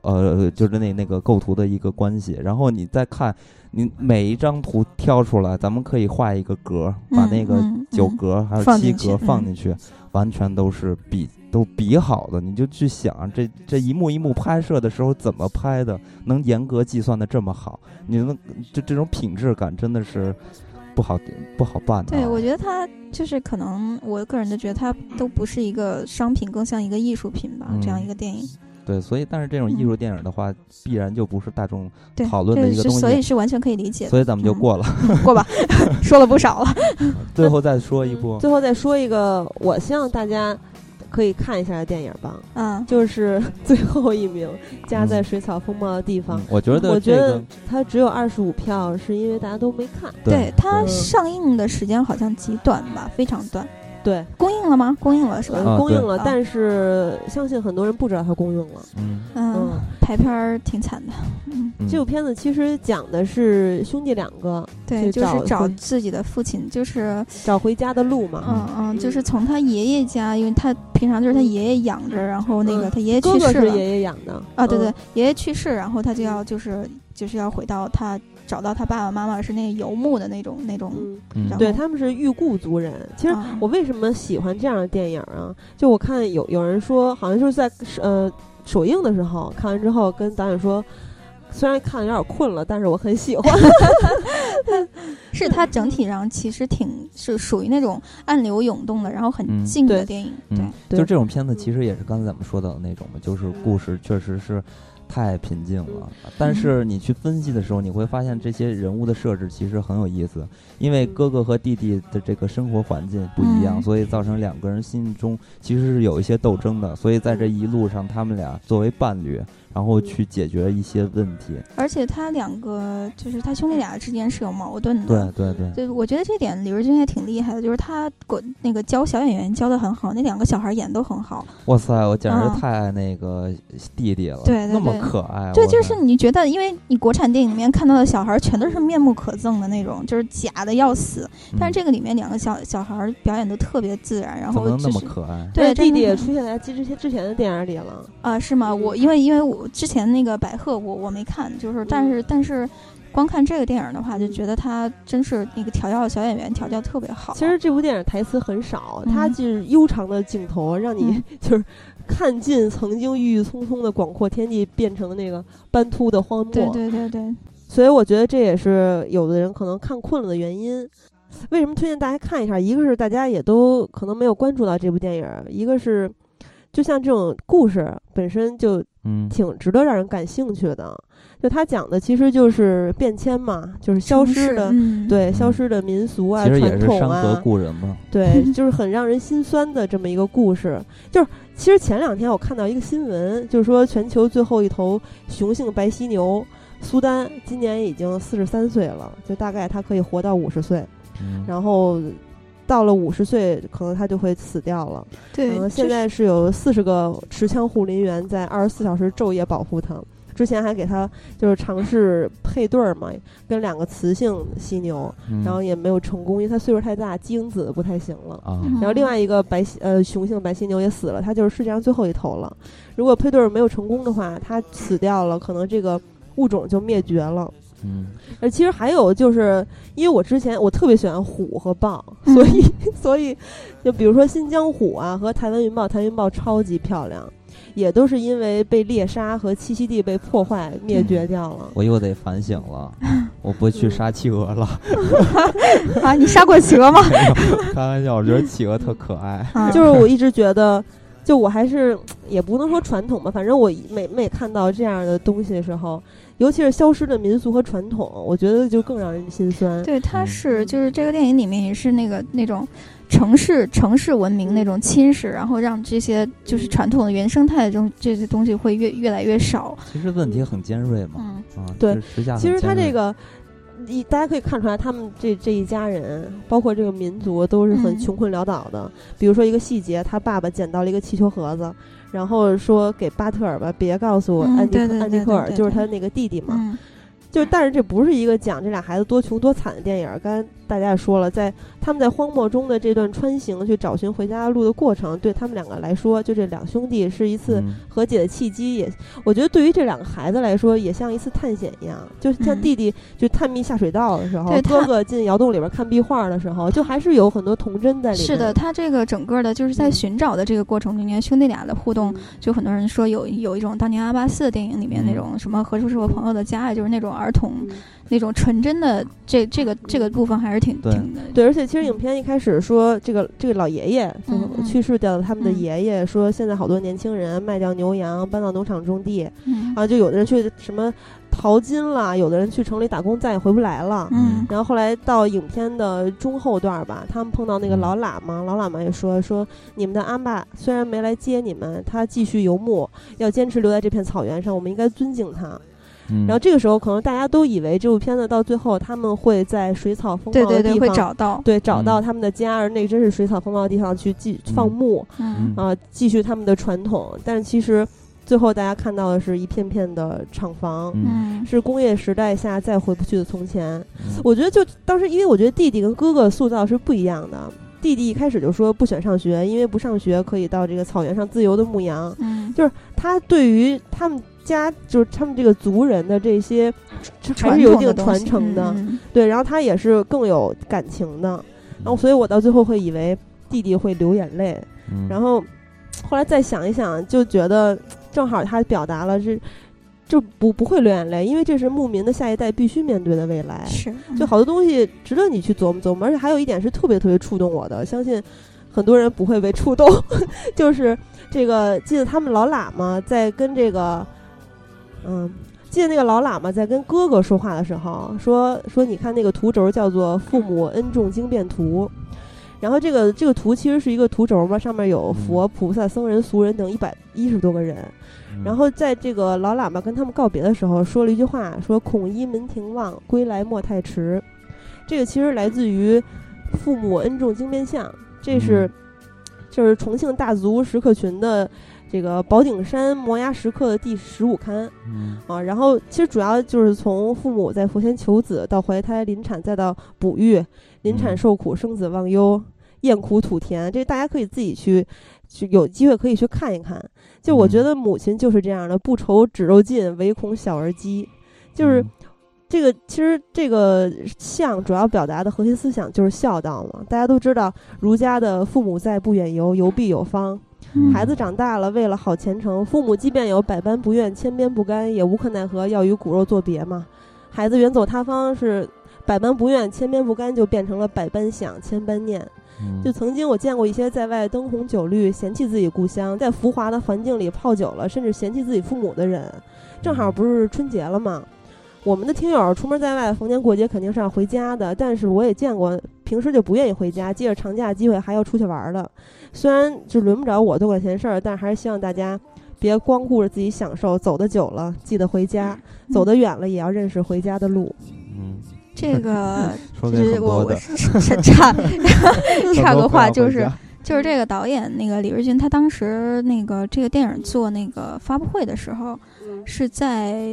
呃，就是那那个构图的一个关系。然后你再看，你每一张图挑出来，咱们可以画一个格，把那个九格还有七格放进去，完全都是比。都比好的，你就去想这这一幕一幕拍摄的时候怎么拍的，能严格计算的这么好，你能这这种品质感真的是不好不好办。对，我觉得它就是可能我个人就觉得它都不是一个商品，更像一个艺术品吧，这样一个电影。对，所以但是这种艺术电影的话，必然就不是大众讨论的一个东西，所以是完全可以理解。所以咱们就过了，过吧，说了不少了。最后再说一部，最后再说一个，我希望大家。可以看一下的电影吧，嗯，就是最后一名，夹在水草丰茂的地方。我觉得，我觉得它只有二十五票，是因为大家都没看。对它上映的时间好像极短吧，非常短。对，公映了吗？公映了是吧？公映了，但是相信很多人不知道它公映了。嗯。嗯，排片儿挺惨的。嗯，这部片子其实讲的是兄弟两个，对，就是找自己的父亲，就是找回家的路嘛。嗯嗯，就是从他爷爷家，因为他平常就是他爷爷养着，然后那个他爷爷去世了，爷爷养的。啊，对对，爷爷去世，然后他就要就是就是要回到他。找到他爸爸妈妈是那个游牧的那种那种，对他们是遇故族人。其实我为什么喜欢这样的电影啊？就我看有有人说，好像就是在呃首映的时候看完之后，跟导演说，虽然看的有点困了，但是我很喜欢。是它整体上其实挺是属于那种暗流涌动的，然后很静的电影。对，就这种片子其实也是刚才咱们说到的那种嘛，就是故事确实是。太平静了，但是你去分析的时候，你会发现这些人物的设置其实很有意思，因为哥哥和弟弟的这个生活环境不一样，所以造成两个人心中其实是有一些斗争的，所以在这一路上，他们俩作为伴侣。然后去解决一些问题，而且他两个就是他兄弟俩之间是有矛盾的。对对对，对，我觉得这点李瑞军也挺厉害的，就是他管那个教小演员教的很好，那两个小孩演都很好。哇塞，我简直太爱那个弟弟了，对，那么可爱。对，就是你觉得，因为你国产电影里面看到的小孩全都是面目可憎的那种，就是假的要死。但是这个里面两个小小孩表演的特别自然，然后那么可爱。对，弟弟也出现在之前之前的电影里了啊？是吗？我因为因为我。之前那个白鹤，我我没看，就是但是但是，光看这个电影的话，就觉得他真是那个调教小演员调教特别好。其实这部电影台词很少，它就是悠长的镜头，让你 就是看尽曾经郁郁葱葱的广阔天地，变成那个斑秃的荒漠。对对对对。所以我觉得这也是有的人可能看困了的原因。为什么推荐大家看一下？一个是大家也都可能没有关注到这部电影，一个是。就像这种故事本身就挺值得让人感兴趣的。就他讲的其实就是变迁嘛，就是消失的，对消失的民俗啊、传统啊。故人嘛。对，就是很让人心酸的这么一个故事。就是其实前两天我看到一个新闻，就是说全球最后一头雄性白犀牛苏丹今年已经四十三岁了，就大概它可以活到五十岁。然后到了五十岁，可能他就会死掉了。对，现在是有四十个持枪护林员在二十四小时昼夜保护他。之前还给他就是尝试配对儿嘛，跟两个雌性犀牛，然后也没有成功，因为它岁数太大，精子不太行了。然后另外一个白呃雄性白犀牛也死了，它就是世界上最后一头了。如果配对儿没有成功的话，它死掉了，可能这个物种就灭绝了。嗯，呃其实还有就是，因为我之前我特别喜欢虎和豹，所以所以就比如说新疆虎啊和台湾云豹，台湾云豹超级漂亮，也都是因为被猎杀和栖息地被破坏灭绝掉了。我又得反省了，我不去杀企鹅了。啊，你杀过企鹅吗？开玩笑，我觉得企鹅特可爱。就是我一直觉得。就我还是也不能说传统吧，反正我每每看到这样的东西的时候，尤其是消失的民俗和传统，我觉得就更让人心酸。对，它是就是这个电影里面也是那个那种城市城市文明那种侵蚀，然后让这些就是传统的原生态的这种这些东西会越越来越少。其实问题很尖锐嘛，啊，对，其实他这个。一大家可以看出来，他们这这一家人，包括这个民族，都是很穷困潦倒的。比如说一个细节，他爸爸捡到了一个气球盒子，然后说给巴特尔吧，别告诉安迪安迪克尔，就是他那个弟弟嘛。就但是这不是一个讲这俩孩子多穷多惨的电影。刚才大家也说了，在他们在荒漠中的这段穿行去找寻回家的路的过程，对他们两个来说，就这两兄弟是一次和解的契机。也我觉得对于这两个孩子来说，也像一次探险一样。就像弟弟就探秘下水道的时候，哥哥进窑洞里边看壁画的时候，就还是有很多童真在里面。是的，他这个整个的就是在寻找的这个过程中间，兄弟俩的互动，就很多人说有有一种当年阿巴斯的电影里面那种什么何处是我朋友的家呀，就是那种儿童。那种纯真的这这个这个部分还是挺挺的，对，而且其实影片一开始说这个这个老爷爷去世掉了，他们的爷爷说现在好多年轻人卖掉牛羊搬到农场种地，啊，就有的人去什么淘金了，有的人去城里打工再也回不来了，嗯，然后后来到影片的中后段吧，他们碰到那个老喇嘛，老喇嘛也说说你们的阿爸虽然没来接你们，他继续游牧，要坚持留在这片草原上，我们应该尊敬他。然后这个时候，可能大家都以为这部片子到最后他们会在水草丰茂的地方，会找到，对，找到他们的家，而那真是水草丰茂的地方去继放牧，啊，继续他们的传统。但是其实最后大家看到的是一片片的厂房，是工业时代下再回不去的从前。我觉得就当时，因为我觉得弟弟跟哥哥塑造是不一样的。弟弟一开始就说不喜欢上学，因为不上学可以到这个草原上自由的牧羊。嗯，就是他对于他们家，就是他们这个族人的这些，还是有一定传承的。对，然后他也是更有感情的。然后，所以我到最后会以为弟弟会流眼泪。然后后来再想一想，就觉得正好他表达了是。就不不会流眼泪，因为这是牧民的下一代必须面对的未来。是，就好多东西值得你去琢磨琢磨。而且还有一点是特别特别触动我的，相信很多人不会被触动，就是这个记得他们老喇嘛在跟这个，嗯，记得那个老喇嘛在跟哥哥说话的时候说说，你看那个图轴叫做“父母恩重经变图”，然后这个这个图其实是一个图轴嘛，上面有佛菩萨、僧人、俗人等一百一十多个人。然后在这个老喇嘛跟他们告别的时候，说了一句话，说“孔一门庭望，归来莫太迟”。这个其实来自于“父母恩重经变相”，这是就是重庆大族石刻群的这个宝顶山摩崖石刻的第十五龛。啊，然后其实主要就是从父母在佛前求子，到怀胎临产，再到哺育、临产受苦、生子忘忧、厌苦吐甜，这大家可以自己去。去有机会可以去看一看，就我觉得母亲就是这样的，不愁纸肉尽，唯恐小儿饥。就是这个，其实这个像主要表达的核心思想就是孝道嘛。大家都知道，儒家的父母在，不远游，游必有方。孩子长大了，为了好前程，父母即便有百般不愿，千般不甘，也无可奈何，要与骨肉作别嘛。孩子远走他方，是百般不愿，千般不甘，就变成了百般想，千般念。就曾经我见过一些在外灯红酒绿、嫌弃自己故乡，在浮华的环境里泡久了，甚至嫌弃自己父母的人。正好不是春节了吗？我们的听友出门在外，逢年过节肯定是要回家的。但是我也见过平时就不愿意回家，借着长假机会还要出去玩的。虽然就轮不着我多管闲事儿，但还是希望大家别光顾着自己享受。走得久了，记得回家；走得远了，也要认识回家的路。嗯。这个 就是我我差差个话就是。就是这个导演那个李瑞军，他当时那个这个电影做那个发布会的时候，是在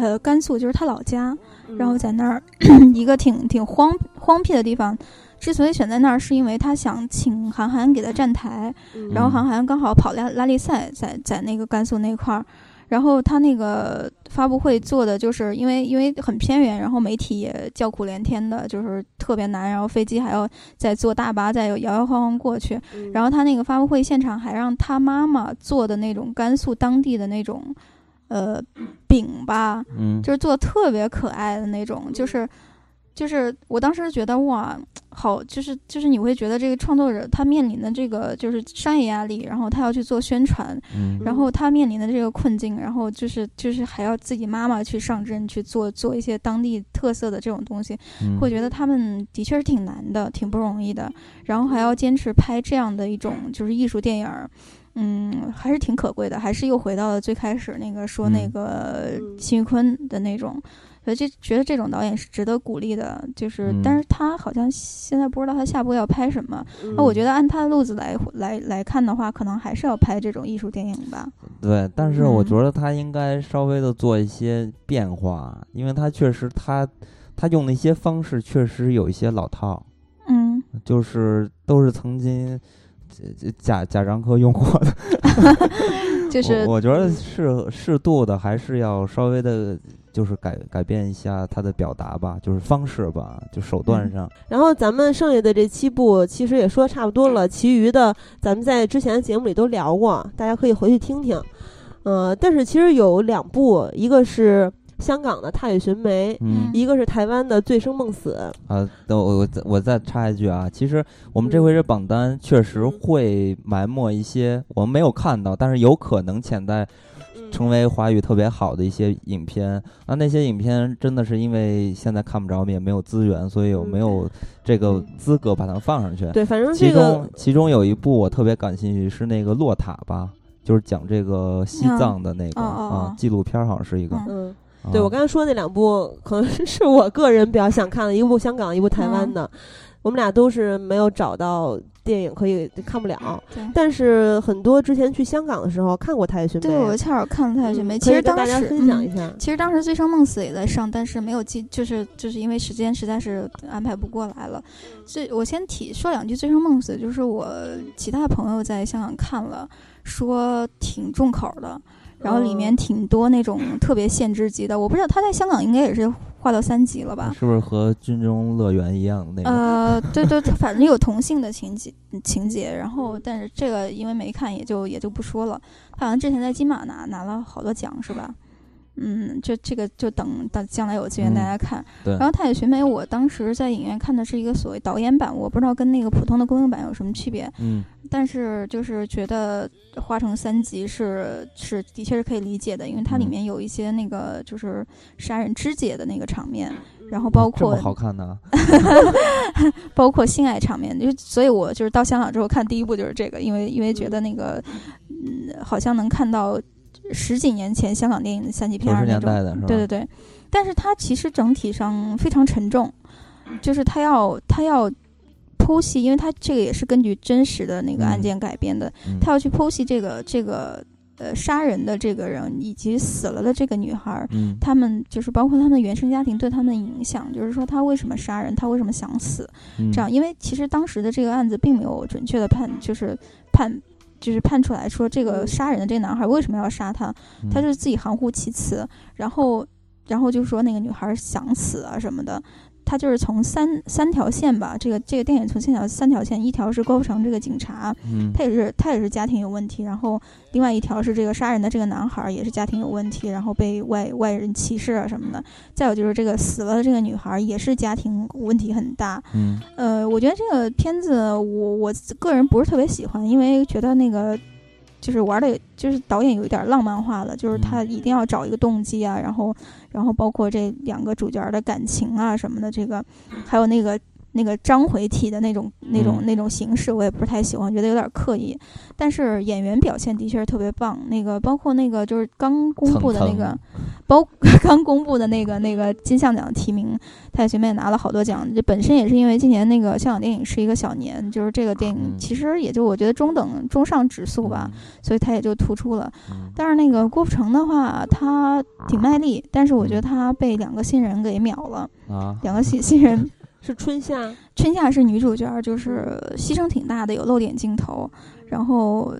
呃甘肃，就是他老家，然后在那儿 一个挺挺荒荒僻的地方。之所以选在那儿，是因为他想请韩寒给他站台，然后韩寒刚好跑拉拉力赛，在在那个甘肃那块儿。然后他那个发布会做的就是因为因为很偏远，然后媒体也叫苦连天的，就是特别难，然后飞机还要再坐大巴再摇摇晃晃过去。然后他那个发布会现场还让他妈妈做的那种甘肃当地的那种，呃，饼吧，嗯，就是做的特别可爱的那种，就是。就是我当时觉得哇，好，就是就是你会觉得这个创作者他面临的这个就是商业压力，然后他要去做宣传，然后他面临的这个困境，然后就是就是还要自己妈妈去上阵去做做一些当地特色的这种东西，会觉得他们的确是挺难的，挺不容易的，然后还要坚持拍这样的一种就是艺术电影，嗯，还是挺可贵的，还是又回到了最开始那个说那个辛玉坤的那种。所以这觉得这种导演是值得鼓励的，就是，但是他好像现在不知道他下部要拍什么。那我觉得按他的路子来来来看的话，可能还是要拍这种艺术电影吧。对，但是我觉得他应该稍微的做一些变化，因为他确实他他用的一些方式确实有一些老套。嗯，就是都是曾经贾贾樟柯用过的。就是我觉得适适度的还是要稍微的。就是改改变一下他的表达吧，就是方式吧，就手段上。然后咱们剩下的这七部其实也说差不多了，其余的咱们在之前的节目里都聊过，大家可以回去听听。呃，但是其实有两部，一个是香港的《踏雪寻梅》，嗯，一个是台湾的《醉生梦死》。啊，等我我我再插一句啊，其实我们这回这榜单确实会埋没一些我们没有看到，但是有可能潜在。成为华语特别好的一些影片，那那些影片真的是因为现在看不着，我们也没有资源，所以有没有这个资格把它放上去？对，反正其中其中有一部我特别感兴趣，是那个《洛塔》吧，就是讲这个西藏的那个啊纪录片，好像是一个。嗯，对我刚才说那两部，可能是我个人比较想看的，一部香港，一部台湾的，我们俩都是没有找到。电影可以看不了，但是很多之前去香港的时候看过《太雪寻梅》。对，我恰好看了《太雪寻梅》。其实当时分享一下，其实当时《醉生梦死》也在上，但是没有记，就是就是因为时间实在是安排不过来了。所以我先提说两句《醉生梦死》，就是我其他朋友在香港看了，说挺重口的。然后里面挺多那种特别限制级的，我不知道他在香港应该也是划到三级了吧？是不是和《军中乐园》一样那个？呃，对对，反正有同性的情节情节。然后，但是这个因为没看，也就也就不说了。他好像之前在金马拿拿了好多奖，是吧？嗯，就这个就等到将来有资源大家看。对。然后《太雪寻梅》，我当时在影院看的是一个所谓导演版，我不知道跟那个普通的公映版有什么区别。嗯。但是就是觉得画成三集是是的确是可以理解的，因为它里面有一些那个就是杀人肢解的那个场面，然后包括好看呢，包括性爱场面。就所以，我就是到香港之后看第一部就是这个，因为因为觉得那个嗯，好像能看到。十几年前香港电影的三级片儿那种，对对对，但是它其实整体上非常沉重，就是他要他要剖析，因为它这个也是根据真实的那个案件改编的，他要去剖析这个这个呃杀人的这个人以及死了的这个女孩，他们就是包括他们的原生家庭对他们的影响，就是说他为什么杀人，他为什么想死，这样，因为其实当时的这个案子并没有准确的判，就是判。就是判出来说，这个杀人的这个男孩为什么要杀他？他是自己含糊其辞，然后，然后就说那个女孩想死啊什么的。他就是从三三条线吧，这个这个电影从线条三条线，一条是郭富城这个警察，他也是他也是家庭有问题，然后另外一条是这个杀人的这个男孩也是家庭有问题，然后被外外人歧视啊什么的，再有就是这个死了的这个女孩也是家庭问题很大，嗯，呃，我觉得这个片子我我个人不是特别喜欢，因为觉得那个。就是玩的，就是导演有一点浪漫化了，就是他一定要找一个动机啊，然后，然后包括这两个主角的感情啊什么的，这个，还有那个那个章回体的那种那种那种形式，我也不是太喜欢，觉得有点刻意。但是演员表现的确是特别棒，那个包括那个就是刚公布的那个，包 刚公布的那个那个金像奖提名，他也随便拿了好多奖。这本身也是因为今年那个香港电影是一个小年，就是这个电影其实也就我觉得中等中上指数吧，所以他也就突出了。但是那个郭富城的话，他挺卖力，但是我觉得他被两个新人给秒了啊。两个新新人是春夏，春夏是女主角，就是牺牲挺大的，有露点镜头。然后，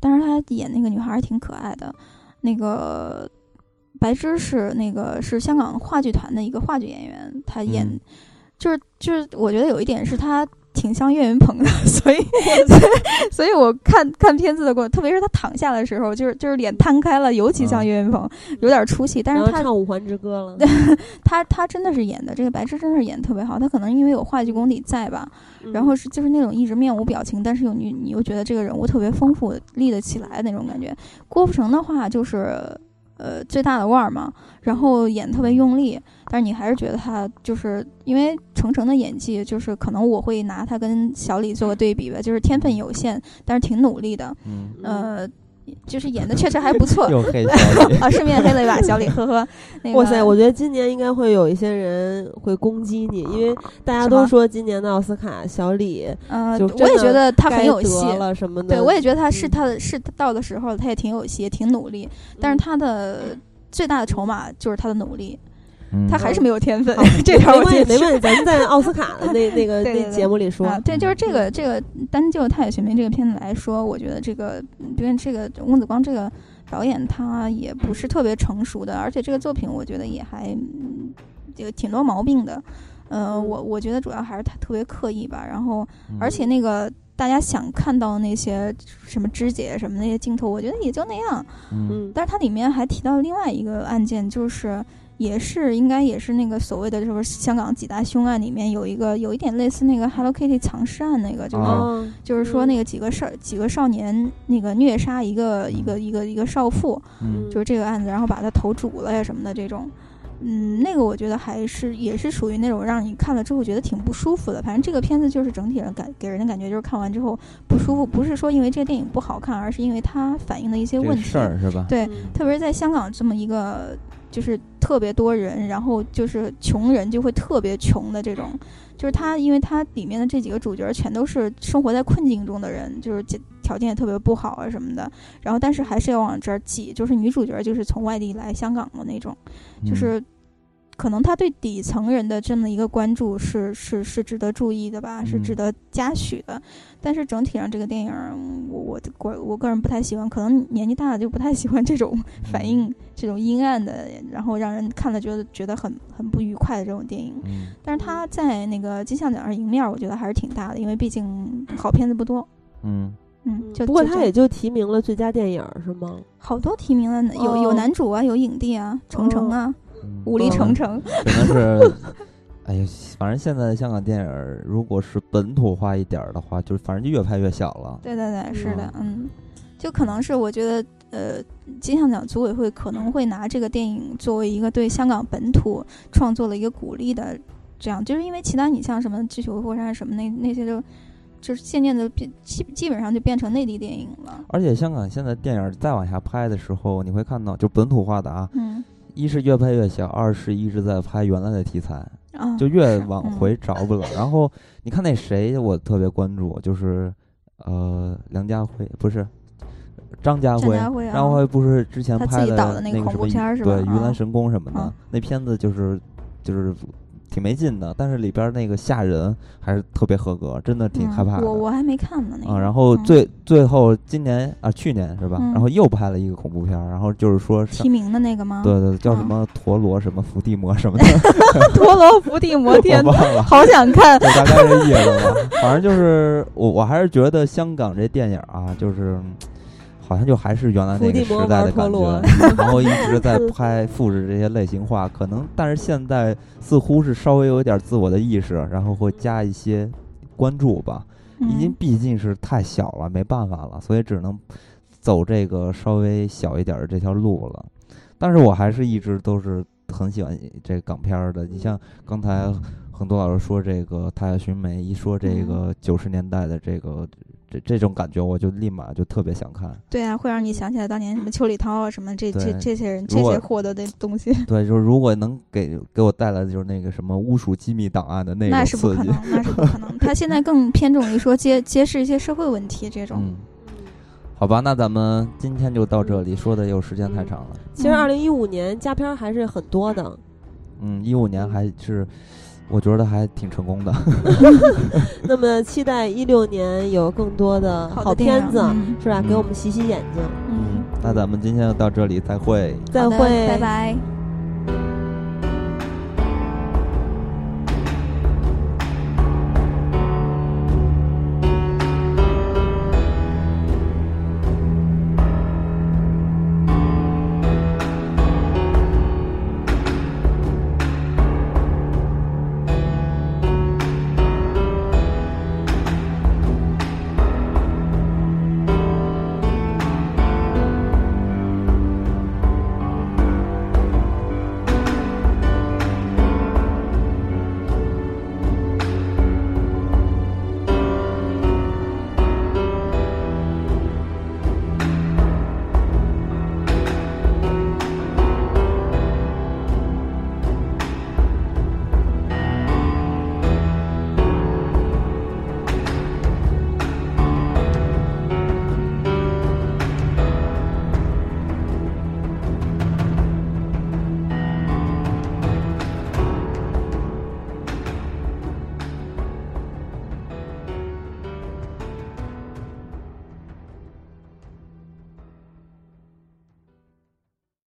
但是她演那个女孩还挺可爱的，那个。白芝是那个是香港话剧团的一个话剧演员，她演就是就是，我觉得有一点是他挺像岳云鹏的，所以 所以我看看片子的过程，特别是他躺下的时候，就是就是脸摊开了，尤其像岳云鹏，有点出戏。但是他唱五环之歌了，他他真的是演的这个白痴真的是演的特别好，他可能因为有话剧功底在吧，然后是就是那种一直面无表情，但是又你你又觉得这个人物特别丰富，立得起来的那种感觉。郭富城的话就是。呃，最大的腕儿嘛，然后演特别用力，但是你还是觉得他就是因为程程的演技，就是可能我会拿他跟小李做个对比吧，就是天分有限，但是挺努力的，嗯，呃。就是演的确实还不错，又黑 啊，顺便黑了一把小李，呵呵。哇塞，我觉得今年应该会有一些人会攻击你，因为大家都说今年的奥斯卡小李，嗯，我也觉得他很有戏了什么的。对，我也觉得他是他的是到的时候，他也挺有戏，挺努力。但是他的最大的筹码就是他的努力。他还是没有天分，这条我没问。咱们在奥斯卡的那那个 那节目里说，对，就是这个这个单就《太学明》这个片子来说，我觉得这个因为这个翁子光这个导演他也不是特别成熟的，而且这个作品我觉得也还就挺多毛病的。呃，我我觉得主要还是他特别刻意吧。然后，而且那个大家想看到那些什么肢解什么那些镜头，我觉得也就那样。嗯，但是它里面还提到另外一个案件，就是。也是应该也是那个所谓的，就是香港几大凶案里面有一个有一点类似那个 Hello Kitty 藏尸案那个，就是就是说那个几个少几个少年那个虐杀一个一个一个一个少妇，就是这个案子，然后把他头煮了呀什么的这种，嗯，那个我觉得还是也是属于那种让你看了之后觉得挺不舒服的。反正这个片子就是整体上感给人的感觉就是看完之后不舒服，不是说因为这个电影不好看，而是因为它反映的一些问题事儿，是吧？对，特别是在香港这么一个。就是特别多人，然后就是穷人就会特别穷的这种，就是他，因为他里面的这几个主角全都是生活在困境中的人，就是条件也特别不好啊什么的，然后但是还是要往这儿挤，就是女主角就是从外地来香港的那种，就是。可能他对底层人的这么一个关注是是是值得注意的吧，是值得嘉许的。但是整体上这个电影，我我我我个人不太喜欢，可能年纪大了就不太喜欢这种 反映这种阴暗的，然后让人看了觉得觉得很很不愉快的这种电影。但是他在那个金像奖上赢面，我觉得还是挺大的，因为毕竟好片子不多。嗯嗯，就不过他也就提名了最佳电影是吗？好多提名了，有有男主啊，有影帝啊，程程啊。武力程程，可能是，哎呀，反正现在的香港电影，如果是本土化一点的话，就是反正就越拍越小了。对对对，是的，嗯，就可能是我觉得，呃，金像奖组委会可能会拿这个电影作为一个对香港本土创作的一个鼓励的，这样，就是因为其他你像什么《巨球火山》什么那那些就就是渐渐的变基基本上就变成内地电影了。而且香港现在电影再往下拍的时候，你会看到就本土化的啊，嗯。一是越拍越小，二是一直在拍原来的题材，就越往回找不了。然后你看那谁，我特别关注，就是呃梁家辉，不是张家辉，张家辉不是之前拍的那个恐怖片对《云南神功》什么的，那片子就是就是。挺没劲的，但是里边那个吓人还是特别合格，真的挺害怕的。我我还没看呢那个。然后最最后今年啊，去年是吧？然后又拍了一个恐怖片，然后就是说提名的那个吗？对对，叫什么 陀螺什么伏地魔什么的。陀螺伏地魔，天哪，好想看。大概这意思吧。反正就是我我还是觉得香港这电影啊，就是。好像就还是原来那个时代的感觉，然后一直在拍复制这些类型化，可能但是现在似乎是稍微有点自我的意识，然后会加一些关注吧，因为毕竟是太小了，没办法了，所以只能走这个稍微小一点的这条路了。但是我还是一直都是很喜欢这港片的，你像刚才很多老师说这个《太阳寻梅》，一说这个九十年代的这个。这这种感觉，我就立马就特别想看。对啊，会让你想起来当年什么邱礼涛啊，什么这这这些人这些获得的东西。对，就是如果能给给我带来的就是那个什么巫术机密档案的那种那是不可能，那是不可能。他现在更偏重于说揭揭示一些社会问题这种。嗯，好吧，那咱们今天就到这里，说的又时间太长了。其实二零一五年佳片还是很多的。嗯，一五年还是。我觉得还挺成功的，那么期待一六年有更多的好片子，是吧？给我们洗洗眼睛。嗯，那咱们今天就到这里，再会，再会，拜拜。